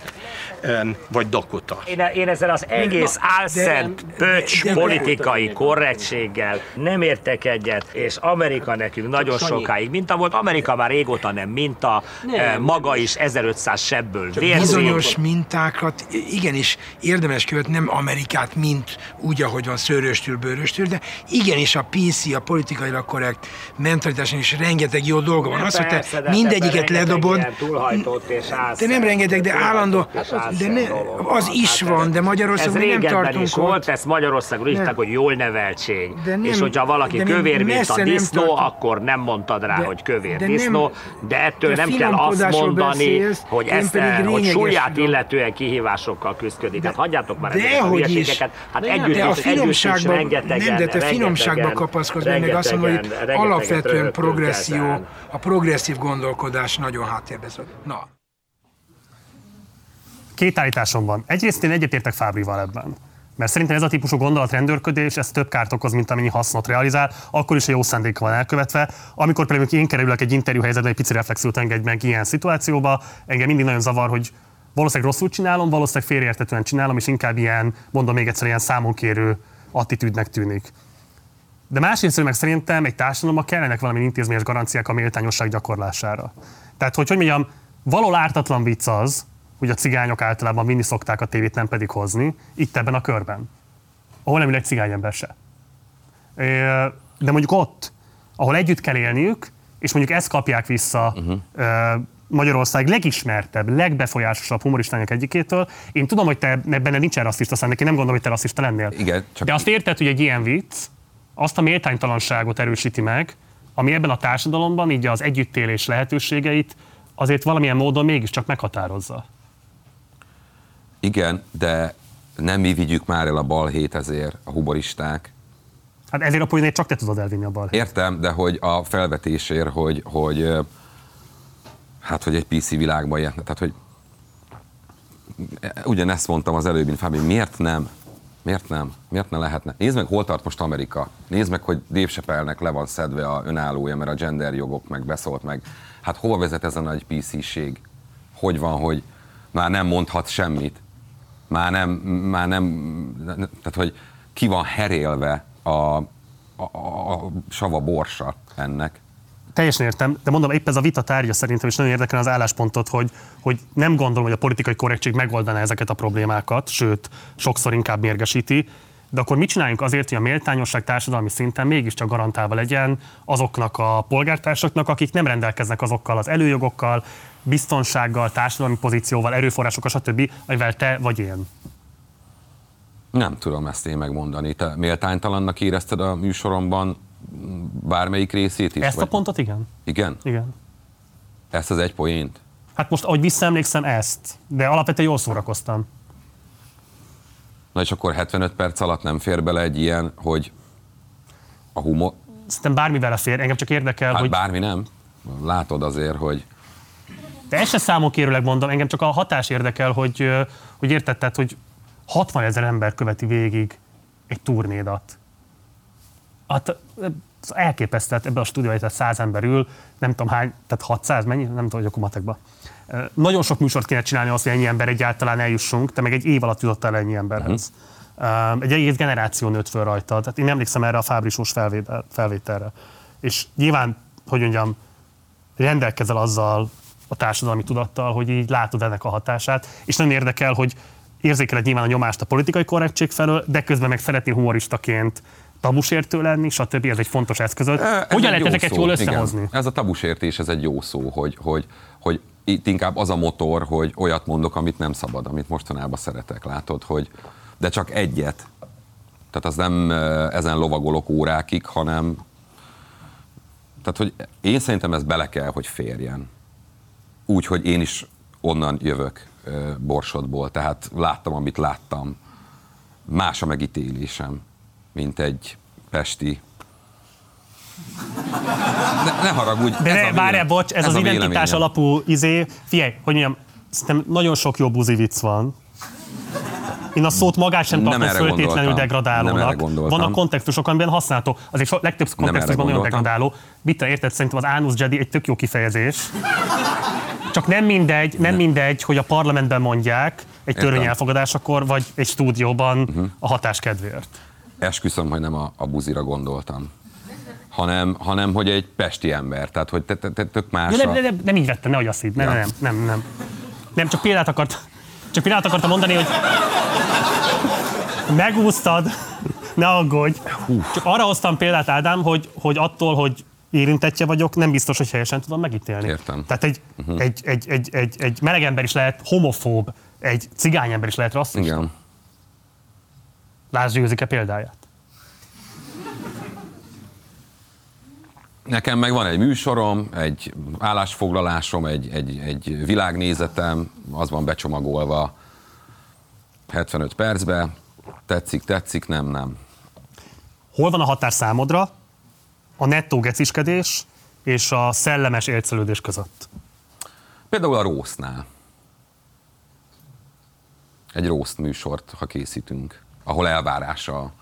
Vagy dakota. Én, én ezzel az egész álszent pöcs de- politikai korrektséggel nem értek egyet, és Amerika nekünk nagyon Sanyi. sokáig minta volt. Amerika már régóta nem minta, eh, maga is 1500 sebből vérzik. Bizonyos mintákat igenis érdemes követni, nem Amerikát, mint úgy, ahogy van szőröstül, bőröstül, de igenis a PC, a politikailag korrekt mentalitáson is rengeteg jó dolga van. Az, hogy te de mindegyiket ledobod, de álszent- nem rengeteg, de állandó, de ne, az is Hát van, de Magyarországon nem tartunk is volt, ezt Magyarországon is hogy jól neveltség. De nem- és hogyha valaki kövér, mint a disznó, tartunk. akkor nem mondtad rá, De- hogy kövér de disznó, de ettől de nem kell azt mondani, beszélsz, hogy, ezt, eh, hogy súlyát illetően kihívásokkal küzdik. Hát hagyjátok már ezeket a hülyeségeket. Hát együtt te is, együtt is rengetegen, nem, de te finomságba kapaszkodsz, meg meg azt mondom, hogy alapvetően progresszió, ezen. a progresszív gondolkodás nagyon háttérbe szól. Na, Két állításom van. Egyrészt én egyetértek Fábrival ebben. Mert szerintem ez a típusú gondolatrendőrködés, ez több kárt okoz, mint amennyi hasznot realizál, akkor is a jó szándék van elkövetve. Amikor például én kerülök egy interjú helyzetbe, egy pici reflexiót engedj meg ilyen szituációba, engem mindig nagyon zavar, hogy valószínűleg rosszul csinálom, valószínűleg félreértetően csinálom, és inkább ilyen, mondom még egyszer, ilyen számonkérő attitűdnek tűnik. De másrészt meg szerintem egy társadalomban kellenek valami intézményes garanciák a méltányosság gyakorlására. Tehát, hogy hogy mondjam, való ártatlan vicc az, hogy a cigányok általában vinni szokták a tévét, nem pedig hozni, itt ebben a körben. Ahol nem ül egy cigányember se. Ö, De mondjuk ott, ahol együtt kell élniük, és mondjuk ezt kapják vissza uh-huh. Magyarország legismertebb, legbefolyásosabb humoristának egyikétől. Én tudom, hogy te benne nincsen rasszista szándék, én nem gondolom, hogy te rasszista lennél. Igen, csak De azt érted, hogy egy ilyen vicc azt a méltánytalanságot erősíti meg, ami ebben a társadalomban így az együttélés lehetőségeit azért valamilyen módon mégiscsak meghatározza. igen, de nem mi vigyük már el a balhét ezért, a humoristák. Hát ezért a poénét csak te tudod elvinni a bal. Értem, de hogy a felvetésért, hogy, hogy hát, hogy egy PC világban ilyen, tehát, hogy ugyanezt mondtam az előbb, mint Fábi, miért nem? Miért nem? Miért ne lehetne? Nézd meg, hol tart most Amerika. Nézd meg, hogy Dave Chappelle-nek le van szedve a önállója, mert a gender jogok meg beszólt meg. Hát hova vezet ez a nagy PC-ség? Hogy van, hogy már nem mondhat semmit? Már nem, már nem, tehát hogy ki van herélve a, a, a, a sava borsa ennek. Teljesen értem, de mondom, épp ez a vita tárgya szerintem, és nagyon érdekel az álláspontot, hogy, hogy nem gondolom, hogy a politikai korrektség megoldaná ezeket a problémákat, sőt, sokszor inkább mérgesíti, de akkor mit csináljunk azért, hogy a méltányosság társadalmi szinten mégiscsak garantálva legyen azoknak a polgártársaknak, akik nem rendelkeznek azokkal az előjogokkal, biztonsággal, társadalmi pozícióval, erőforrásokkal, stb., amivel te vagy én. Nem tudom ezt én megmondani. Te méltánytalannak érezted a műsoromban bármelyik részét is? Ezt a vagy- pontot igen. Igen? Igen. Ezt az egy poént? Hát most, ahogy visszaemlékszem, ezt. De alapvetően jól szórakoztam. Na és akkor 75 perc alatt nem fér bele egy ilyen, hogy a humor... Szerintem bármi belefér, engem csak érdekel, Hát hogy bármi nem. Látod azért, hogy De ezt se számokérőleg mondom, engem csak a hatás érdekel, hogy, hogy érted, tehát, hogy 60 ezer ember követi végig egy turnédat. Hát az elképesztő, hát ebben a stúdióban tehát 100 ember ül, nem tudom hány, tehát 600, mennyi? Nem tudom, hogy akkor matekba. Nagyon sok műsort kéne csinálni azt, hogy ennyi ember egyáltalán eljussunk, te meg egy év alatt jutottál ennyi emberhez. Uh-huh. Egy egész generáció nőtt föl rajta. Tehát én emlékszem erre a fábrisós felvétel, felvételre. És nyilván, hogy mondjam, rendelkezel azzal a társadalmi tudattal, hogy így látod ennek a hatását, és nagyon érdekel, hogy érzékeled nyilván a nyomást a politikai korrektség felől, de közben meg szeretnél humoristaként tabusértő lenni, stb. Ez egy fontos eszközöd. Ez Hogyan lehet ezeket jól igen. összehozni? Ez a tabusértés, ez egy jó szó, hogy, hogy, hogy itt inkább az a motor, hogy olyat mondok, amit nem szabad, amit mostanában szeretek, látod, hogy de csak egyet. Tehát az nem ezen lovagolok órákig, hanem tehát, hogy én szerintem ez bele kell, hogy férjen. Úgy, hogy én is onnan jövök Borsodból, tehát láttam, amit láttam. Más a megítélésem, mint egy pesti ne, ne haragudj. De ez ne, véle- bocs, ez, ez az identitás véleményem. alapú izé. Figyelj, hogy mondjam, szerintem nagyon sok jó buzi vicc van. Én a szót magát sem Nem tartom föltétlenül. Nem degradálónak. Vannak kontextusok, amiben használható. Azért so, legtöbb kontextusban nagyon degradáló. Te érted? Szerintem az Anus Jedi egy tök jó kifejezés. Csak nem mindegy, nem mindegy, hogy a parlamentben mondják egy törvény elfogadásakor, vagy egy stúdióban a hatás kedvéért. Esküszöm, hogy nem a, a buzira gondoltam. Hanem, hanem, hogy egy pesti ember. Tehát, hogy te, te, te tök más Ja, a... nem, nem, nem, így vettem, nehogy azt hidd. Nem, Ja. nem, nem, nem. Nem, csak példát akart, csak példát akartam mondani, hogy megúsztad, ne aggódj. Csak arra hoztam példát, Ádám, hogy, hogy attól, hogy érintettje vagyok, nem biztos, hogy helyesen tudom megítélni. Értem. Tehát egy, uh-huh. egy, egy, egy, egy, egy meleg ember is lehet homofób, egy cigány ember is lehet rasszista. Igen. Lásd Győzike példáját. Nekem meg van egy műsorom, egy állásfoglalásom, egy, egy, egy világnézetem, az van becsomagolva 75 percbe. Tetszik, tetszik, nem, nem. Hol van a határ számodra a nettó geciskedés és a szellemes élcelődés között? Például a rósznál. Egy rószt műsort, ha készítünk. Ahol elvárás a,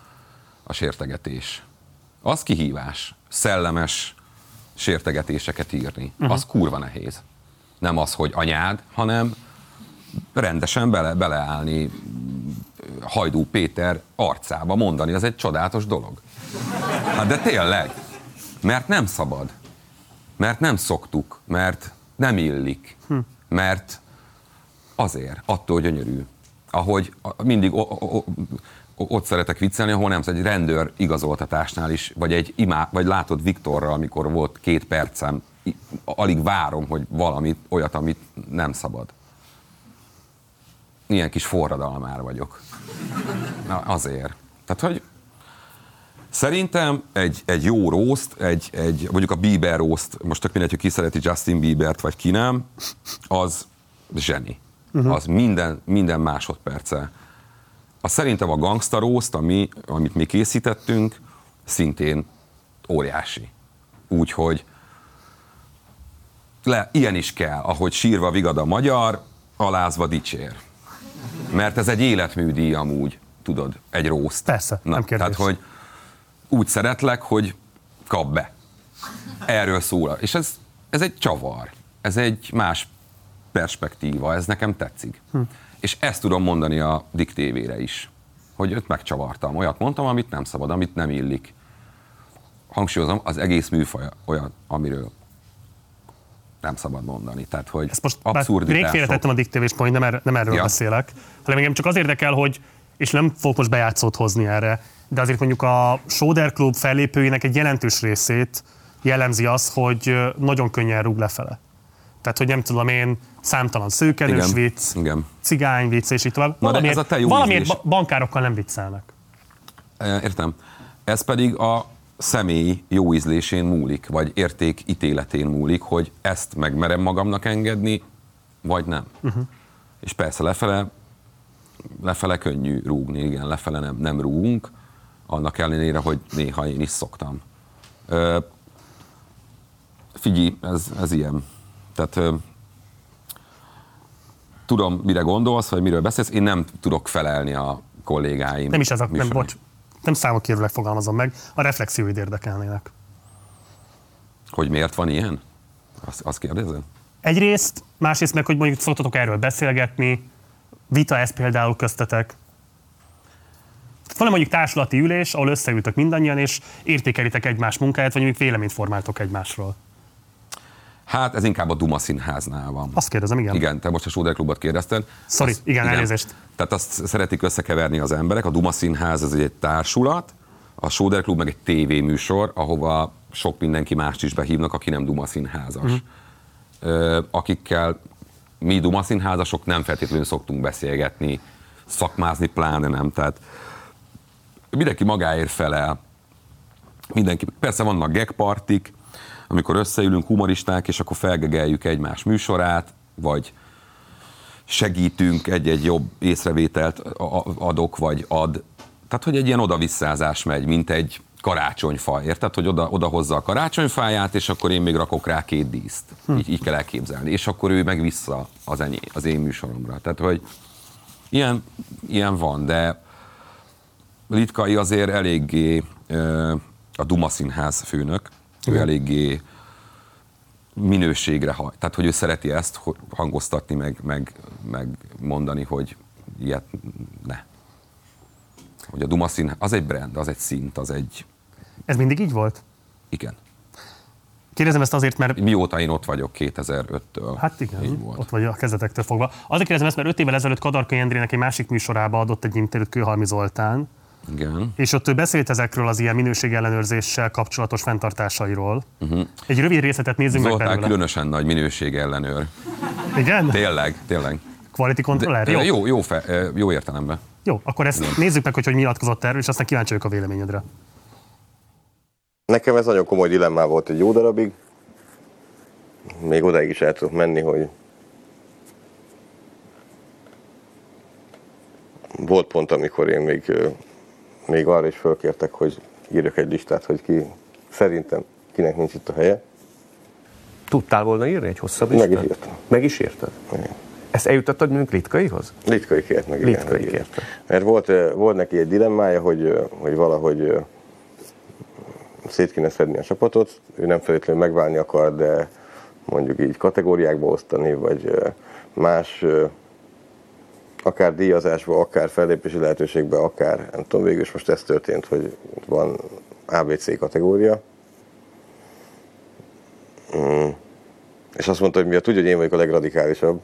a sértegetés. Az kihívás. Szellemes sértegetéseket írni. Uh-huh. Az kurva nehéz. Nem az, hogy anyád, hanem rendesen bele, beleállni Hajdú Péter arcába mondani, az egy csodálatos dolog. Hát de tényleg, mert nem szabad, mert nem szoktuk, mert nem illik, hm. mert azért, attól gyönyörű. Ahogy mindig ott szeretek viccelni, ahol nem, egy rendőr igazoltatásnál is, vagy egy imá, vagy látod Viktorral, amikor volt két percem, alig várom, hogy valamit, olyat, amit nem szabad. Ilyen kis forradalmár vagyok. Na, azért. Tehát, hogy Szerintem egy, egy jó roast, egy, egy, mondjuk a Bieber roast, most tök mindegy, hogy ki szereti Justin Biebert, vagy ki nem, az zseni. Uh-huh. Az minden, minden másodperce. A szerintem a Gangsta roast, ami, amit mi készítettünk, szintén óriási. Úgyhogy le, ilyen is kell, ahogy sírva vigad a magyar, alázva dicsér. Mert ez egy életműdíj amúgy, tudod, egy roast. Persze, Na, nem kérdés. Tehát, hogy úgy szeretlek, hogy kap be. Erről szól. És ez, ez egy csavar. Ez egy más perspektíva. Ez nekem tetszik. Hm. És ezt tudom mondani a Dick TV-re is. Hogy őt megcsavartam. Olyat mondtam, amit nem szabad, amit nem illik. Hangsúlyozom, az egész műfaj olyan, amiről nem szabad mondani. Tehát, hogy Ezt most rég félretettem a diktévés point, nem, er, nem erről ja. beszélek, hanem engem csak az érdekel, hogy, és nem fogok most bejátszót hozni erre, de azért mondjuk a Soder Club fellépőinek egy jelentős részét jellemzi az, hogy nagyon könnyen rúg lefele. Tehát, hogy nem tudom én, számtalan szőkenős Igen. vicc, Igen. cigány vicc, és így tovább. Na de ez a te jó valamiért ízlés. ba- bankárokkal nem viccelnek. E, Értem. Ez pedig a személy jó ízlésén múlik, vagy érték ítéletén múlik, hogy ezt megmerem magamnak engedni, vagy nem. Uh-huh. És persze lefele, lefele könnyű rúgni, igen, lefele nem, nem rúgunk, annak ellenére, hogy néha én is szoktam. Ö, figyelj, ez, ez ilyen. Tehát tudom, mire gondolsz, vagy miről beszélsz, én nem tudok felelni a kollégáim. Nem is ez a, nem, bocs, nem számokkérőleg fogalmazom meg, a reflexióid érdekelnének. Hogy miért van ilyen? Azt, azt kérdezed? Egyrészt, másrészt meg, hogy mondjuk szoktatok erről beszélgetni, vita ez például köztetek. Van mondjuk társulati ülés, ahol összeültök mindannyian, és értékelitek egymás munkáját, vagy mondjuk véleményt formáltok egymásról. Hát ez inkább a Duma színháznál van. Azt kérdezem, igen. Igen, te most a Sóder Klubot kérdezted. Sorry, Azt- igen, elnézést. Tehát azt szeretik összekeverni az emberek. A Duma Színház ez egy társulat, a Sóder Klub meg egy tévéműsor, ahova sok mindenki mást is behívnak, aki nem Duma Színházas. Mhm. Ö, akikkel mi Duma Színházasok nem feltétlenül szoktunk beszélgetni, szakmázni pláne nem. Tehát mindenki magáért felel. Mindenki, persze vannak gegpartik, amikor összeülünk humoristák, és akkor felgegeljük egymás műsorát, vagy segítünk, egy-egy jobb észrevételt adok, vagy ad. Tehát, hogy egy ilyen oda-visszázás megy, mint egy karácsonyfa, érted? Hogy oda, oda hozza a karácsonyfáját, és akkor én még rakok rá két díszt. Hm. Így, így kell elképzelni. És akkor ő meg vissza az, enyé, az én műsoromra. Tehát, hogy ilyen, ilyen van, de Litkai azért eléggé ö, a Duma Színház főnök, ő eléggé minőségre. Tehát, hogy ő szereti ezt hangoztatni, meg, meg, meg mondani, hogy ilyet ne. Hogy a Duma Színház, az egy brand, az egy szint, az egy, Ez mindig így volt? igen. Kérdezem ezt azért, mert Mióta én ott vagyok 2005-től. Hát igen, Így volt. ott vagy a kezdetektől fogva. Azért kérdezem ezt, mert öt évvel ezelőtt Kadarkai Endrének egy másik műsorába adott egy interjút Kőhalmi Zoltán, Igen. és ott ő beszélt ezekről az ilyen minőségellenőrzéssel kapcsolatos fenntartásairól. Uh-huh. Egy rövid részletet nézzünk meg. Zoltán belőle. különösen nagy minőség ellenőr. Igen? Tényleg, tényleg. Quality controller? De, Jó. jó, jó, fe, jó értelemben. Jó, akkor ezt nézzük meg, hogy hogy nyilatkozott erről, és aztán kíváncsi vagyok a véleményedre. Nekem ez nagyon komoly dilemmá volt egy jó darabig. Még odáig is el tudok menni, hogy volt pont, amikor én még, még arra is fölkértek, hogy írjak egy listát, hogy ki szerintem kinek nincs itt a helye. Tudtál volna írni egy hosszabb Meg listát? is írtam. Meg is írtad? Igen. Ezt eljutottad mondjuk Litkaihoz? Litkai kért meg, igen. Litkai kérte. Mert volt, volt neki egy dilemmája, hogy, hogy valahogy szét kéne szedni a csapatot. Ő nem feltétlenül megválni akar, de mondjuk így kategóriákba osztani, vagy más akár díjazásba, akár fellépési lehetőségbe, akár nem tudom, végül is most ez történt, hogy van ABC kategória. Mm. És azt mondta, hogy miatt tudja, hogy én vagyok a legradikálisabb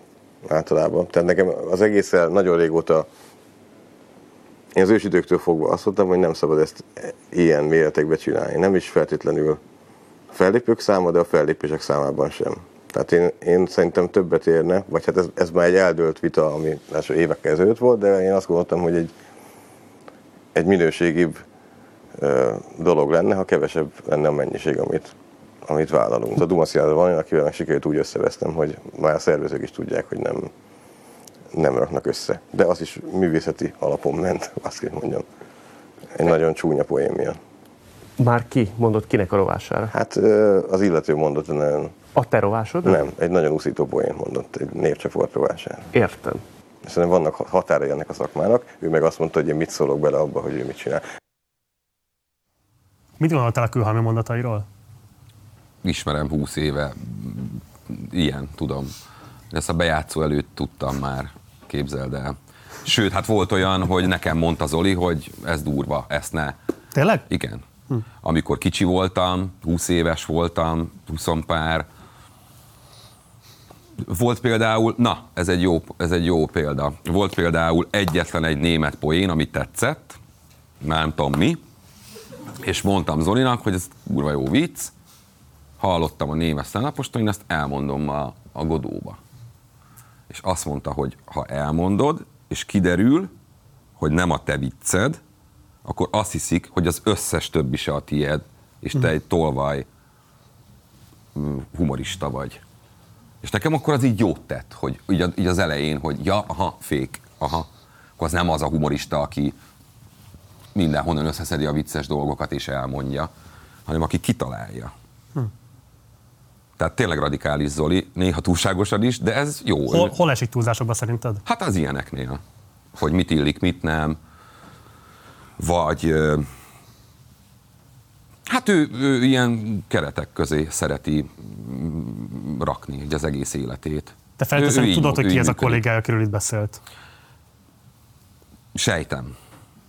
általában. Tehát nekem az egészen nagyon régóta én az ősidőktől fogva azt mondtam, hogy nem szabad ezt ilyen méretekbe csinálni. Nem is feltétlenül a fellépők száma, de a fellépések számában sem. Tehát én, én szerintem többet érne, vagy hát ez, ez már egy eldőlt vita, ami első évekkel ezelőtt volt, de én azt gondoltam, hogy egy, egy minőségibb ö, dolog lenne, ha kevesebb lenne a mennyiség, amit, amit vállalunk. A Duma van akivel meg sikerült úgy összevesztem, hogy már a szervezők is tudják, hogy nem, nem raknak össze. De az is művészeti alapon ment, azt kell mondjam. Egy nagyon csúnya poén miatt. Már ki mondott kinek a rovására? Hát az illető mondott, nagyon, A te rovásod? nem, egy nagyon úszító poén mondott egy névcsoport rovására. Értem. Szerintem vannak határai ennek a szakmának, ő meg azt mondta, hogy én mit szólok bele abba, hogy ő mit csinál. Mit gondoltál a Külhalmi mondatairól? ismerem 20 éve, ilyen, tudom. Ezt a bejátszó előtt tudtam már, képzeld el. Sőt, hát volt olyan, hogy nekem mondta Zoli, hogy ez durva, ezt ne. Tényleg? Igen. Amikor kicsi voltam, 20 éves voltam, 20 pár, volt például, na, ez egy, jó, ez egy jó példa. Volt például egyetlen egy német poén, ami tetszett, már nem tudom mi, és mondtam Zolinak, hogy ez kurva jó vicc, hallottam a német stand én ezt elmondom a, a Godóba. És azt mondta, hogy ha elmondod, és kiderül, hogy nem a te vicced, akkor azt hiszik, hogy az összes többi se a tied, és te egy tolvaj mm, humorista vagy. És nekem akkor az így jót tett, hogy így, így az elején, hogy ja, aha, fék, aha, akkor az nem az a humorista, aki mindenhonnan összeszedi a vicces dolgokat és elmondja, hanem aki kitalálja. Tehát tényleg radikális Zoli, néha túlságosan is, de ez jó. Hol, hol esik túlzásokba szerinted? Hát az ilyeneknél, hogy mit illik, mit nem, vagy hát ő, ő ilyen keretek közé szereti mm, rakni így az egész életét. Te így- tudod, hogy ki ez a kollégája, akiről itt beszélt. Sejtem.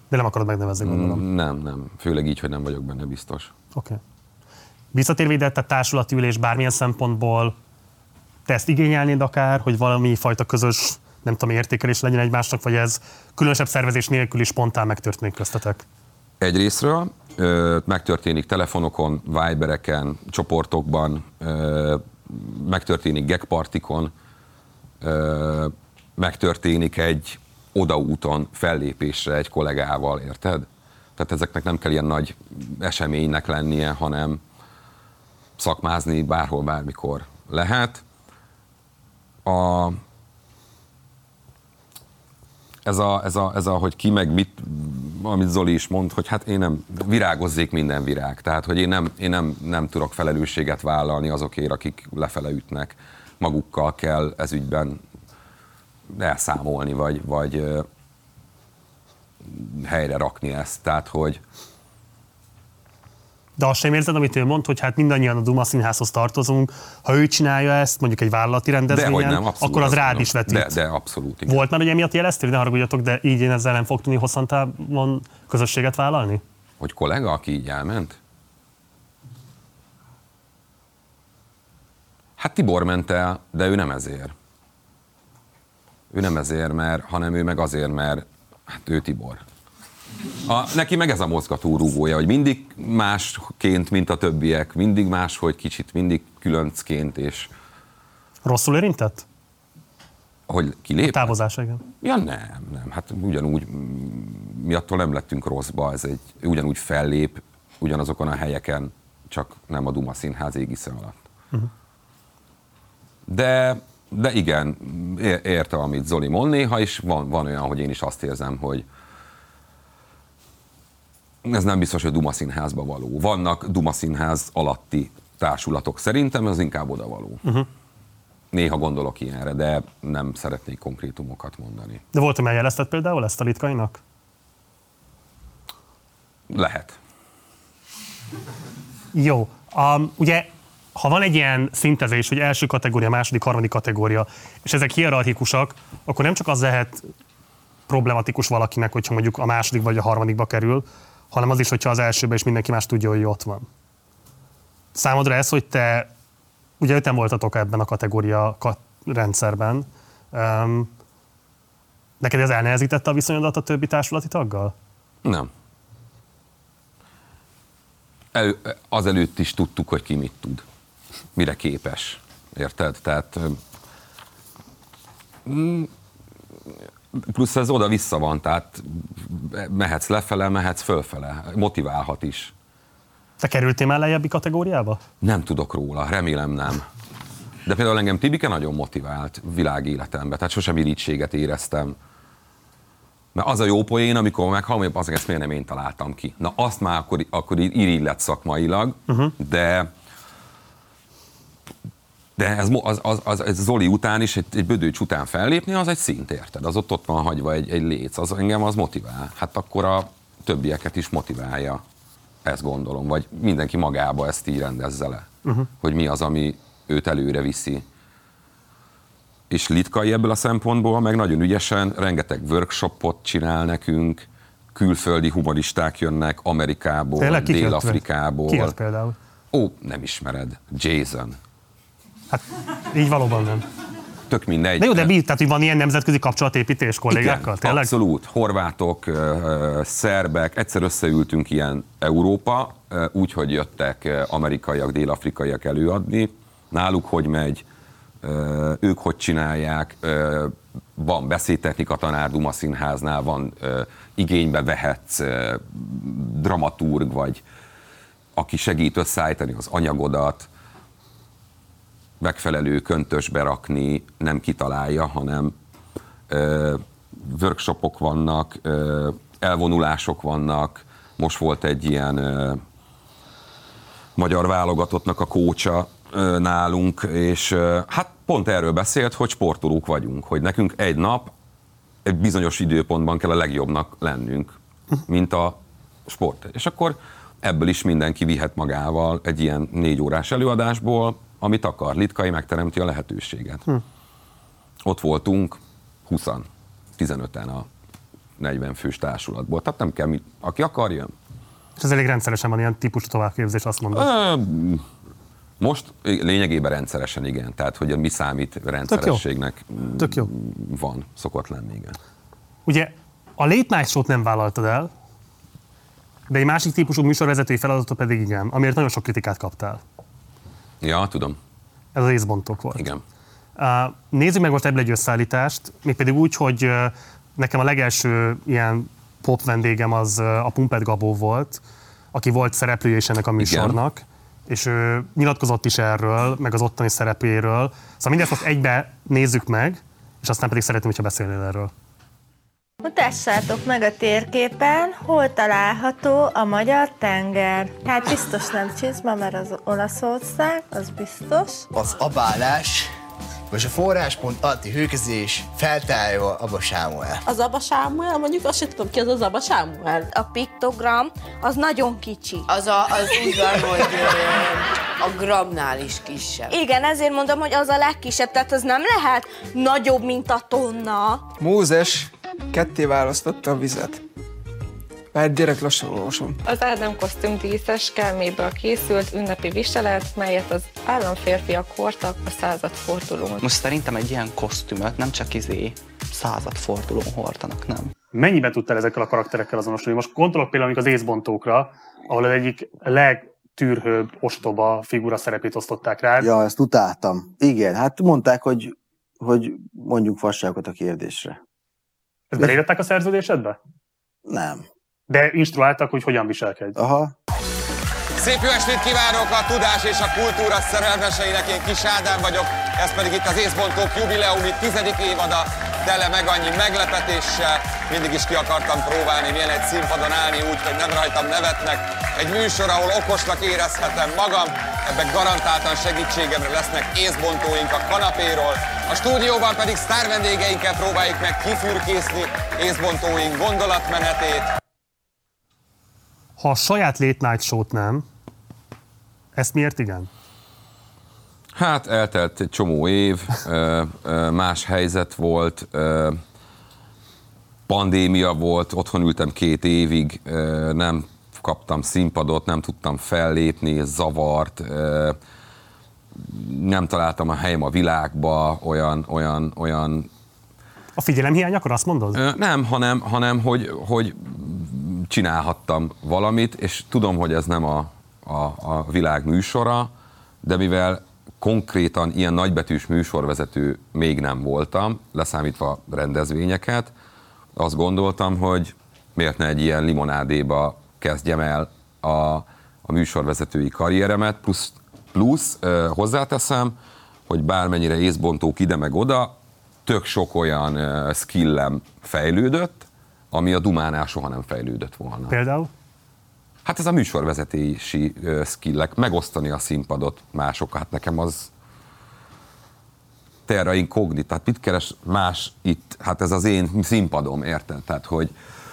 De nem akarod megnevezni, gondolom. Mm, Nem, nem. Főleg így, hogy nem vagyok benne biztos. Oké. Okay. Visszatérve ide, tehát társulati ülés bármilyen szempontból, te ezt igényelnéd akár, hogy valami fajta közös, nem tudom, értékelés legyen egymásnak, vagy ez különösebb szervezés nélkül is spontán megtörténik köztetek? Egyrésztről ö, megtörténik telefonokon, Vibereken, csoportokban, ö, megtörténik gegpartikon, ö, megtörténik egy odaúton fellépésre egy kollégával, érted? Tehát ezeknek nem kell ilyen nagy eseménynek lennie, hanem szakmázni bárhol, bármikor lehet. A, ez a, ez, a, ez a, hogy ki meg mit, amit Zoli is mond, hogy hát én nem, virágozzék minden virág. Tehát, hogy én nem, én nem, nem tudok felelősséget vállalni azokért, akik lefele ütnek. Magukkal kell ez ügyben elszámolni, vagy, vagy helyre rakni ezt. Tehát, hogy De azt sem érzed, amit ő mond, hogy hát mindannyian a Duma Színházhoz tartozunk, ha ő csinálja ezt, mondjuk egy vállalati rendezvényen, nem, abszolút akkor az rád is vetít. De, de abszolút. Igen. Volt már, hogy emiatt jeleztél, ne haragudjatok, de így én ezzel nem fog tudni hosszantávon közösséget vállalni? Hogy kollega, aki így elment? Hát Tibor ment el, de ő nem ezért. Ő nem ezért, mert, hanem ő meg azért, mert hát ő Tibor. A, neki meg ez a mozgató rúgója, hogy mindig másként, mint a többiek, mindig máshogy kicsit, mindig különcként, és Rosszul érintett? hogy kilép. Távozása, igen. Ja nem, nem, hát ugyanúgy, mm, mi attól nem lettünk rosszba, ez egy, ugyanúgy fellép ugyanazokon a helyeken, csak nem a Duma Színház égisze alatt. Uh-huh. De, de igen, é- értem, amit Zoli mond néha, és van, van olyan, hogy én is azt érzem, hogy ez nem biztos, hogy Duma Színházba való. Vannak Duma Színház alatti társulatok szerintem, ez inkább oda való. Uh-huh. néha gondolok ilyenre, de nem szeretnék konkrétumokat mondani. De volt, hogy jelezted például ezt a litkainak? Lehet. Jó. Um, ugye, ha van egy ilyen szintezés, hogy első kategória, második, harmadik kategória, és ezek hierarchikusak, akkor nem csak az lehet problematikus valakinek, hogyha mondjuk a második vagy a harmadikba kerül, hanem az is, hogyha az elsőbe is mindenki más tudja, hogy ott van. Számodra ez, hogy te, ugye öten voltatok ebben a kategória kat- rendszerben, um, neked ez elnehezítette a viszonyodat a többi társulati taggal? Nem. El, azelőtt is tudtuk, hogy ki mit tud. Mire képes. Érted? Tehát plusz ez oda-vissza van, tehát mehetsz lefele, mehetsz fölfele. Motiválhat is. Te kerültél már lejjebbi kategóriába? Nem tudok róla, remélem nem. De például engem Tibike nagyon motivált világéletembe, tehát sosem irítséget éreztem. Mert az a jó poén, amikor meghallom, hogy az ezt miért nem én találtam ki. Na azt már akkor, akkor irigy lett szakmailag, uh-huh. de de ez, az, az, az, ez Zoli után is, egy, egy bödőcs után fellépni, az egy szint, érted? Az ott, ott van hagyva egy, egy léc, az engem az motivál. Hát akkor a többieket is motiválja, ezt gondolom. Vagy mindenki magába ezt így rendezze le, uh-huh. hogy mi az, ami őt előre viszi. És Litkai ebből a szempontból meg nagyon ügyesen rengeteg workshopot csinál nekünk, külföldi humoristák jönnek Amerikából? Dél-Afrikából. Ki például? Ó, nem ismered. Jason. Hát így valóban nem. Tök mindegy. De jó, de mi, tehát hogy van ilyen nemzetközi kapcsolatépítés kollégákkal? Igen, tényleg? abszolút. Horvátok, szerbek, egyszer összeültünk ilyen Európa, úgy, hogy jöttek amerikaiak, dél-afrikaiak előadni. Náluk hogy megy, ők hogy csinálják, van beszédtechnika tanár Duma Színháznál, van igénybe vehetsz dramaturg, vagy aki segít összeállítani az anyagodat, megfelelő köntösbe rakni nem kitalálja, hanem ö, workshopok vannak, ö, elvonulások vannak. Most volt egy ilyen ö, magyar válogatottnak a kócsa ö, nálunk, és ö, hát pont erről beszélt, hogy sportolók vagyunk, hogy nekünk egy nap egy bizonyos időpontban kell a legjobbnak lennünk, mint a sport. És akkor ebből is mindenki vihet magával egy ilyen négy órás előadásból, amit akar. Litkai megteremti a lehetőséget. Hm. Ott voltunk 20 15-en a 40 fős társulatból. Tehát nem kell, aki akar, jön. És ez elég rendszeresen van ilyen típusú továbbképzés, azt mondod. Most lényegében rendszeresen igen, tehát hogy mi számít rendszerességnek Tök jó. van, szokott lenni, igen. Ugye a late night show-t nem vállaltad el, de egy másik típusú műsorvezetői feladatot pedig igen, amiért nagyon sok kritikát kaptál. Ja, tudom. Ez az észbontók volt. Igen. Nézzük meg most ebből egy összeállítást, mégpedig úgy, hogy nekem a legelső ilyen pop vendégem az a Pumpet Gabó volt, aki volt szereplője is ennek a műsornak, és ő nyilatkozott is erről, meg az ottani szerepéről. Szóval mindezt most egybe nézzük meg, és aztán pedig szeretném, hogyha beszélnél erről. Mutassátok meg a térképen, hol található a magyar tenger. Hát biztos nem csizma, mert az Olaszország, az biztos. Az abálás, vagy a forráspont alatti hőkezés feltárja Abba Sámuel. Az Abba Sámuel, mondjuk azt sem tudom ki, az az Abba Sámuel. A piktogram az nagyon kicsi. Az, a, az úgy van, hogy a gramnál is kisebb. Igen, ezért mondom, hogy az a legkisebb, tehát az nem lehet nagyobb, mint a tonna. Mózes ketté választotta a vizet. Már gyerek lassan olvasom. Az Ádám kosztüm díszes kelméből készült ünnepi viselet, melyet az államférfiak hordtak a századfordulón. Most szerintem egy ilyen kosztümöt nem csak izé századfordulón hordanak, nem? Mennyiben tudtál ezekkel a karakterekkel azonosulni? Most gondolok például az észbontókra, ahol az egyik legtűrhőbb ostoba figura szerepét osztották rád. Ja, ezt utáltam. Igen, hát mondták, hogy, hogy mondjuk fasságokat a kérdésre. Ezt beleírták a szerződésedbe? Nem. De instruáltak, hogy hogyan viselkedj. Aha. Szép jó estét kívánok a tudás és a kultúra szerelmeseinek, én Kis Ádám vagyok, ez pedig itt az Észbontók jubileumi tizedik évada, tele meg annyi meglepetéssel, mindig is ki akartam próbálni, milyen egy színpadon állni úgy, hogy nem rajtam nevetnek, egy műsor, ahol okosnak érezhetem magam, ebben garantáltan segítségemre lesznek észbontóink a kanapéról, a stúdióban pedig sztár vendégeinkkel próbáljuk meg kifürkészni észbontóink gondolatmenetét. Ha a saját late night show nem, ezt miért igen? Hát eltelt egy csomó év, más helyzet volt, pandémia volt, otthon ültem két évig, nem kaptam színpadot, nem tudtam fellépni, zavart, nem találtam a helyem a világba, olyan, olyan, olyan A figyelemhiány, akkor azt mondod? Nem, hanem, hanem hogy, hogy csinálhattam valamit, és tudom, hogy ez nem a, a, a világ műsora, de mivel konkrétan ilyen nagybetűs műsorvezető még nem voltam, leszámítva rendezvényeket, azt gondoltam, hogy miért ne egy ilyen limonádéba kezdjem el a, a műsorvezetői karrieremet, plusz, plusz ö, hozzáteszem, hogy bármennyire észbontók ide meg oda, tök sok olyan skillem fejlődött, ami a Dumánál soha nem fejlődött volna. Például? Hát ez a műsorvezetési skillek, megosztani a színpadot másokkal, hát nekem az terra incognita, tehát mit keres más itt, hát ez az én színpadom, érted? Tehát, hogy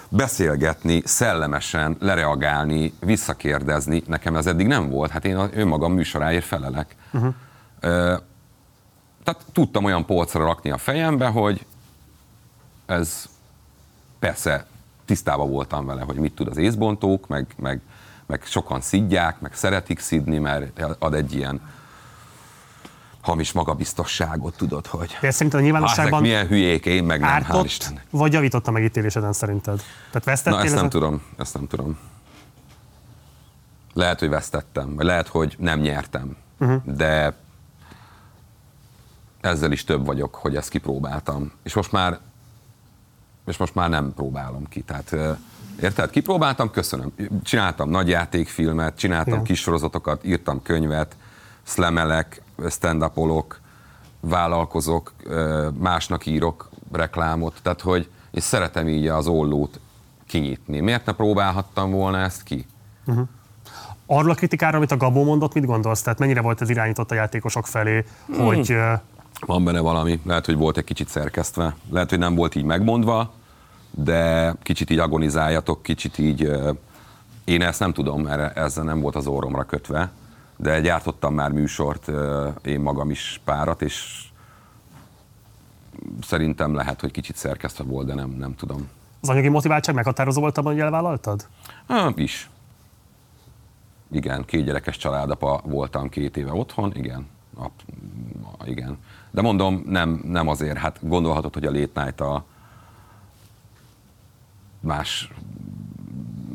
beszélgetni, szellemesen, lereagálni, visszakérdezni, nekem ez eddig nem volt, hát én önmagam műsoráért felelek. Uh-huh. Ö, tehát tudtam olyan polcra rakni a fejembe, hogy ez persze tisztában voltam vele, hogy mit tud az észbontók, meg, meg, meg sokan szidják, meg szeretik szidni, mert ad egy ilyen hamis magabiztosságot, tudod, hogy De szerinted a "Há, nyilvánosságban ezek milyen hülyék, én meg nem, hál' ártott, Istennek. vagy javított a megítéléseden szerinted? Tehát vesztettél Na, ezt nem ezen- tudom, ezt nem tudom. Lehet, hogy vesztettem, vagy lehet, hogy nem nyertem, Uh-huh. de ezzel is több vagyok, hogy ezt kipróbáltam. És most már, és most már nem próbálom ki. Tehát, érted? Kipróbáltam, köszönöm. Csináltam nagyjátékfilmet, csináltam Igen. kis sorozatokat, írtam könyvet, szlemelek, stand vállalkozok, másnak írok reklámot, tehát hogy és szeretem így az ollót kinyitni. Miért ne próbálhattam volna ezt ki? Uh-huh. Arról a kritikára, amit a Gabó mondott, mit gondolsz? Tehát mennyire volt ez irányított a játékosok felé, Hmm. hogy Van benne valami, lehet, hogy volt egy kicsit szerkesztve, lehet, hogy nem volt így megmondva, de kicsit így agonizáljatok, kicsit így, én ezt nem tudom, mert ezzel nem volt az orromra kötve, de gyártottam már műsort, én magam is párat, és szerintem lehet, hogy kicsit szerkesztve volt, de nem, nem tudom. az anyagi motiváltság meghatározó volt abban, hogy elvállaltad? Ah, is. Igen, két gyerekes családapa voltam két éve otthon, igen. Ap, igen. De mondom, nem, nem azért, hát gondolhatod, hogy a Late Night a más,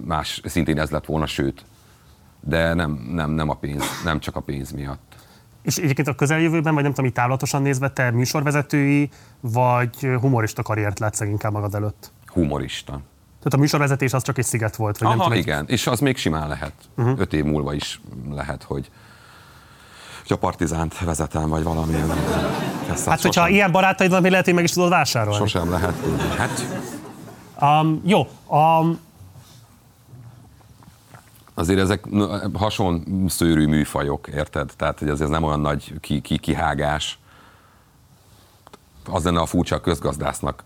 más szintén ez lett volna, sőt, de nem, nem, nem a pénz, nem csak a pénz miatt. És egyébként a közeljövőben, vagy nem tudom, így távlatosan nézve, te műsorvezetői, vagy humorista karriert látsz inkább magad előtt? Humorista. Tehát a műsorvezetés az csak egy sziget volt, vagy nem Aha, tudom, egy- igen, és az még simán lehet. Uh-huh. Öt év múlva is lehet, hogy, hogy a partizánt vezetem, vagy valamilyen. Ezt Hát, hogyha ilyen barátaid van, lehet, hogy meg is tudod vásárolni. Sosem lehet tudni. Hát Um, jó, um, azért ezek n- hasonló szőrű műfajok, érted? Tehát, hogy ez, ez nem olyan nagy ki, ki, kihágás. Az lenne a furcsa a közgazdásznak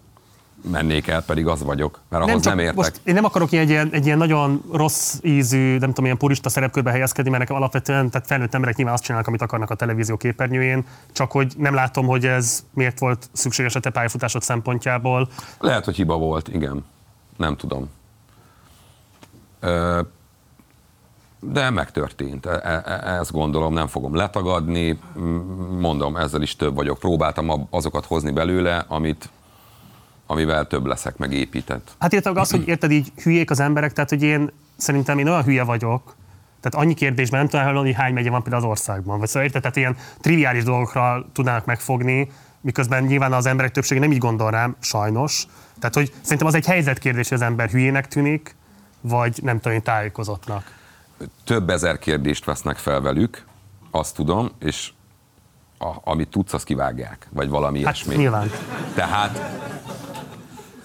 mennék el, pedig az vagyok, mert ahhoz nem, nem értek. Most én nem akarok egy ilyen, egy ilyen nagyon rossz ízű, nem tudom, ilyen purista szerepkörbe helyezkedni, mert nekem alapvetően, tehát felnőtt emberek nyilván azt csinálnak, amit akarnak a televízió képernyőjén, csak hogy nem látom, hogy ez miért volt szükséges a te pályafutásod szempontjából. Lehet, hogy hiba volt, igen. Nem tudom. De megtörtént. E- e- e- Ezt gondolom, nem fogom letagadni. Mondom, ezzel is több vagyok. Próbáltam ab- azokat hozni belőle, amit, amivel több leszek megépített. Hát érted az, hogy érted így hülyék az emberek, tehát hogy én szerintem én olyan hülye vagyok, tehát annyi kérdésben nem tudom hallani, hogy hány megye van például az országban. Vagy szóval érted, tehát ilyen triviális dolgokra tudnának megfogni, miközben nyilván az emberek többsége nem így gondol rám, sajnos. Tehát, hogy szerintem az egy helyzetkérdés, hogy az ember hülyének tűnik, vagy nem tudom, én tájékozottnak. Több ezer kérdést vesznek fel velük, azt tudom, és a, amit tudsz, azt kivágják, vagy valami Hát ilyesmi. nyilván. Tehát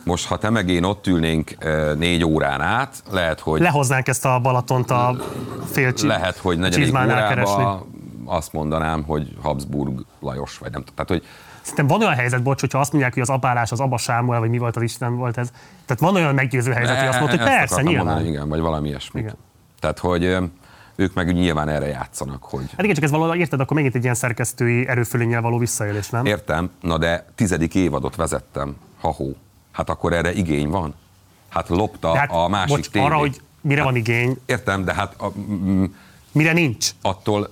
most, ha te meg én ott ülnénk eh, négy órán át, lehet, hogy Lehoznánk ezt a Balatont a fél csi- lehet, hogy negyedik keresni. órába azt mondanám, hogy Habsburg Lajos, vagy nem tudom. Tehát, hogy Szerintem van olyan helyzet, bocs, hogyha azt mondják, hogy az abálás az Abba Sámuel, vagy mi volt az Isten volt ez. Tehát van olyan meggyőző helyzet, hogy azt mondta, hogy Ezt persze, akartam nyilván. Mondani, igen, vagy valami ilyesmit. Igen. Tehát, hogy ők meg nyilván erre játszanak, hogy Hát igen, csak ez valahol, érted, akkor megint egy ilyen szerkesztői erőfölénnyel való visszaélés, nem? Értem, na de tizedik évadot vezettem, ha-hó. Hát akkor erre igény van? Hát lopta De hát, a másik bocs, tévé. arra, hogy mire van igény. Értem, de hát... A, mm, mire nincs? Attól,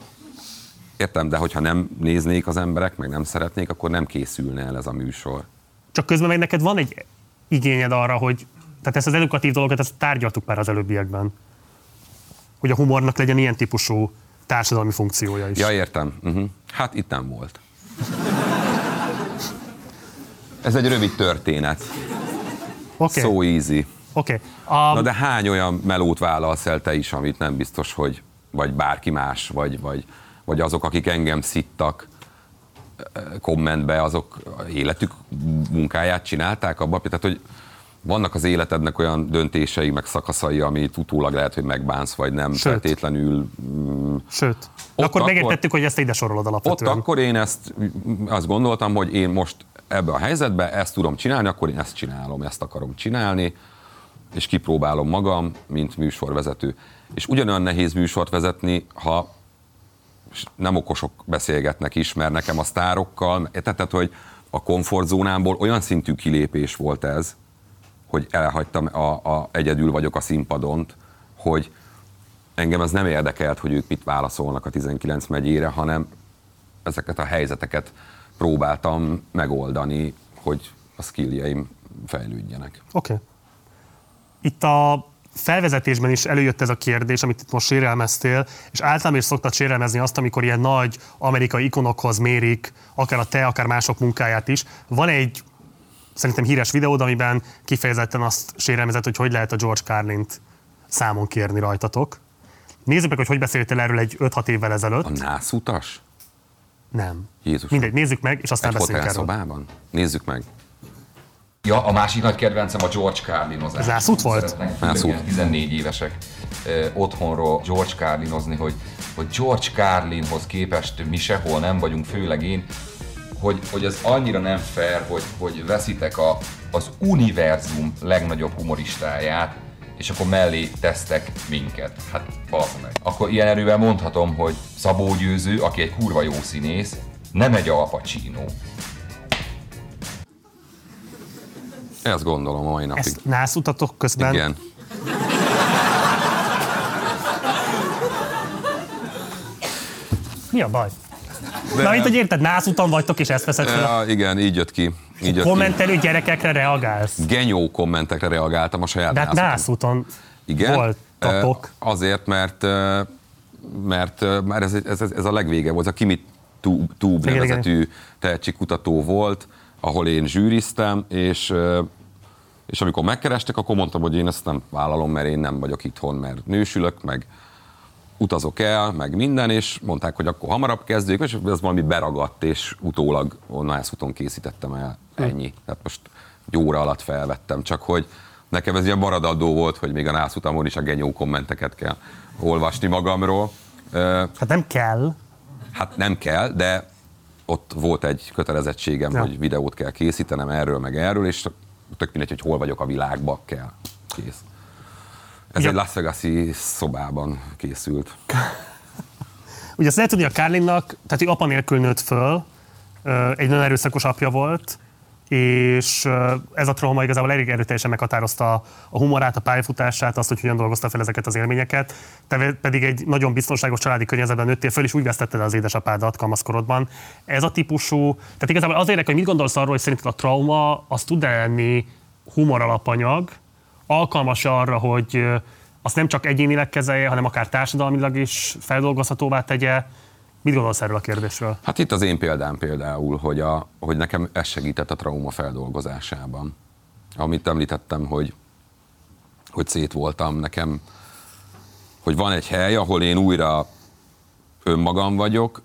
értem, de hogyha nem néznék az emberek, meg nem szeretnék, akkor nem készülne el ez a műsor. Csak közben meg neked van egy igényed arra, hogy tehát ezt az edukatív dolgokat ezt tárgyaltuk már az előbbiekben. Hogy a humornak legyen ilyen típusú társadalmi funkciója is. Ja, értem. Uh-huh. Hát itt nem volt. Ez egy rövid történet. Oké. So easy. Oké. Na de hány olyan melót vállalsz el te is, amit nem biztos, hogy vagy bárki más, vagy, vagy, vagy azok, akik engem szittak kommentbe, azok életük munkáját csinálták abban? Tehát, hogy vannak az életednek olyan döntései, meg szakaszai, amit utólag lehet, hogy megbánsz, vagy nem Sőt. feltétlenül. Mm, Sőt. Ott akkor akkor- megértettük, hogy ezt ide sorolod ott alapvetően. akkor én ezt azt gondoltam, hogy én most ebbe a helyzetbe ezt tudom csinálni, akkor én ezt csinálom, ezt akarom csinálni, és kipróbálom magam, mint műsorvezető. És ugyanolyan nehéz műsort vezetni, ha nem okosok beszélgetnek is, mert nekem a sztárokkal, tehát, hogy a komfortzónámból olyan szintű kilépés volt ez, hogy elhagytam, a, a, egyedül vagyok a színpadon, hogy engem ez nem érdekelt, hogy ők mit válaszolnak a 19 megyére, hanem ezeket a helyzeteket próbáltam megoldani, hogy a skilljeim fejlődjenek. Oké. Okay. Itt a felvezetésben is előjött ez a kérdés, amit itt most sérelmeztél, és általában is szoktad sérelmezni azt, amikor ilyen nagy amerikai ikonokhoz mérik, akár a te, akár mások munkáját is. Van egy szerintem híres videód, amiben kifejezetten azt sérelmezett, hogy hogy lehet a George Carlin-t számon kérni rajtatok. Nézzük meg, hogy hogy beszéltél erről egy 5-6 évvel ezelőtt. A nász utas? Nem. Jézus. Mindegy, nézzük meg, és aztán Egy beszélünk erről. hotelszobában? Nézzük meg. Ja, a másik nagy kedvencem a George Carlinozás. Ez nászút volt? Ilyen 14 évesek ö, otthonról George Carlinozni, hogy, hogy George Carlinhoz képest mi sehol nem vagyunk, főleg én, hogy, hogy ez annyira nem fair, hogy, hogy veszitek a, az univerzum legnagyobb humoristáját, és akkor mellé tesztek minket. Hát, bazd meg. Akkor ilyen erővel mondhatom, hogy Szabó Győző, aki egy kurva jó színész, nem egy Al Pacino. Ezt gondolom a mai napig. Ezt nászutatok közben. Igen. Mi a baj? De- Na, mint hogy érted, nászutan vagytok, és ezt veszed fel. Ja, igen, így jött ki. Így jött ki. Kommentelő gyerekekre reagálsz. Genyó kommentekre reagáltam a saját De hát nászúton. nászúton Igen. voltatok. Ö, Azért, mert, ö, mert, ö, mert ez, ez, ez, a legvége volt. Ez a Kimi Tube, nevezetű tehetségkutató volt, ahol én zsűriztem, és, és amikor megkerestek, akkor mondtam, hogy én ezt nem vállalom, mert én nem vagyok itthon, mert nősülök, meg utazok el, meg minden, és mondták, hogy akkor hamarabb kezdjük, és ez valami beragadt, és utólag onnan úton készítettem el. Ennyi. Tehát most egy óra alatt felvettem, csak hogy nekem ez ilyen maradandó volt, hogy még a nászutamon is a genyó kommenteket kell olvasni magamról. Hát nem kell. Hát nem kell, de ott volt egy kötelezettségem, Ja. ja. hogy videót kell készítenem erről, meg erről, és tök mindegy, hogy hol vagyok a világba, kell. Kész. Ez Ja. egy Las Vegas-i szobában készült. Ugye azt lehet tudni, a Kárlinnak, tehát ő apa nélkül nőtt föl, egy nagyon erőszakos apja volt, és ez a trauma igazából elég erőteljesen meghatározta a humorát, a pályafutását, azt, hogy hogyan dolgozta fel ezeket az élményeket. Te pedig egy nagyon biztonságos családi környezetben nőttél föl, és úgy vesztetted az édesapádat kamaszkorodban. Ez a típusú, tehát igazából az érdekel, hogy mit gondolsz arról, hogy szerinted a trauma az tud-e lenni humor alapanyag, alkalmas arra, hogy azt nem csak egyénileg kezelje, hanem akár társadalmilag is feldolgozhatóvá tegye. Mit gondolsz erről a kérdésről? Hát itt az én példám például, hogy, a, hogy nekem ez segített a trauma feldolgozásában. Amit említettem, hogy, hogy szét voltam nekem, hogy van egy hely, ahol én újra önmagam vagyok,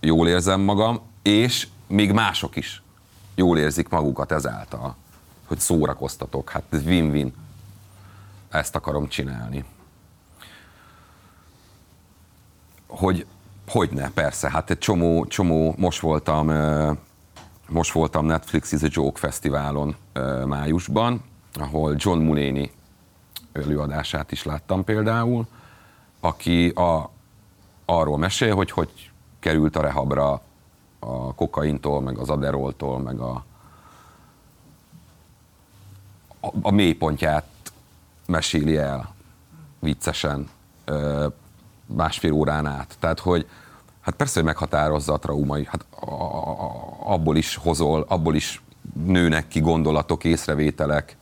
jól érzem magam, és még mások is jól érzik magukat ezáltal, hogy szórakoztatok. Hát ez win-win. Ezt akarom csinálni. Hogy Hogyne, persze. Hát egy csomó, csomó most voltam, most voltam Netflix is a Joke Fesztiválon májusban, ahol John Mulaney előadását is láttam például, aki a, arról mesél, hogy hogy került a rehabra a kokaintól, meg az aderoltól, meg a, a, a mélypontját meséli el viccesen másfél órán át. Tehát, hogy hát persze, hogy meghatározza a traumai, hát abból is hozol, abból is nőnek ki gondolatok, észrevételek.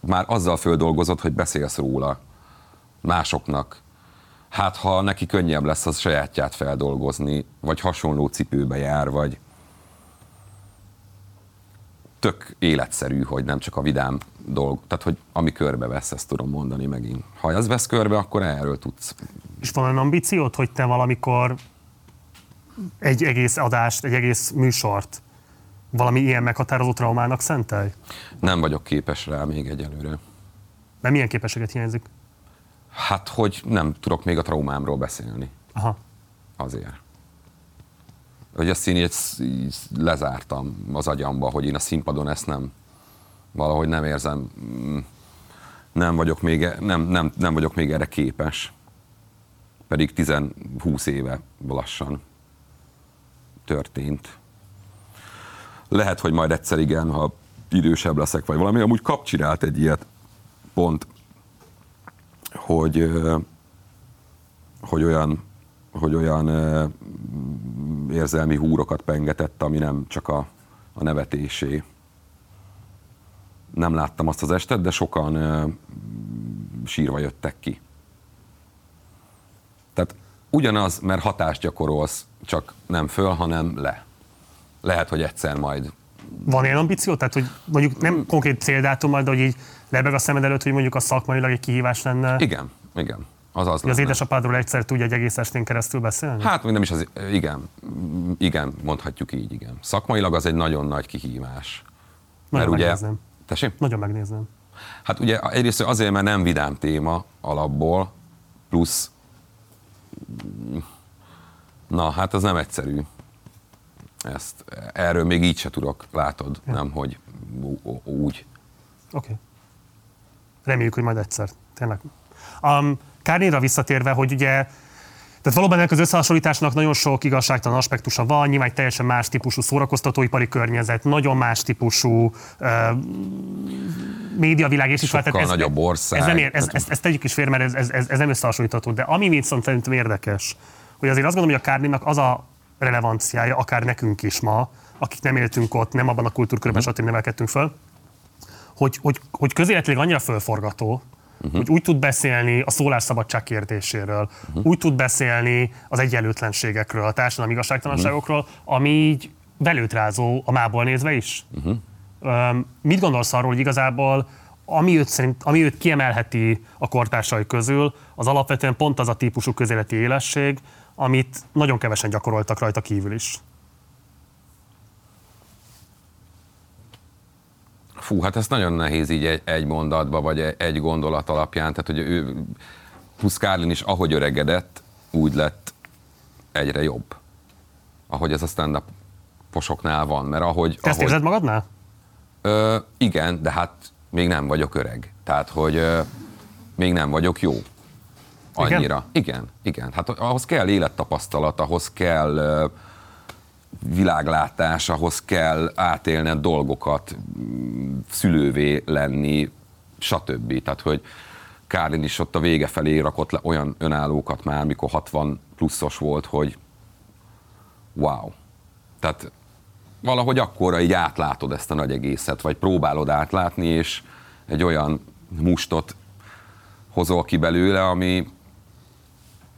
Már azzal földolgozod, hogy beszélsz róla másoknak. Hát, ha neki könnyebb lesz az sajátját feldolgozni, vagy hasonló cipőbe jár, vagy tök életszerű, hogy nem csak a vidám dolg, tehát hogy ami körbe vesz, ezt tudom mondani megint. Ha ez vesz körbe, akkor erről tudsz. És van olyan ambíciót, hogy te valamikor egy egész adást, egy egész műsort valami ilyen meghatározó traumának szentelj? Nem vagyok képes rá még egyelőre. De milyen képességet hiányzik? Hát, hogy nem tudok még a traumámról beszélni. Aha. Azért. Hogy így, így lezártam az agyamba, hogy én a színpadon ezt nem, valahogy nem érzem, mm, nem vagyok még, e- nem, nem, nem vagyok még erre képes. Pedig 10-20 éve lassan történt. Lehet, hogy majd egyszer igen, ha idősebb leszek, vagy valami. Amúgy kap csinált egy ilyet pont, hogy, hogy olyan, hogy olyan érzelmi húrokat pengetett, ami nem csak a, a nevetésé. Nem láttam azt az estet, de sokan sírva jöttek ki. Tehát ugyanaz, mert hatást gyakorolsz, csak nem föl, hanem le. Lehet, hogy egyszer majd Van ilyen ambíció? Tehát, hogy mondjuk nem konkrét céldátummal, de hogy így lebeg a szemed előtt, hogy mondjuk a szakmailag egy kihívás lenne. Igen, igen. Az az az édesapádról egyszer tudj egy egész estén keresztül beszélni? Hát még nem is az, igen, igen, mondhatjuk így, igen. Szakmailag az egy nagyon nagy kihívás. Nagyon ugye, megnézném. Tessék? Nagyon megnézném. Hát ugye egyrészt azért, mert nem vidám téma alapból, plusz na, hát az nem egyszerű. Ezt, erről még így se tudok, látod, Ja. nem, hogy úgy. Oké. Okay. Reméljük, hogy majd egyszer. Tényleg. Um, Kárnéra visszatérve, hogy ugye tehát valóban ennek az összehasonlításnak nagyon sok igazságtalan aspektusa van, nyilván egy teljesen más típusú szórakoztatóipari környezet, nagyon más típusú uh, médiavilág és is. Sokkal nagyobb ország. Ez nem ér, ez, ezt, ezt tegyük is félre, mert ez, ez, ez, ez nem összehasonlítható. De ami viszont szerintem érdekes, hogy azért azt gondolom, hogy a Kárnénak az a relevanciája, akár nekünk is ma, akik nem éltünk ott, nem abban a kultúrkörben, stb. nevelkedtünk föl, hogy, hogy, hogy közéletileg annyira fölforgató, uh-huh. hogy úgy tud beszélni a szólásszabadság kérdéséről, uh-huh. úgy tud beszélni az egyenlőtlenségekről, a társadalmi igazságtalanságokról, uh-huh. ami így belőtrázó a mából nézve is. Uh-huh. Mit gondolsz arról, hogy igazából ami őt, szerint, ami őt kiemelheti a kortársai közül, az alapvetően pont az a típusú közéleti élesség, amit nagyon kevesen gyakoroltak rajta kívül is. Fú, hát ez nagyon nehéz így egy, egy mondatba, vagy egy, egy gondolat alapján. Tehát, hogy ő, plusz Kárlin is, ahogy öregedett, úgy lett egyre jobb. Ahogy ez a stand posoknál van. Mert ahogy, Te ezt ahogy, érzed magadnál? Ö, igen, de hát még nem vagyok öreg. Tehát, hogy ö, még nem vagyok jó. Annyira. Igen, igen. igen. Hát ahhoz kell élettapasztalat, ahhoz kell ö, világlátás, ahhoz kell átélned dolgokat, szülővé lenni, stb. Tehát, hogy Kárlin is ott a vége felé rakott le olyan önállókat már, mikor 60 pluszos volt, hogy wow. Tehát valahogy akkora így átlátod ezt a nagy egészet, vagy próbálod átlátni, és egy olyan mustot hozol ki belőle, ami,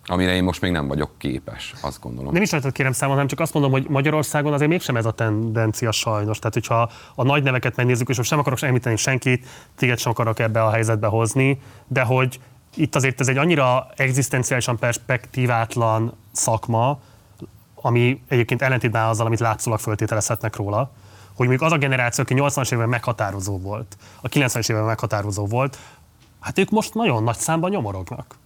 amire én most még nem vagyok képes, azt gondolom. Nem is rajtad kérem számon, hanem csak azt mondom, hogy Magyarországon azért mégsem ez a tendencia sajnos. Tehát, hogyha a nagy neveket megnézzük, és most nem akarok említeni senkit, téged sem akarok ebbe a helyzetbe hozni, de hogy itt azért ez egy annyira egzisztenciálisan perspektívátlan szakma, ami egyébként ellentétben azzal, amit látszólag föltételezhetnek róla, hogy mondjuk az a generáció, aki 80-as évben meghatározó volt, a 90-es évben meghatározó volt, hát ők most nagyon nagy számban nyomorognak.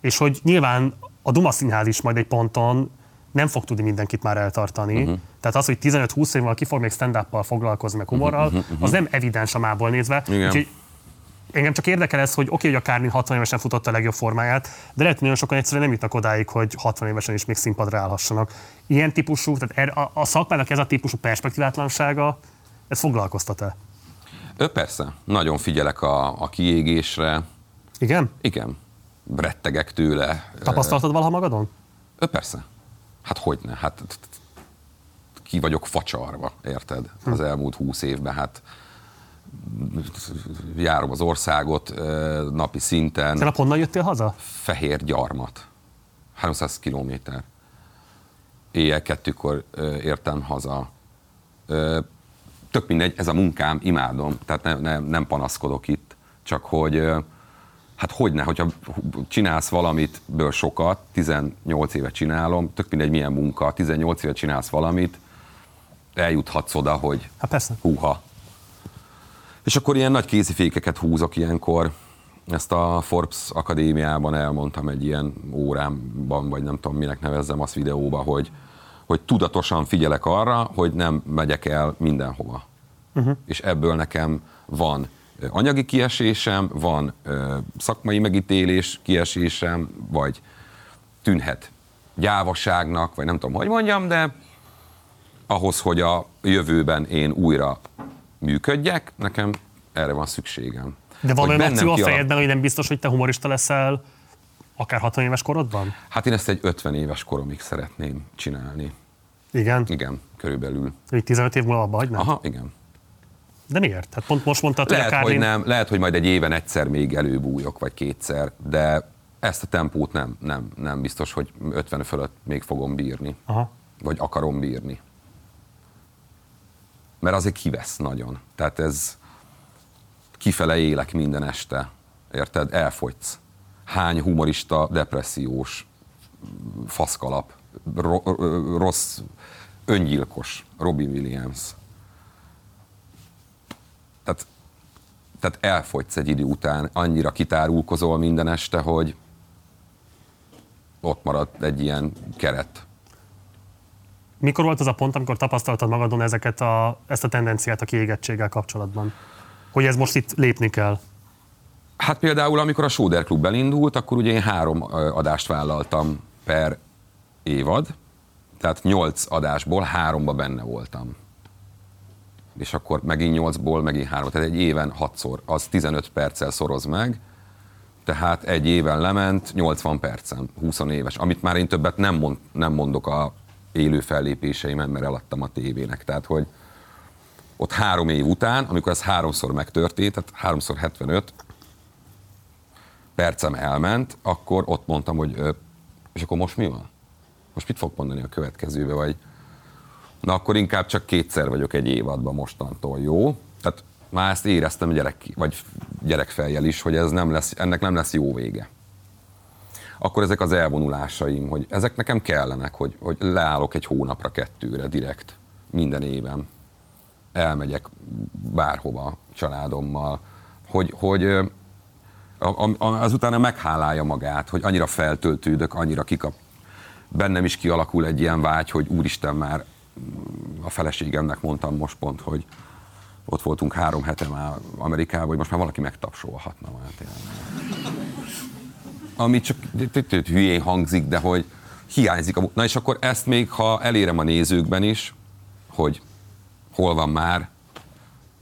És hogy nyilván a Duma Színház is majd egy ponton nem fog tudni mindenkit már eltartani. Uh-huh. Tehát az, hogy 15-20 év múlva ki fog még stand foglalkozni, meg humorral, Mhm, mhm, mhm. az nem evidens a mából nézve. Igen. Úgyhogy engem csak érdekel ez, hogy oké, hogy a Kármin 60 évesen futotta a legjobb formáját, de lehet, hogy nagyon sokan egyszerűen nem jutnak odáig, hogy 60 évesen is még színpadra állhassanak. Ilyen típusú, tehát er- a, a szakmának ez a típusú perspektívátlansága, ez foglalkoztat-e? Ő persze, nagyon figyelek a, a kiégésre. Igen? Igen. Rettegek tőle. Tapasztaltad valaha magadon? Ő persze. Hát hogyne, hát ki vagyok facsarva, érted? Hm. Az elmúlt húsz évben, hát járom az országot ö, napi szinten. Te honnan jöttél haza? Fehér gyarmat. 300 kilométer. Éjjel kettőkor ö, értem haza. Ö, Tök mindegy, ez a munkám, imádom, tehát ne, ne, nem panaszkodok itt, csak hogy ö, hát hogyne, hogyha csinálsz valamit ből sokat, 18 éve csinálom, tök mindegy milyen munka, 18 éve csinálsz valamit, eljuthatsz oda, hogy hát persze. húha. És akkor ilyen nagy kézifékeket húzok ilyenkor. Ezt a Forbes Akadémiában elmondtam egy ilyen órámban, vagy nem tudom minek nevezzem azt videóba, hogy, hogy tudatosan figyelek arra, hogy nem megyek el mindenhova. Uh-huh. És ebből nekem van anyagi kiesésem, van szakmai megítélés kiesésem, vagy tűnhet gyávaságnak, vagy nem tudom, hogy mondjam, de ahhoz, hogy a jövőben én újra működjek, nekem erre van szükségem. De van olyan opció a fejedben, hogy nem biztos, hogy te humorista leszel akár 60 éves korodban? Hát én ezt egy 50 éves koromig szeretném csinálni. Igen? Igen, körülbelül. Hogy 15 év múlva abba hagynám? Aha, igen. De miért? Hát pont most mondtad, hogy a Lehet, hogy Kárlin... nem, lehet, hogy majd egy éven egyszer még előbújok, vagy kétszer, de ezt a tempót nem, nem, nem biztos, hogy 50 fölött még fogom bírni. Aha. Vagy akarom bírni. Mert azért kivesz nagyon. Tehát ez kifele élek minden este. Érted? Elfogysz. Hány humorista, depressziós, faszkalap, ro- rossz, öngyilkos, Robin Williams. Tehát, tehát elfogysz egy idő után, annyira kitárulkozol minden este, hogy ott marad egy ilyen keret. Mikor volt az a pont, amikor tapasztaltad magadon ezeket a, ezt a tendenciát a kiégettséggel kapcsolatban? Hogy ez most itt lépni kell? Hát például, amikor a Sóder Klub elindult, akkor ugye én három adást vállaltam per évad, tehát nyolc adásból háromba benne voltam. És akkor megint nyolcból, megint három, tehát egy éven hatszor, az 15 perccel szoroz meg, tehát egy éven lement 80 percen, 20 éves, amit már én többet nem, mond, nem mondok a élő fellépéseimen, mert eladtam a tévének. Tehát, hogy ott három év után, amikor ez háromszor megtörtént, tehát háromszor 75, percem elment, akkor ott mondtam, hogy és akkor most mi van? Most mit fog mondani a következőbe, vagy na akkor inkább csak kétszer vagyok egy évadban mostantól, jó? Tehát már ezt éreztem gyerek, vagy gyerekfejjel is, hogy ez nem lesz, ennek nem lesz jó vége. Akkor ezek az elvonulásaim, hogy ezek nekem kellenek, hogy, hogy leállok egy hónapra, kettőre direkt, minden éven. Elmegyek bárhova családommal, hogy, hogy azután meghálálja magát, hogy annyira feltöltődök, annyira kikap. Bennem is kialakul egy ilyen vágy, hogy úristen már a feleségemnek mondtam most pont, hogy ott voltunk három hete már Amerikában, hogy most már valaki megtapsolhatna már tényleg. Ami csak hülyén hangzik, de hogy hiányzik. A, na és akkor ezt még, ha elérem a nézőkben is, hogy hol van már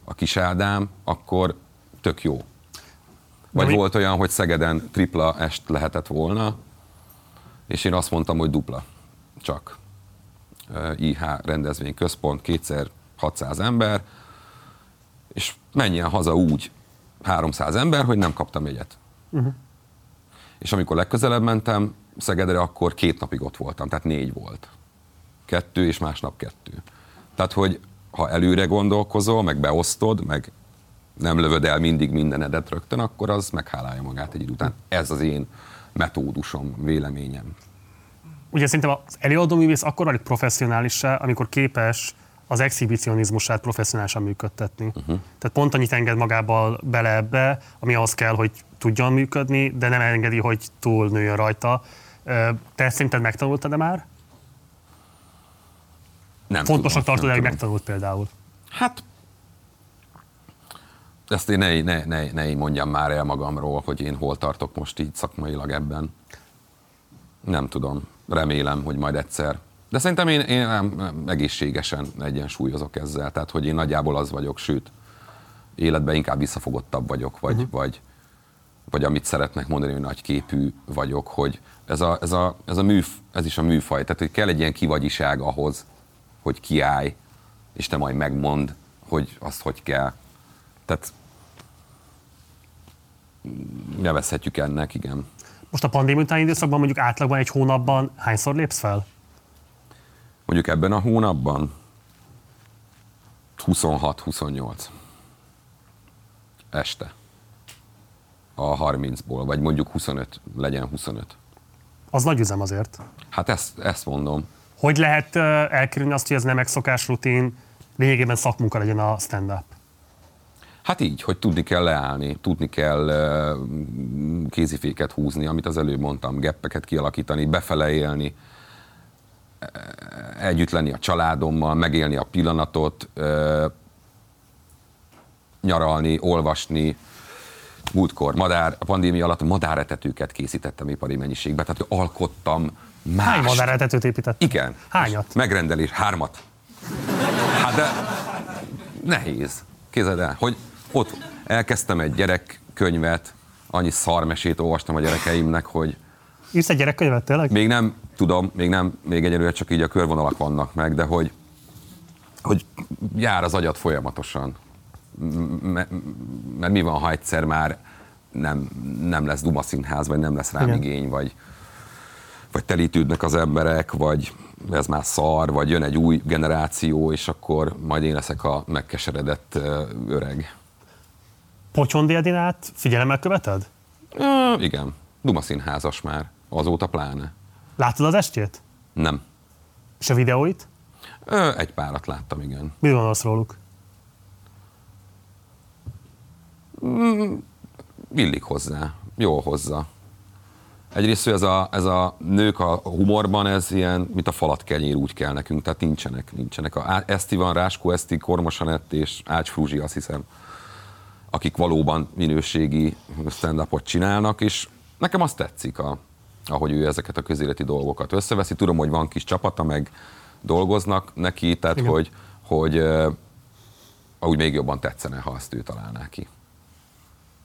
a kis Ádám, akkor tök jó. Vagy mi- volt olyan, hogy Szegeden tripla est lehetett volna, és én azt mondtam, hogy dupla. Csak. IH rendezvény központ, kétszer 600 ember, és menjen haza úgy 300 ember, hogy nem kaptam jegyet. Uh-huh. És amikor legközelebb mentem Szegedre, akkor két napig ott voltam, tehát négy volt. Kettő, és másnap kettő. Tehát, hogy ha előre gondolkozol, meg beosztod, meg nem lövöd el mindig mindenedet rögtön, akkor az meghálálja magát egy idő után. Ez az én metódusom, véleményem. Ugye szerintem az előadó művész akkor válik professzionálissá, amikor képes az exhibicionizmusát professzionálisan működtetni. Uh-huh. Tehát pont annyit enged magába bele ebbe, ami ahhoz kell, hogy tudjon működni, de nem engedi, hogy túl nőjön rajta. Te szerinted megtanultad-e már? Nem Fontosnak tartod, hogy megtanult például. Hát, ezt én ne, ne, ne, ne mondjam már el magamról, hogy én hol tartok most így szakmailag ebben. Nem tudom. Remélem, hogy majd egyszer. De szerintem én, én nem- egészségesen egyensúlyozok ezzel. Tehát, hogy én nagyjából az vagyok, sőt, életben inkább visszafogottabb vagyok, vagy, uh-huh. vagy, vagy amit szeretnek mondani, hogy nagy képű vagyok, hogy ez, a, ez, a, ez, a műf, ez is a műfaj. Tehát, hogy kell egy ilyen kivagyiság ahhoz, hogy kiállj, és te majd megmond, hogy azt hogy kell. Tehát nevezhetjük ennek, igen. Most a pandémia utáni időszakban mondjuk átlagban egy hónapban hányszor lépsz fel? Mondjuk ebben a hónapban 26-28 este a 30-ból, vagy mondjuk 25, legyen 25. Az nagy üzem azért. Hát ezt, ezt mondom. Hogy lehet elkerülni azt, hogy ez nem megszokás rutin, lényegében szakmunka legyen a stand-up? Hát így, hogy tudni kell leállni, tudni kell kéziféket húzni, amit az előbb mondtam, geppeket kialakítani, befele élni, ö, együtt lenni a családommal, megélni a pillanatot, nyaralni, olvasni. Múltkor madár, a pandémia alatt madáretetőket készítettem ipari mennyiségbe, tehát hogy alkottam más. Hány madáretetőt épített? Igen. Hányat? Megrendelés, hármat. Hát de nehéz. Képzeld el, hogy ott elkezdtem egy gyerekkönyvet, annyi szarmesét olvastam a gyerekeimnek, hogy Írsz egy gyerekkönyvet tényleg? még nem tudom, még nem, még egyelőre csak így a körvonalak vannak meg, de hogy, hogy jár az agyat folyamatosan. Mert mi van, ha egyszer már nem, nem lesz Duma színház, vagy nem lesz rám Igen. igény, vagy, vagy telítődnek az emberek, vagy ez már szar, vagy jön egy új generáció, és akkor majd én leszek a megkeseredett öreg. Potyondi Edinát figyelemmel követed? Ö, igen, Duma színházas már, azóta pláne. Látod az estét? Nem. És a videóit? Ö, egy párat láttam, igen. Mit gondolsz róluk? Mm, illik hozzá, jól hozza. Egyrészt, hogy ez a, ez a nők a humorban, ez ilyen, mint a falat kenyér, úgy kell nekünk, tehát nincsenek, nincsenek. A Eszti van, Ráskó Eszti, Kormos Anett és Ács Frúzsi, azt hiszem, akik valóban minőségi stand csinálnak, és nekem azt tetszik, a, ahogy ő ezeket a közéleti dolgokat összeveszi. Tudom, hogy van kis csapata, meg dolgoznak neki, tehát Igen. hogy, hogy úgy még jobban tetszene, ha azt ő találná ki.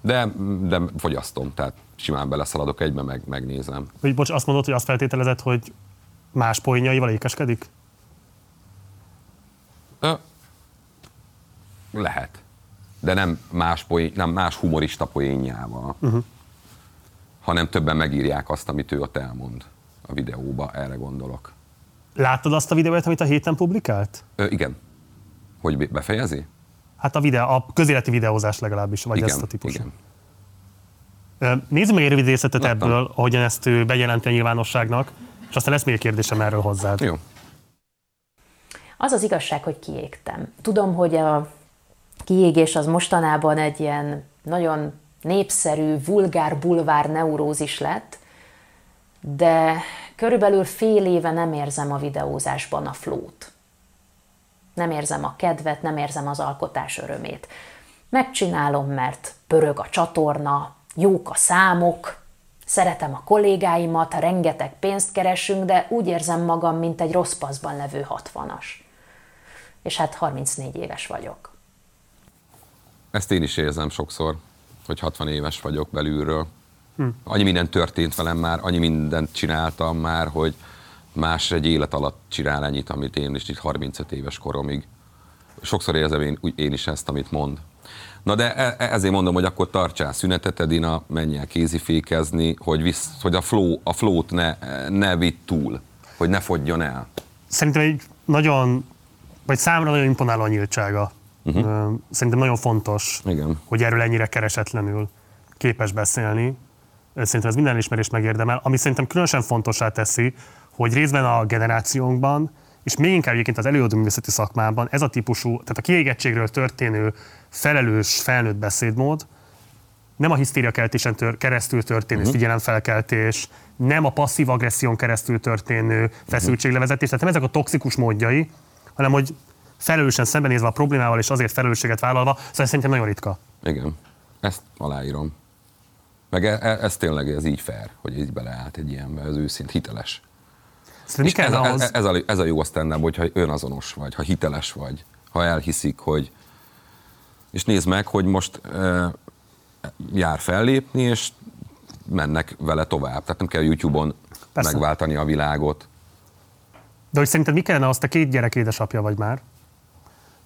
De, de fogyasztom, tehát simán beleszaladok egybe, meg, megnézem. Vagy bocs, azt mondod, hogy azt feltételezed, hogy más poénjaival ékeskedik? Ö, lehet. De nem más, poén, nem más humorista poénjával, Uh-huh. hanem többen megírják azt, amit ő ott elmond a videóba, erre gondolok. Láttad azt a videót, amit a héten publikált? Ö, igen. Hogy be- befejezi? Hát a, videó, a közéleti videózás legalábbis, vagy igen, ezt a típusú. igen. Nézzük meg egy rövid részletet Láttam. ebből, ahogyan ezt ő bejelenti a nyilvánosságnak, és aztán lesz még egy kérdésem erről hozzád. Jó. Az az igazság, hogy kiégtem. Tudom, hogy a kiégés az mostanában egy ilyen nagyon népszerű, vulgár bulvár neurózis lett, de körülbelül fél éve nem érzem a videózásban a flót. Nem érzem a kedvet, nem érzem az alkotás örömét. Megcsinálom, mert pörög a csatorna, jók a számok, szeretem a kollégáimat, rengeteg pénzt keresünk, de úgy érzem magam, mint egy rossz paszban levő 60-as. És hát 34 éves vagyok. Ezt én is érzem sokszor, hogy 60 éves vagyok belülről. Hm. Annyi minden történt velem már, annyi mindent csináltam már, hogy más egy élet alatt csinál ennyit, amit én is itt 35 éves koromig. Sokszor érzem én, én is ezt, amit mond. Na de e- e- ezért mondom, hogy akkor tartsál szünetet, Edina, menj el kézifékezni, hogy, visz, hogy a, flow, a flót ne, ne vidd túl, hogy ne fogjon el. Szerintem egy nagyon, vagy számra nagyon imponáló a nyíltsága. Uh-huh. Szerintem nagyon fontos, Igen. hogy erről ennyire keresetlenül képes beszélni. Szerintem ez minden elismerést megérdemel. Ami szerintem különösen fontosá teszi, hogy részben a generációnkban, és még inkább egyébként az előadó művészeti szakmában ez a típusú, tehát a kiégettségről történő felelős felnőtt beszédmód, nem a hisztériakeltésen tör, keresztül történő Mhm. uh-huh. figyelemfelkeltés, nem a passzív agresszión keresztül történő feszültséglevezetés, tehát nem ezek a toxikus módjai, hanem hogy felelősen szembenézve a problémával és azért felelősséget vállalva, szóval szerintem nagyon ritka. Igen, ezt aláírom. Meg e- e- ez tényleg ez így fair, hogy így beleállt egy ilyenbe, ez őszint, hiteles. Szerintem mi És ez, ahhoz- ez, a, ez a jó a stand hogyha önazonos vagy, ha hiteles vagy, ha elhiszik, hogy... És nézd meg, hogy most e, jár fellépni, és mennek vele tovább. Tehát nem kell YouTube-on Persze. megváltani a világot. De hogy szerinted mi kellene azt, te két gyerek édesapja vagy már,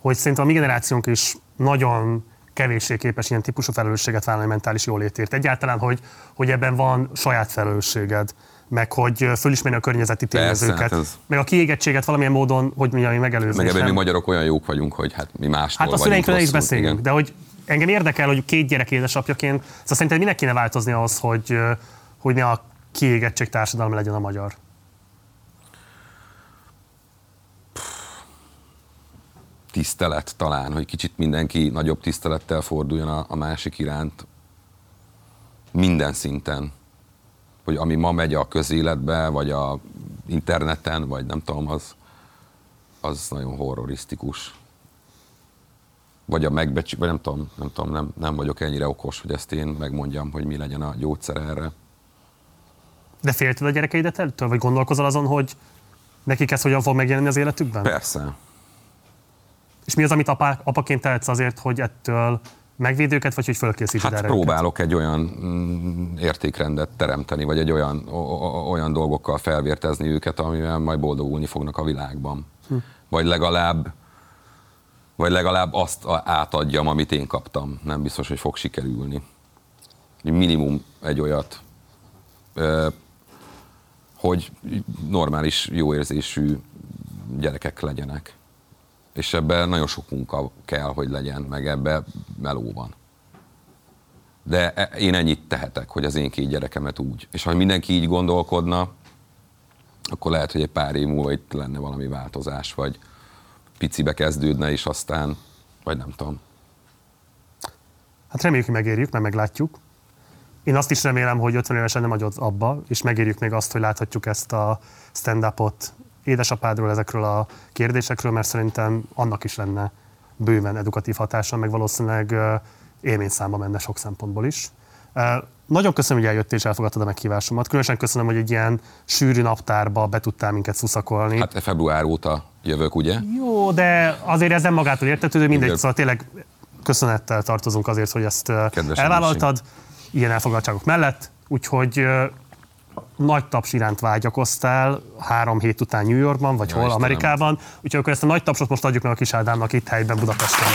hogy szerintem a mi generációnk is nagyon kevéssé képes ilyen típusú felelősséget vállalni mentális jólétért. Egyáltalán, hogy, hogy ebben van saját felelősséged, meg hogy fölismerni a környezeti Persze, tényezőket, hát ez- meg a kiégettséget valamilyen módon, hogy mi megelőzni. Meg ebben mi magyarok olyan jók vagyunk, hogy hát mi mástól Hát a szüleinkről is beszélünk, Igen. de hogy engem érdekel, hogy két gyerek édesapjaként, szóval szerintem minek kéne változni ahhoz, hogy, hogy ne a kiégettség társadalma legyen a magyar. Tisztelet talán, hogy kicsit mindenki nagyobb tisztelettel forduljon a, a másik iránt minden szinten. Hogy ami ma megy a közéletbe, vagy a interneten, vagy nem tudom, az, az nagyon horrorisztikus. Vagy a megbecsü, vagy nem tudom, nem, tudom nem, nem vagyok ennyire okos, hogy ezt én megmondjam, hogy mi legyen a gyógyszer erre. De félted a gyerekeidet ettől, vagy gondolkozol azon, hogy nekik ez hogyan fog megjelenni az életükben? Persze. És mi az, amit apá, apaként tehetsz azért, hogy ettől megvéd őket, vagy hogy fölkészíted Hát erre próbálok egy olyan mm, értékrendet teremteni, vagy egy olyan, olyan dolgokkal felvértezni őket, amivel majd boldogulni fognak a világban. Hm. Vagy legalább vagy legalább azt átadjam, amit én kaptam. Nem biztos, hogy fog sikerülni. Minimum egy olyat, hogy normális, jó érzésű gyerekek legyenek. És ebben nagyon sok munka kell, hogy legyen, meg ebbe meló van. De e- én ennyit tehetek, hogy az én két gyerekemet úgy. És ha mindenki így gondolkodna, akkor lehet, hogy egy pár év múlva itt lenne valami változás, vagy picibe kezdődne, és aztán, vagy nem tudom. Hát reméljük, hogy megérjük, mert meglátjuk. Én azt is remélem, hogy 50 évesen nem agyod abba, és megérjük még azt, hogy láthatjuk ezt a stand-upot édesapádról, ezekről a kérdésekről, mert szerintem annak is lenne bőven edukatív hatása, meg valószínűleg élményszámba menne sok szempontból is. Nagyon köszönöm, hogy eljöttél és elfogadtad a meghívásomat. Különösen köszönöm, hogy egy ilyen sűrű naptárba be tudtál minket szuszakolni. Hát február óta jövök, ugye? Jó, de azért ez nem magától értetődő, mindegy, Igen. szóval tényleg köszönettel tartozunk azért, hogy ezt Kedves elvállaltad, ilyen elfogadtságok mellett, úgyhogy nagy taps iránt vágyakoztál három hét után New Yorkban, vagy Ja, hol, Istenem. Amerikában, úgyhogy akkor ezt a nagy tapsot most adjuk meg a kis Ádámnak itt helyben Budapesten.